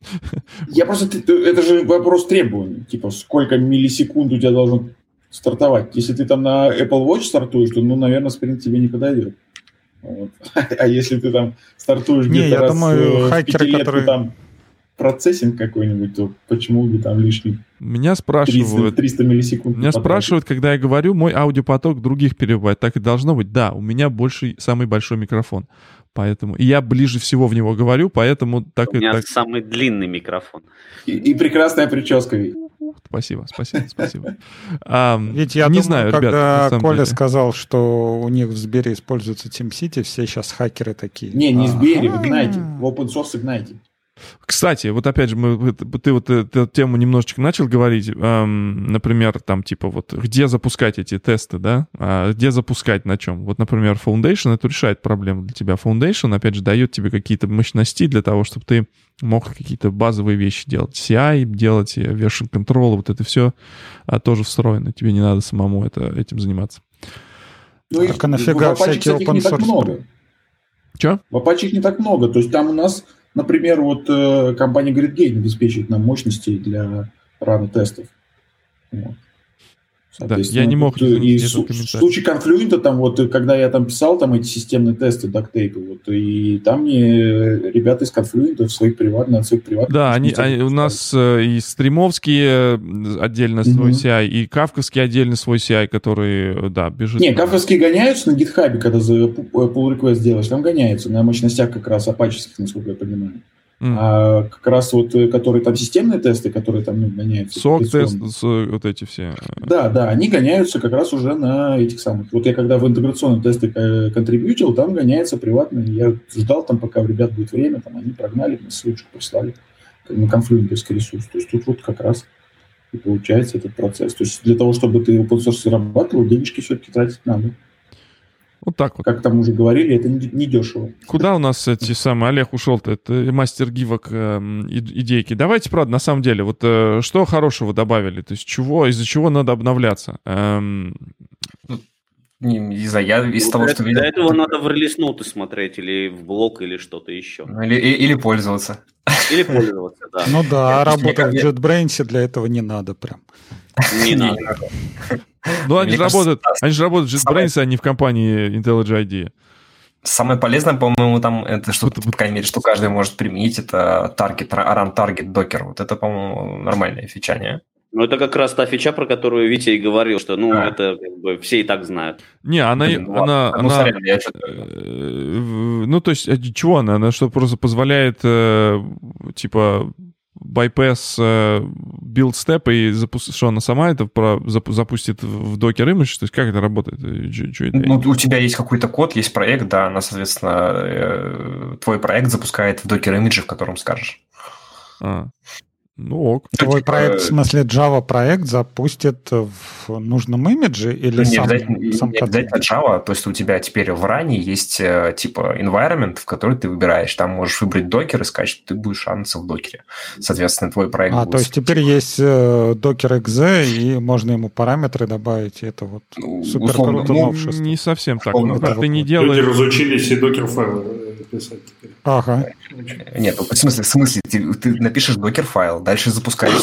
E: Я просто... Это же вопрос требований. Типа, сколько миллисекунд у тебя должен стартовать. Если ты там на Apple Watch стартуешь, то, ну, наверное, спринт тебе не подойдет. Вот. А если ты там стартуешь где-то
F: я раз думаю,
E: в хакеры, которые... там процессинг какой-нибудь, то почему бы там лишний
A: меня спрашивают...
E: 300, 300 миллисекунд.
A: Меня потратить. спрашивают, когда я говорю, мой аудиопоток других перебывает. Так и должно быть. Да, у меня больше, самый большой микрофон. Поэтому и я ближе всего в него говорю, поэтому так
H: У меня
A: так...
H: самый длинный микрофон.
E: И, и прекрасная прическа.
A: Спасибо, спасибо, спасибо. А,
F: Ведь я не думаю, знаю, когда ребят, Коля деле. сказал, что у них в Сбере используется TeamCity, все сейчас хакеры такие.
E: Не, не в Сбере, в Ignite, в open source Ignite.
A: Кстати, вот опять же, мы, ты вот эту тему немножечко начал говорить, эм, например, там типа вот где запускать эти тесты, да, а где запускать на чем. Вот, например, Foundation это решает проблему для тебя. Foundation, опять же, дает тебе какие-то мощности для того, чтобы ты мог какие-то базовые вещи делать. CI делать, version control, вот это все а, тоже встроено. Тебе не надо самому это, этим заниматься.
E: Ну, так, а нафига всякие open source?
A: Че?
E: В Apache их не так много. То есть там у нас Например, вот э, компания GridGate обеспечивает нам мощности для раны тестов. Вот.
A: Да, я не мог
E: вот, и в случае конфлюента, там вот, когда я там писал там эти системные тесты дактейпы, вот, и там мне ребята из конфлюента в своих приватных, на своих приватных...
A: Да, они, они- у нас э, и стримовские э, отдельно свой
E: Мгм.
A: CI, и кавковский отдельно свой CI, который, э, да, бежит.
E: Не, кавказские гоняются на гитхабе, когда за pull request делаешь, там гоняются на мощностях как раз апаческих, насколько я понимаю.
A: М.
E: А как раз вот, э, которые там системные тесты, которые там ну, гоняются.
A: Сок тест,
E: операционные.
A: с- э, вот эти все.
E: Да, да, они гоняются как раз уже на этих самых. Вот я когда в интеграционные тесты э, контрибьютил, там гоняется приватно. Я ждал там, пока у ребят будет время, там они прогнали, мне ссылочку прислали на конфлюентовский ресурс. То есть тут вот как раз и получается этот процесс. То есть для того, чтобы ты open source зарабатывал, денежки все-таки тратить надо.
A: Вот так вот.
E: Как там уже говорили, это не, не дешево.
A: Куда у нас эти самые... Олег ушел-то, это мастер гивок и- идейки. Давайте, правда, на самом деле, вот э, что хорошего добавили? То есть чего, из-за чего надо обновляться? Эм,
B: Не, не знаю, я из
H: Ну,
B: того,
H: для,
B: что
H: для
B: видел...
H: этого надо в релиз-ноуты смотреть или в блог, или что-то еще.
B: Ну, Или, и- или пользоваться.
H: Или пользоваться, да.
F: Ну да,
B: Я-
F: работать в JetBrains для этого не надо прям.
H: Не надо.
A: ну, они же работают, они же работают в JetBrains, а не в компании IntelliJ IDEA.
B: Самое полезное, по-моему, там, это что,
A: Вот-
B: по крайней мере, что каждый может применить, это target, run target docker. Вот это, по-моему, нормальное фича, не?
H: Ну, это как раз та фича, про которую Витя и говорил, что, ну,
B: А.
H: это как бы все и так знают.
A: Не, она...
B: Ну
A: она.
B: Ну,
A: она-
B: сорян, я
A: э, ну, то есть, э, чего она? Она что, просто позволяет, э, типа, bypass build step и запу- что она сама это про- запу- запустит в Docker image? То есть как это работает? Чё- чё это?
B: Ну, у тебя есть какой-то код, есть проект, да, она, соответственно, твой проект запускает в Docker имидже, в котором скажешь.
A: А. Ну ок.
F: Твой
B: типа,
F: проект, в смысле Java проект, запустит в нужном имидже или
B: Ну, не
F: сам,
B: обязательно,
F: сам
B: не обязательно Java, то есть у тебя теперь в ране есть э, типа environment, в который ты выбираешь. Там можешь выбрать докер и сказать, что ты будешь шанса в докере. Соответственно, твой проект
F: А,
B: будет
F: то есть теперь есть э, Docker exe, и можно ему параметры добавить, и это вот
B: Ну,
F: супер
B: условно,
F: круто
B: ну,
F: новшество.
A: Не совсем так.
B: Условно,
A: Ну,
B: да.
A: ты не
G: Люди
A: делаешь...
G: разучились и докер-файлы э, писать теперь.
F: Ага.
B: Нет, ну, в смысле, в смысле, ты, ты напишешь докер-файл, дальше запускаешь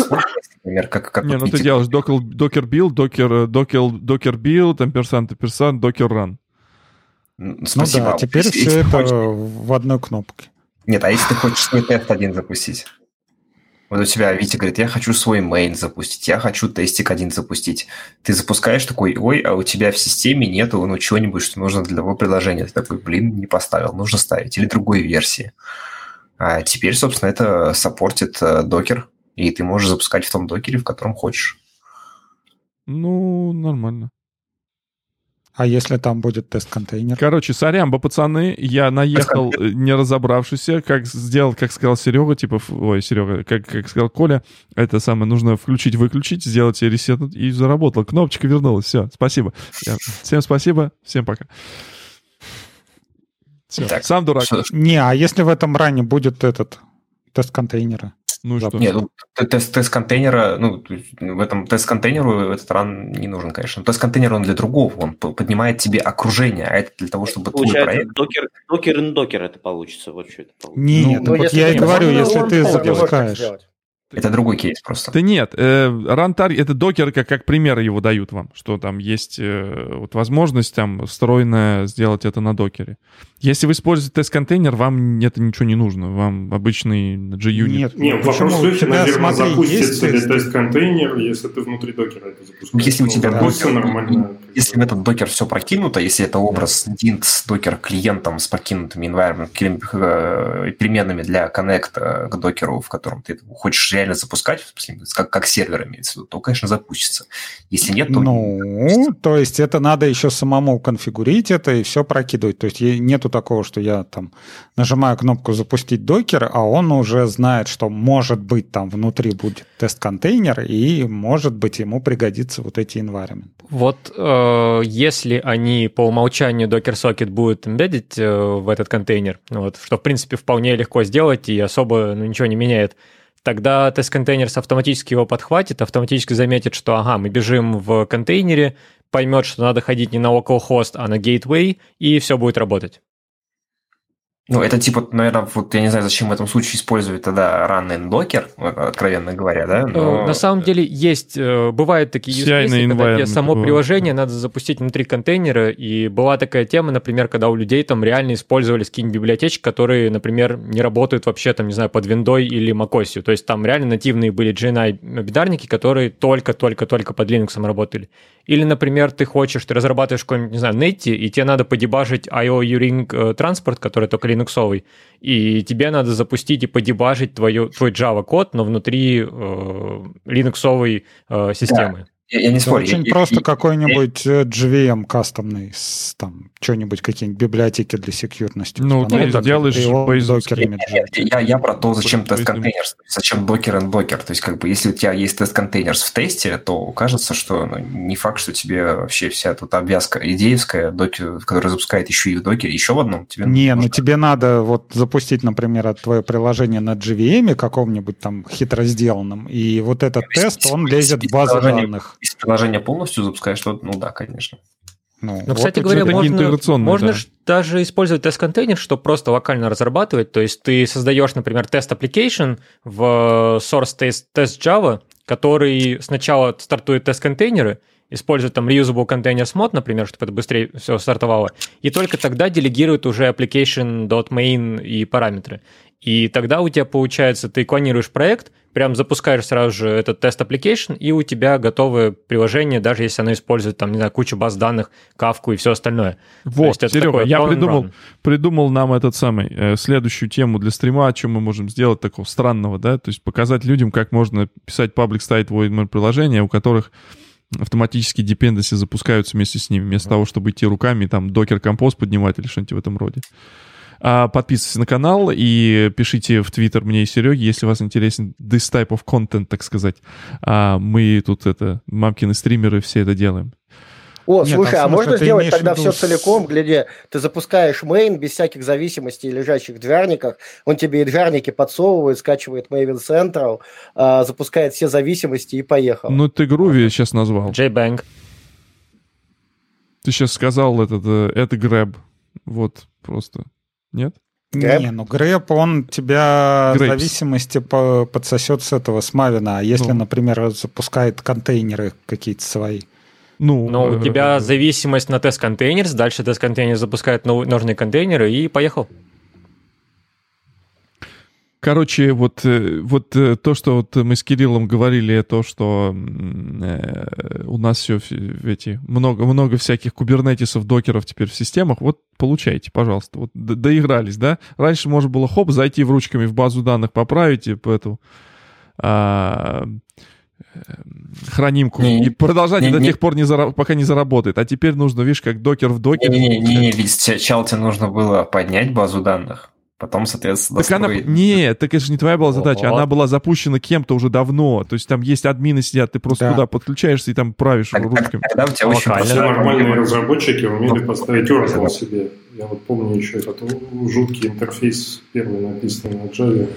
B: например, как, как
A: Не,
B: вот
A: ну ты делаешь docker, docker build, docker, э, docker, docker build, ampersand, ampersand, docker run.
B: Ну,
F: Ну
B: Спасибо.
F: да,
B: А
F: теперь
B: если-
F: все это
B: хочешь-
F: в одной кнопке.
B: Нет, а если ты хочешь свой тест один запустить? Вот у тебя Витя говорит, я хочу свой main запустить, я хочу тестик один запустить. Ты запускаешь такой, ой, а у тебя в системе нету ну, чего-нибудь, что нужно для того приложения. Ты такой, блин, не поставил, нужно ставить. Или другой версии. А теперь, собственно, это саппортит э, докер, и ты можешь запускать в том докере, в котором хочешь.
A: Ну, нормально.
F: А если там будет тест-контейнер?
A: Короче, сорямба, пацаны, я наехал, э, не разобравшись, как сделал, как сказал Серега, типа, ой, Серега, как, как сказал Коля, это самое, нужно включить-выключить, сделать ресет, и заработал. Кнопочка вернулась, все, спасибо. Я- Всем спасибо, всем пока. Всё,
B: Так,
A: сам дурак.
B: Что-
F: Не, а если в этом ране будет этот тест-контейнера?
A: Ну и что?
B: Нет, ну, тест, тест контейнера, ну, в этом тест контейнеру этот ран не нужен, конечно. Тест контейнер он для другого, он поднимает тебе окружение, а это для того, чтобы твой
H: Получается,
B: проект.
H: докер, докер in докер это получится. Вот что это получится.
F: Нет,
D: Ну,
F: вот я и говорю,
D: ну,
F: если
D: он
F: ты
D: так
F: запускаешь.
B: Это другой кейс просто.
A: Да нет, э, target, это докер, как, как пример его дают вам, что там есть э, вот возможность там встроенная сделать это на докере. Если вы используете тест-контейнер, вам это ничего не нужно, вам обычный G-Unit.
F: Нет,
G: Не,
F: ну
G: вопрос в
F: тебя,
G: наверное,
F: смотри,
G: запустится ли
F: тест.
G: тест-контейнер, если ты внутри докера это запускаешь.
B: Ну, если у
G: Ну,
B: тебя
G: запустится
B: докер,
G: нормально.
B: Если в этот докер все прокинуто, если это образ Dint с докер клиентом с прокинутыми environment, э, переменными для коннекта к докеру, в котором ты хочешь реально запускать, как, как сервер имеется в виду, то, конечно, запустится. Если нет, то...
F: Ну, то есть это надо еще самому конфигурить это и все прокидывать. То есть е- нету такого, что я там нажимаю кнопку «Запустить докер», а он уже знает, что может быть там внутри будет тест-контейнер, и может быть ему пригодится вот эти environment.
C: Вот э, если они по умолчанию Docker Socket будут embedded э, в этот контейнер, ну вот, что в принципе вполне легко сделать и особо ну, ничего не меняет, тогда тест-контейнер автоматически его подхватит, автоматически заметит, что ага, мы бежим в контейнере, поймет, что надо ходить не на localhost, а на gateway, и все будет работать.
B: Ну, это типа, наверное, вот я не знаю, зачем в этом случае использовать тогда run Docker, откровенно говоря, да?
C: Но... На самом деле есть, э, бывают такие use когда тебе само приложение надо запустить внутри контейнера, и была такая тема, например, когда у людей там реально использовались какие-нибудь библиотечки, которые, например, не работают вообще там, не знаю, под виндой или macOS, то есть там реально нативные были GNI бидарники, которые только-только-только под Linux работали. Или, например, ты хочешь, ты разрабатываешь какой-нибудь, не знаю, Netty, и тебе надо подебажить IO Uring э, транспорт, который только линуксовый, и тебе надо запустить и подебажить твою, твой Java код, но внутри э, линуксовой э, системы. Да.
F: Я, я не спорю. Очень я, просто какой-нибудь я... JVM кастомный, с, там, что-нибудь, какие-нибудь библиотеки для секьюрности.
A: Ну, ты так, делаешь
B: докер я, я про то, зачем тест-контейнер, зачем докер и докер. То есть, как бы, если у тебя есть тест-контейнер в тесте, то кажется, что ну, не факт, что тебе вообще вся тут обвязка идеевская, докер, которая запускает еще и в докере, еще в одном.
F: Тебе не, ну тебе надо вот запустить, например, твое приложение на JVM каком-нибудь там хитро сделанном, и вот этот тест, он лезет в базу данных
B: если приложение полностью запускаешь, то, ну да, конечно.
C: Ну, Но, вот кстати говоря, можно, можно да. даже использовать тест-контейнер, чтобы просто локально разрабатывать. То есть ты создаешь, например, тест-application в source test, test Java, который сначала стартует тест-контейнеры, использует там reusable containers mod, например, чтобы это быстрее все стартовало, и только тогда делегирует уже application.main и параметры. И тогда у тебя получается, ты клонируешь проект, прям запускаешь сразу же этот тест application, и у тебя готовое приложение, даже если оно использует там, не знаю, кучу баз данных, кавку и все остальное.
A: Вот, Серега, я придумал, придумал нам этот самый, э, следующую тему для стрима, о чем мы можем сделать такого странного, да, то есть показать людям, как можно писать паблик site void приложения, у которых автоматически dependency запускаются вместе с ними, вместо того, чтобы идти руками, там, докер композ поднимать или что-нибудь в этом роде. А, подписывайтесь на канал и пишите в Твиттер мне и Сереге, если вас интересен this type of content, так сказать. А, мы тут это, мамкины стримеры, все это делаем.
D: О, Нет, слушай, а можно сделать тогда все целиком, гляди, ты запускаешь мейн без всяких зависимостей лежащих в дверниках, он тебе и дверники подсовывает, скачивает Maven Central, э, запускает все зависимости и поехал.
A: Ну, ты Groovy сейчас назвал.
C: JBank.
A: Ты сейчас сказал этот, э, это Grab. Вот, просто. Нет?
F: Грэб? Не, ну грэб, он тебя Грэбс. зависимости по подсосет с этого, с Мавина. А если, ну. например, запускает контейнеры какие-то свои?
C: Ну, Но у тебя зависимость на тест-контейнер, дальше тест-контейнер запускает нужные контейнеры и поехал.
A: Короче, вот, э, вот э, то, что вот мы с Кириллом говорили, то, что э, у нас все эти много, много всяких кубернетисов, докеров теперь в системах, вот получайте, пожалуйста. Вот доигрались, да? Раньше можно было хоп, зайти в ручками в базу данных, поправить по эту а, хранимку не, и продолжать не, до не, тех пор, не зара... пока не заработает. А теперь нужно, видишь, как докер в докере.
B: Не-не-не, сначала тебе нужно было поднять базу данных, Потом, соответственно,
A: так она, Не, так это же не твоя была задача. Она была запущена кем-то уже давно. То есть там есть админы сидят, ты просто да. туда подключаешься и там правишь так, ручками.
G: Тогда у тебя очень Все нормальные разработчики умели поставить Oracle себе. Я вот помню еще этот жуткий интерфейс первый написанный на Java.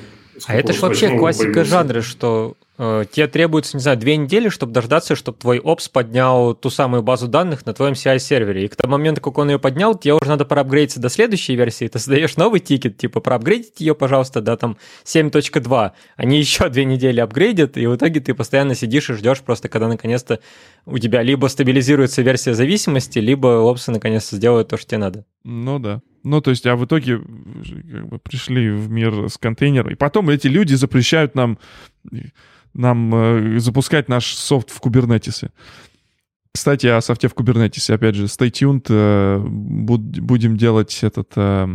C: А это же вообще классика появился. жанра, что э, тебе требуется, не знаю, две недели, чтобы дождаться, чтобы твой опс поднял ту самую базу данных на твоем CI-сервере. И к тому моменту, как он ее поднял, тебе уже надо проапгрейдиться до следующей версии. Ты создаешь новый тикет, типа, проапгрейдить ее, пожалуйста, до там 7.2. Они еще две недели апгрейдят, и в итоге ты постоянно сидишь и ждешь просто, когда наконец-то у тебя либо стабилизируется версия зависимости, либо опсы наконец-то сделают то, что тебе надо.
A: Ну да. Ну, то есть, а в итоге как бы, пришли в мир с контейнером. И потом эти люди запрещают нам, нам э, запускать наш софт в кубернетисе. Кстати, о софте в кубернетисе, опять же, stay tuned. Э, будем делать этот... Э,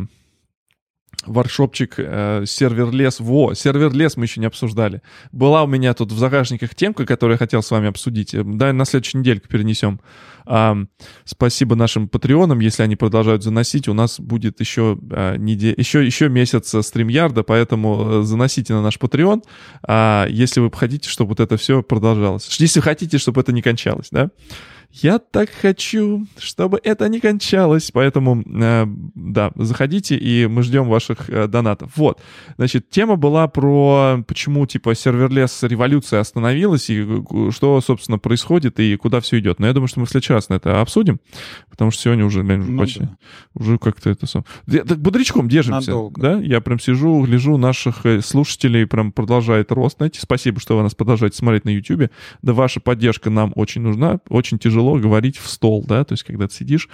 A: воршопчик, э, сервер-лес. Во, сервер-лес мы еще не обсуждали. Была у меня тут в загашниках темка, которую я хотел с вами обсудить. Э, да, на следующую недельку перенесем. Спасибо нашим патреонам, если они продолжают заносить. У нас будет еще, а, неде... еще, еще месяц стримярда, поэтому э, заносите на наш патреон, а, если вы хотите, чтобы вот это все продолжалось. Если хотите, чтобы это не кончалось, да? Я так хочу, чтобы это не кончалось. Поэтому, э, да, заходите, и мы ждем ваших э, донатов. Вот. Значит, тема была про почему, типа, serverless революция остановилась, и э, что, собственно, происходит, и куда все идет. Но я думаю, что мы в следующий раз на это обсудим, потому что сегодня уже, блин,
F: Ну
A: почти,
F: да.
A: уже как-то это... Так бодрячком держимся,
F: Надолго.
A: да? Я прям сижу, гляжу, наших э, слушателей прям продолжает рост. Знаете, спасибо, что вы нас продолжаете смотреть на YouTube. Да, ваша поддержка нам очень нужна. Очень тяжело говорить в стол, да, то есть когда ты сидишь,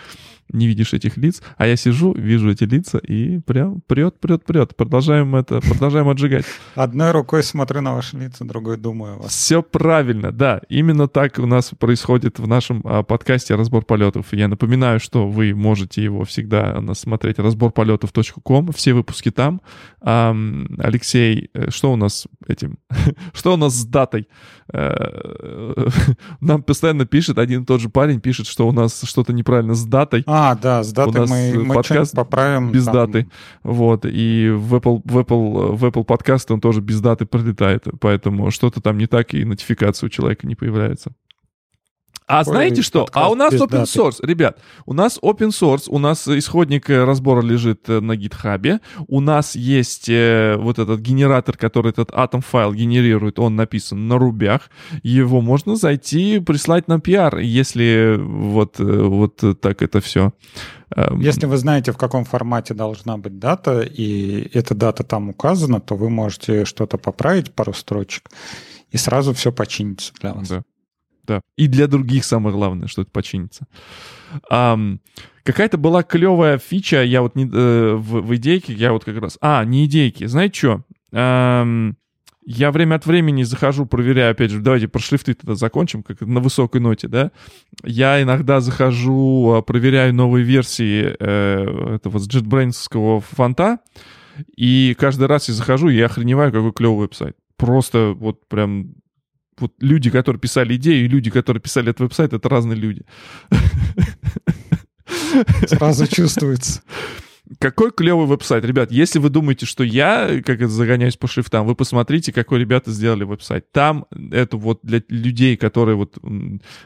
A: не видишь этих лиц, а я сижу, вижу эти лица и прям прет, прет, прет. Продолжаем это, продолжаем отжигать.
F: Одной рукой смотрю на ваши лица, другой думаю о вас.
A: Все правильно, да. Именно так у нас происходит в нашем а, подкасте «Разбор полетов». Я напоминаю, что вы можете его всегда у нас смотреть разборполетов.ком, все выпуски там. Ам, Алексей, э, что у нас этим? что у нас с датой? Э, Нам постоянно пишет, один и тот же парень пишет, что у нас что-то неправильно с датой.
F: А, да, с датой мы,
A: э,
F: мы
A: подкаст
F: поправим.
A: без
F: там.
A: даты. Вот, и в Apple, в Apple, в Apple подкаст он тоже без даты пролетает, поэтому что-то там не так, и нотификация у человека не появляется. А
F: Ой,
A: знаете что? А у нас open source, ребят, у нас open source, у нас исходник э, разбора лежит э, на гитхабе, у нас есть э, вот этот генератор, который этот атом файл генерирует, он написан на рубях, его можно зайти, прислать на пиар, если вот, вот так это все.
F: Если вы знаете, в каком формате должна быть дата, и эта дата там указана, то вы можете что-то поправить, пару строчек, и сразу все починится для вас.
A: Да. Да. И для других самое главное, что это починится. Ам, какая-то была клевая фича, я вот не, э, в, в идейке, я вот как раз... А, не идейки. Знаете что? Ам, я время от времени захожу, проверяю, опять же, давайте про шрифты тогда закончим, как на высокой ноте, да. Я иногда захожу, а, проверяю новые версии э, этого JetBrains фонта, и каждый раз я захожу, и я охреневаю, какой клевый веб-сайт. Просто вот прям вот люди, которые писали идею, и люди, которые писали этот веб-сайт, это разные люди.
F: Сразу чувствуется.
A: Какой клевый веб-сайт. Ребят, если вы думаете, что я как это загоняюсь по шрифтам, вы посмотрите, какой ребята сделали веб-сайт. Там это вот для людей, которые вот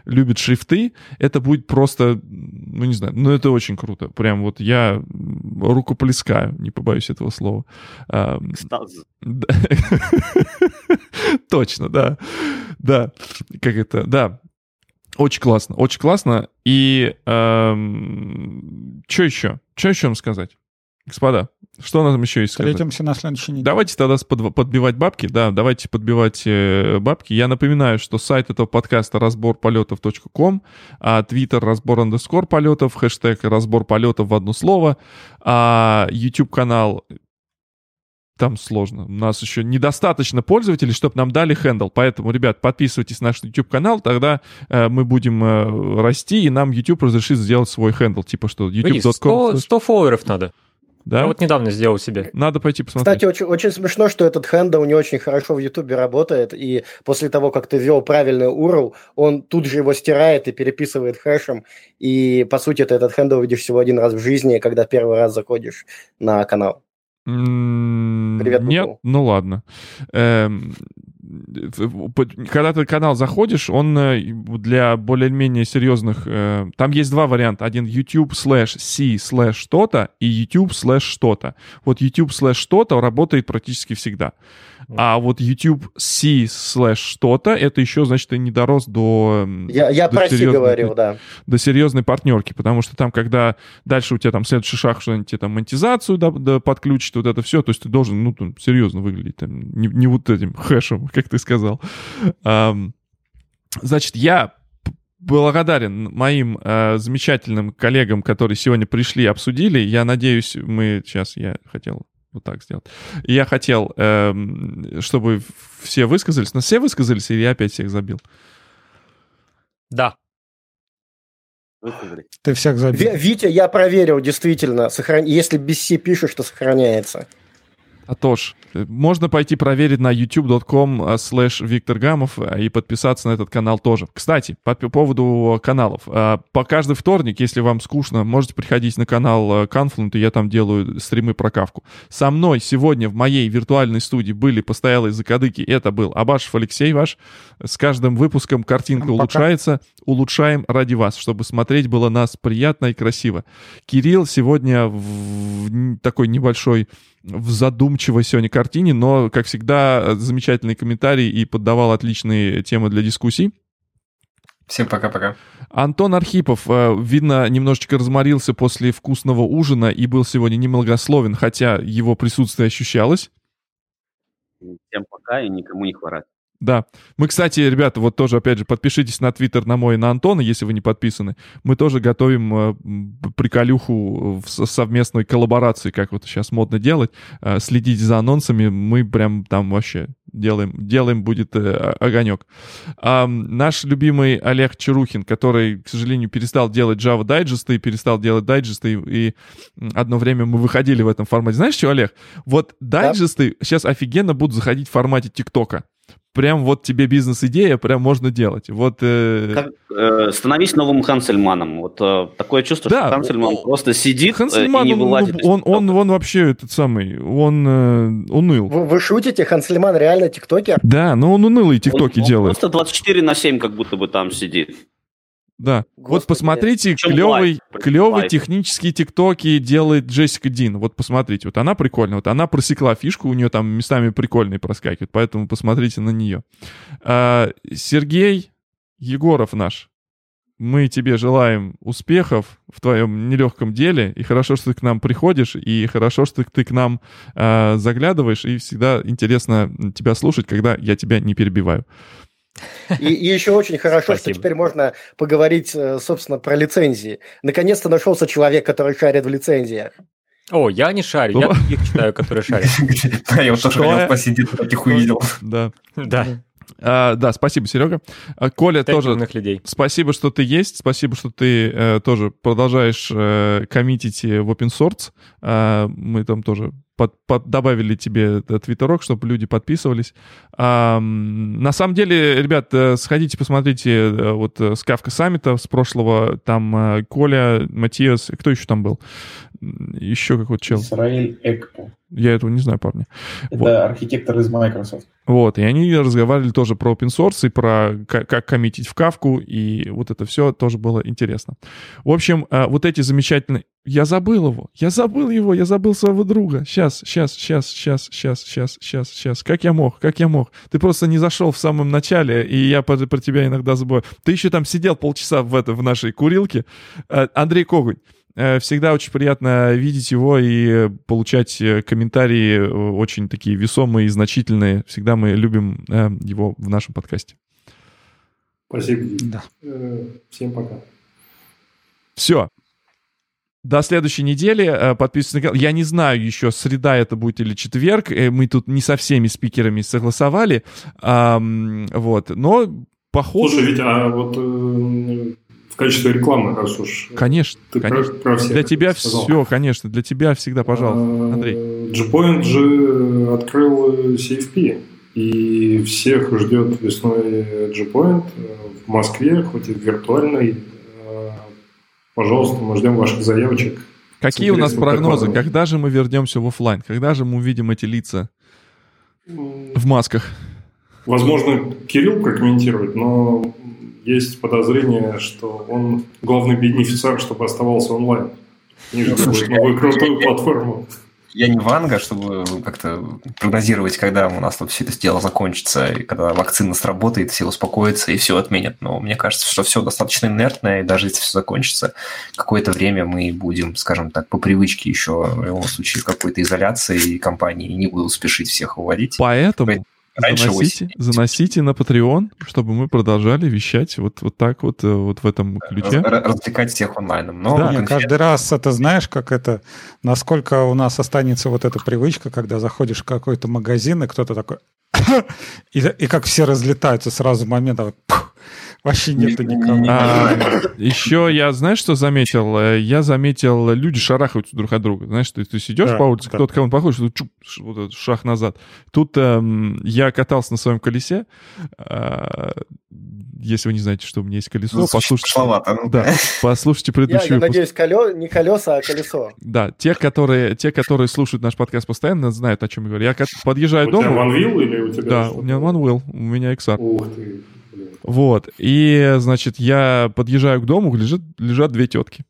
A: любят шрифты, это будет просто, ну не знаю, ну это очень круто. Прям вот я м, рукоплескаю, не побоюсь этого слова. Точно, да. Да. Как это, да. Очень классно, очень классно. И что еще? Что еще вам сказать? Господа, что нам еще есть сказать?
F: Встретимся на следующей неделе.
A: Давайте тогда под- подбивать бабки. Да, давайте подбивать э, бабки. Я напоминаю, что сайт этого подкаста разборполетов.ком, а твиттер разбор underscore полетов, хэштег разбор полетов в одно слово, а YouTube канал там сложно. У нас еще недостаточно пользователей, чтобы нам дали handle. Поэтому, ребят, подписывайтесь на наш YouTube канал, тогда э, мы будем э, расти, и нам YouTube разрешит сделать свой handle. Типа что, youtube.com.
C: 100, 100 фолловеров надо.
A: Да?
C: Я вот недавно сделал себе.
A: Надо пойти посмотреть.
D: Кстати, очень, очень смешно, что этот handle не очень хорошо в Ютубе работает, и после того, как ты ввел правильный URL, он тут же его стирает и переписывает хэшем, и, по сути, ты этот хендл видишь всего один раз в жизни, когда первый раз заходишь на канал. Привет,
A: Нет, ну ладно. Эм, Когда ты канал заходишь, он э, для более-менее серьезных... э, Там есть два варианта. Один YouTube slash C slash что-то и YouTube slash что-то. Вот YouTube slash что-то работает практически всегда. А вот YouTube C slash что-то, это еще, значит, ты не дорос до...
D: Я, я
A: до
D: про
A: серьезной-
D: говорил, да.
A: до серьезной партнерки, потому что там, когда дальше у тебя там следующий шаг, что-нибудь тебе там монетизацию да, да, подключит, вот это все, то есть ты должен, ну, там, серьезно выглядеть, там, не, не вот этим хэшем, как ты сказал. Значит, я благодарен моим э, замечательным коллегам, которые сегодня пришли, обсудили. Я надеюсь, мы сейчас, я хотел вот так сделать. Я хотел, эм, чтобы все высказались, но все высказались, или я опять всех забил?
C: Да.
F: Ты всех забил.
D: Ви- Витя, я проверил, действительно, сохран... если без Си пишешь, то сохраняется.
A: А то ж, можно пойти проверить на youtube.com slash Виктор Гамов и подписаться на этот канал тоже. Кстати, по поводу каналов. По каждый вторник, если вам скучно, можете приходить на канал Confluent, и я там делаю стримы про кавку. Со мной сегодня в моей виртуальной студии были постоялые закадыки. Это был Абашев Алексей ваш. С каждым выпуском картинка Пока. улучшается. Улучшаем ради вас, чтобы смотреть было нас приятно и красиво. Кирилл сегодня в такой небольшой в задумчивой сегодня картине, но, как всегда, замечательный комментарий и поддавал отличные темы для дискуссий.
B: Всем пока-пока.
A: Антон Архипов, э, видно, немножечко разморился после вкусного ужина и был сегодня немногословен, хотя его присутствие ощущалось.
H: Всем пока и никому не хворать.
A: Да. Мы, кстати, ребята, вот тоже, опять же, подпишитесь на Твиттер на мой и на Антона, если вы не подписаны. Мы тоже готовим э, приколюху в совместной коллаборации, как вот сейчас модно делать. Э, следите за анонсами. Мы прям там вообще делаем, делаем будет э, огонек. А, наш любимый Олег Чарухин, который, к сожалению, перестал делать Java дайджесты, перестал делать дайджесты, и, и одно время мы выходили в этом формате. Знаешь что, Олег? Вот дайджесты да. сейчас офигенно будут заходить в формате ТикТока прям вот тебе бизнес-идея, прям можно делать. Вот, э...
H: Как, э, становись новым Хансельманом. Вот э, такое чувство, да, что Хансельман просто сидит Хансельман, э, и не вылазит
A: он, он, он, он вообще этот самый, он э, уныл.
D: Вы, вы шутите? Хансельман реально тиктокер?
A: Да, но он унылый тиктоки он, делает.
H: Он просто 24 на 7 как будто бы там сидит.
A: Да. Господи. Вот посмотрите, клевый, клевый технические тиктоки делает Джессика Дин. Вот посмотрите, вот она прикольная. Вот она просекла фишку, у нее там местами прикольные проскакивают, поэтому посмотрите на нее. А, Сергей Егоров наш. Мы тебе желаем успехов в твоем нелегком деле, и хорошо, что ты к нам приходишь, и хорошо, что ты к нам э, заглядываешь, и всегда интересно тебя слушать, когда я тебя не перебиваю.
D: И, и еще очень хорошо, Спасибо. что теперь можно поговорить, э, собственно, про лицензии. Наконец-то нашелся человек, который шарит в лицензиях.
C: О, я не шарю, я их читаю, которые шарят.
B: Я вот тоже хотел посидеть, таких увидел.
A: Да.
C: Да.
A: А, да, спасибо, Серега. А, Коля тоже. Людей. Спасибо, что ты есть. Спасибо, что ты э, тоже продолжаешь э, коммитить в open source. А, мы там тоже под, под, добавили тебе твиттерок, чтобы люди подписывались. А, на самом деле, ребят, э, сходите, посмотрите э, вот с Кавка Саммита с прошлого. Там э, Коля, Матиас, кто еще там был? Еще какой-то чел.
E: Исраиль Экпо.
A: Я этого не знаю, парни.
E: Это вот. архитектор из Microsoft.
A: Вот, и они разговаривали тоже про open source и про как, коммитить в кавку, и вот это все тоже было интересно. В общем, вот эти замечательные... Я забыл его, я забыл его, я забыл своего друга. Сейчас, сейчас, сейчас, сейчас, сейчас, сейчас, сейчас, сейчас. Как я мог, как я мог? Ты просто не зашел в самом начале, и я про, про тебя иногда забываю. Ты еще там сидел полчаса в, это, в нашей курилке. Андрей Когунь. Э, всегда очень приятно видеть его и получать э, комментарии э, очень такие весомые и значительные. Всегда мы любим его в нашем подкасте.
G: Спасибо.
A: Да.
G: Всем пока.
A: Все. До следующей недели. Подписывайтесь на канал. Я не знаю еще, среда это будет или четверг. Мы тут не со всеми спикерами согласовали. Вот. Но походу...
G: Слушай, ведь а вот в качестве рекламы, раз уж...
A: Конечно, ты конечно. Про, про для тебя сказал. все, конечно, для тебя всегда, пожалуйста, а, Андрей.
G: Gpoint же открыл CFP, и всех ждет весной Gpoint в Москве, хоть и в виртуальной. А, пожалуйста, мы ждем ваших заявочек.
A: Какие у нас прогнозы? Когда же мы вернемся в офлайн? Когда же мы увидим эти лица в масках?
G: Возможно, Кирилл прокомментирует, но есть подозрение, что он главный бенефициар, чтобы оставался онлайн. Не же новую крутую платформу.
B: Я не Ванга, чтобы как-то прогнозировать, когда у нас тут все это дело закончится, и когда вакцина сработает, все успокоятся и все отменят. Но мне кажется, что все достаточно инертное, и даже если все закончится, какое-то время мы будем, скажем так, по привычке еще в любом случае в какой-то изоляции, и компании не будут спешить всех уводить.
A: Поэтому Раньше заносите, заносите на Patreon, чтобы мы продолжали вещать вот, вот так вот, э, вот в этом ключе.
B: Развлекать всех онлайном.
F: Но да. Конфет... каждый раз это знаешь, как это, насколько у нас останется вот эта привычка, когда заходишь в какой-то магазин, и кто-то такой... и, и как все разлетаются сразу моментом, Вообще нету никого.
A: А, еще я, знаешь, что заметил? Э, Я заметил, люди шарахаются друг от друга. Знаешь, ты, ты идешь
F: Да,
A: по улице,
F: да.
A: кто-то кому похож, что чуп, вот шаг назад. Тут эм, я катался на своем колесе. А, если вы не знаете, что у меня есть колесо,
B: Ну,
A: послушайте.
B: пошловато, ну.
A: Да, послушайте
D: Я,
A: предыдущий
D: я
A: выпуск.
D: надеюсь, колё... не колеса, а колесо.
A: Да, те, которые, те, которые слушают наш подкаст постоянно, знают, о чем я говорю. Я подъезжаю
G: У
A: к
G: тебя
A: дому.
G: OneWheel или у тебя
A: Да,
G: что-то?
A: у меня OneWheel, у меня XR.
G: Ух ты.
A: Вот. И, значит, я подъезжаю к дому, лежит, лежат две тетки.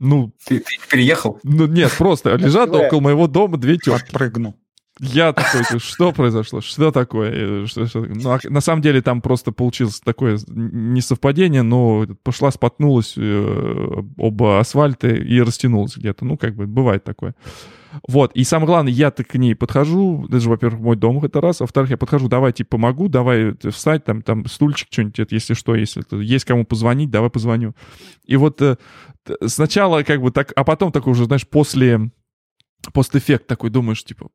A: Ну,
B: Ты, ты переехал?
A: ну нет, просто лежат около моего дома две тетки.
F: Подпрыгну.
A: Я такой, что произошло? Что такое? Э, Что, что? Ну, а на самом деле там просто получилось такое несовпадение, но пошла, споткнулась э, об асфальт и растянулась где-то. Ну, как бы, бывает такое. Вот, и самое главное, я к ней подхожу, это же, во-первых, мой дом, это раз, а во-вторых, я подхожу, давай, типа, помогу, давай э, встать, там, там, стульчик, что-нибудь, если что, если есть кому позвонить, давай позвоню. И вот э, сначала как бы так, а потом такой уже, знаешь, после, постэффект такой, думаешь, типа,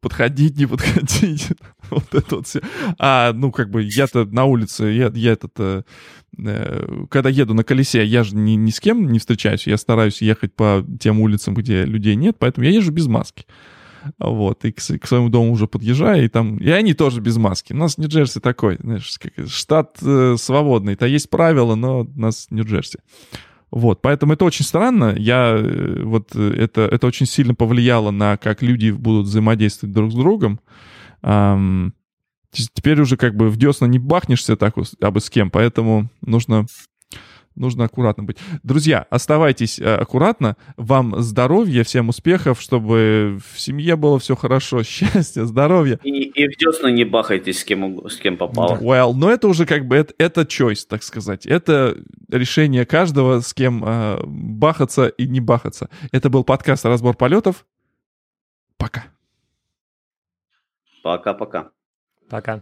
A: подходить, не подходить, вот это вот все. А, ну, как бы, я-то на улице, я, я этот, э, э, когда еду на колесе, я же ни, ни с кем не встречаюсь, я стараюсь ехать по тем улицам, где людей нет, поэтому я езжу без маски. Вот, и к, к своему дому уже подъезжаю, и там, и они тоже без маски. У нас Нью-Джерси такой, знаешь, как штат э, свободный, то есть правила, но у нас Нью-Джерси. Вот, поэтому это очень странно. Я э, вот э, это, это очень сильно повлияло на как люди будут взаимодействовать друг с другом. Т- теперь уже как бы в десна не бахнешься так абы с кем, поэтому нужно нужно аккуратно быть. Друзья, оставайтесь э, аккуратно. Вам здоровья, всем успехов, чтобы в семье было все хорошо, счастья, здоровья.
H: И, и в десна не бахайтесь с кем, с кем попало.
A: Well, но это уже как бы это, это choice, так сказать. Это решение каждого, с кем э, бахаться и не бахаться. Это был подкаст «Разбор полетов». Пока.
H: Пока-пока.
C: Пока.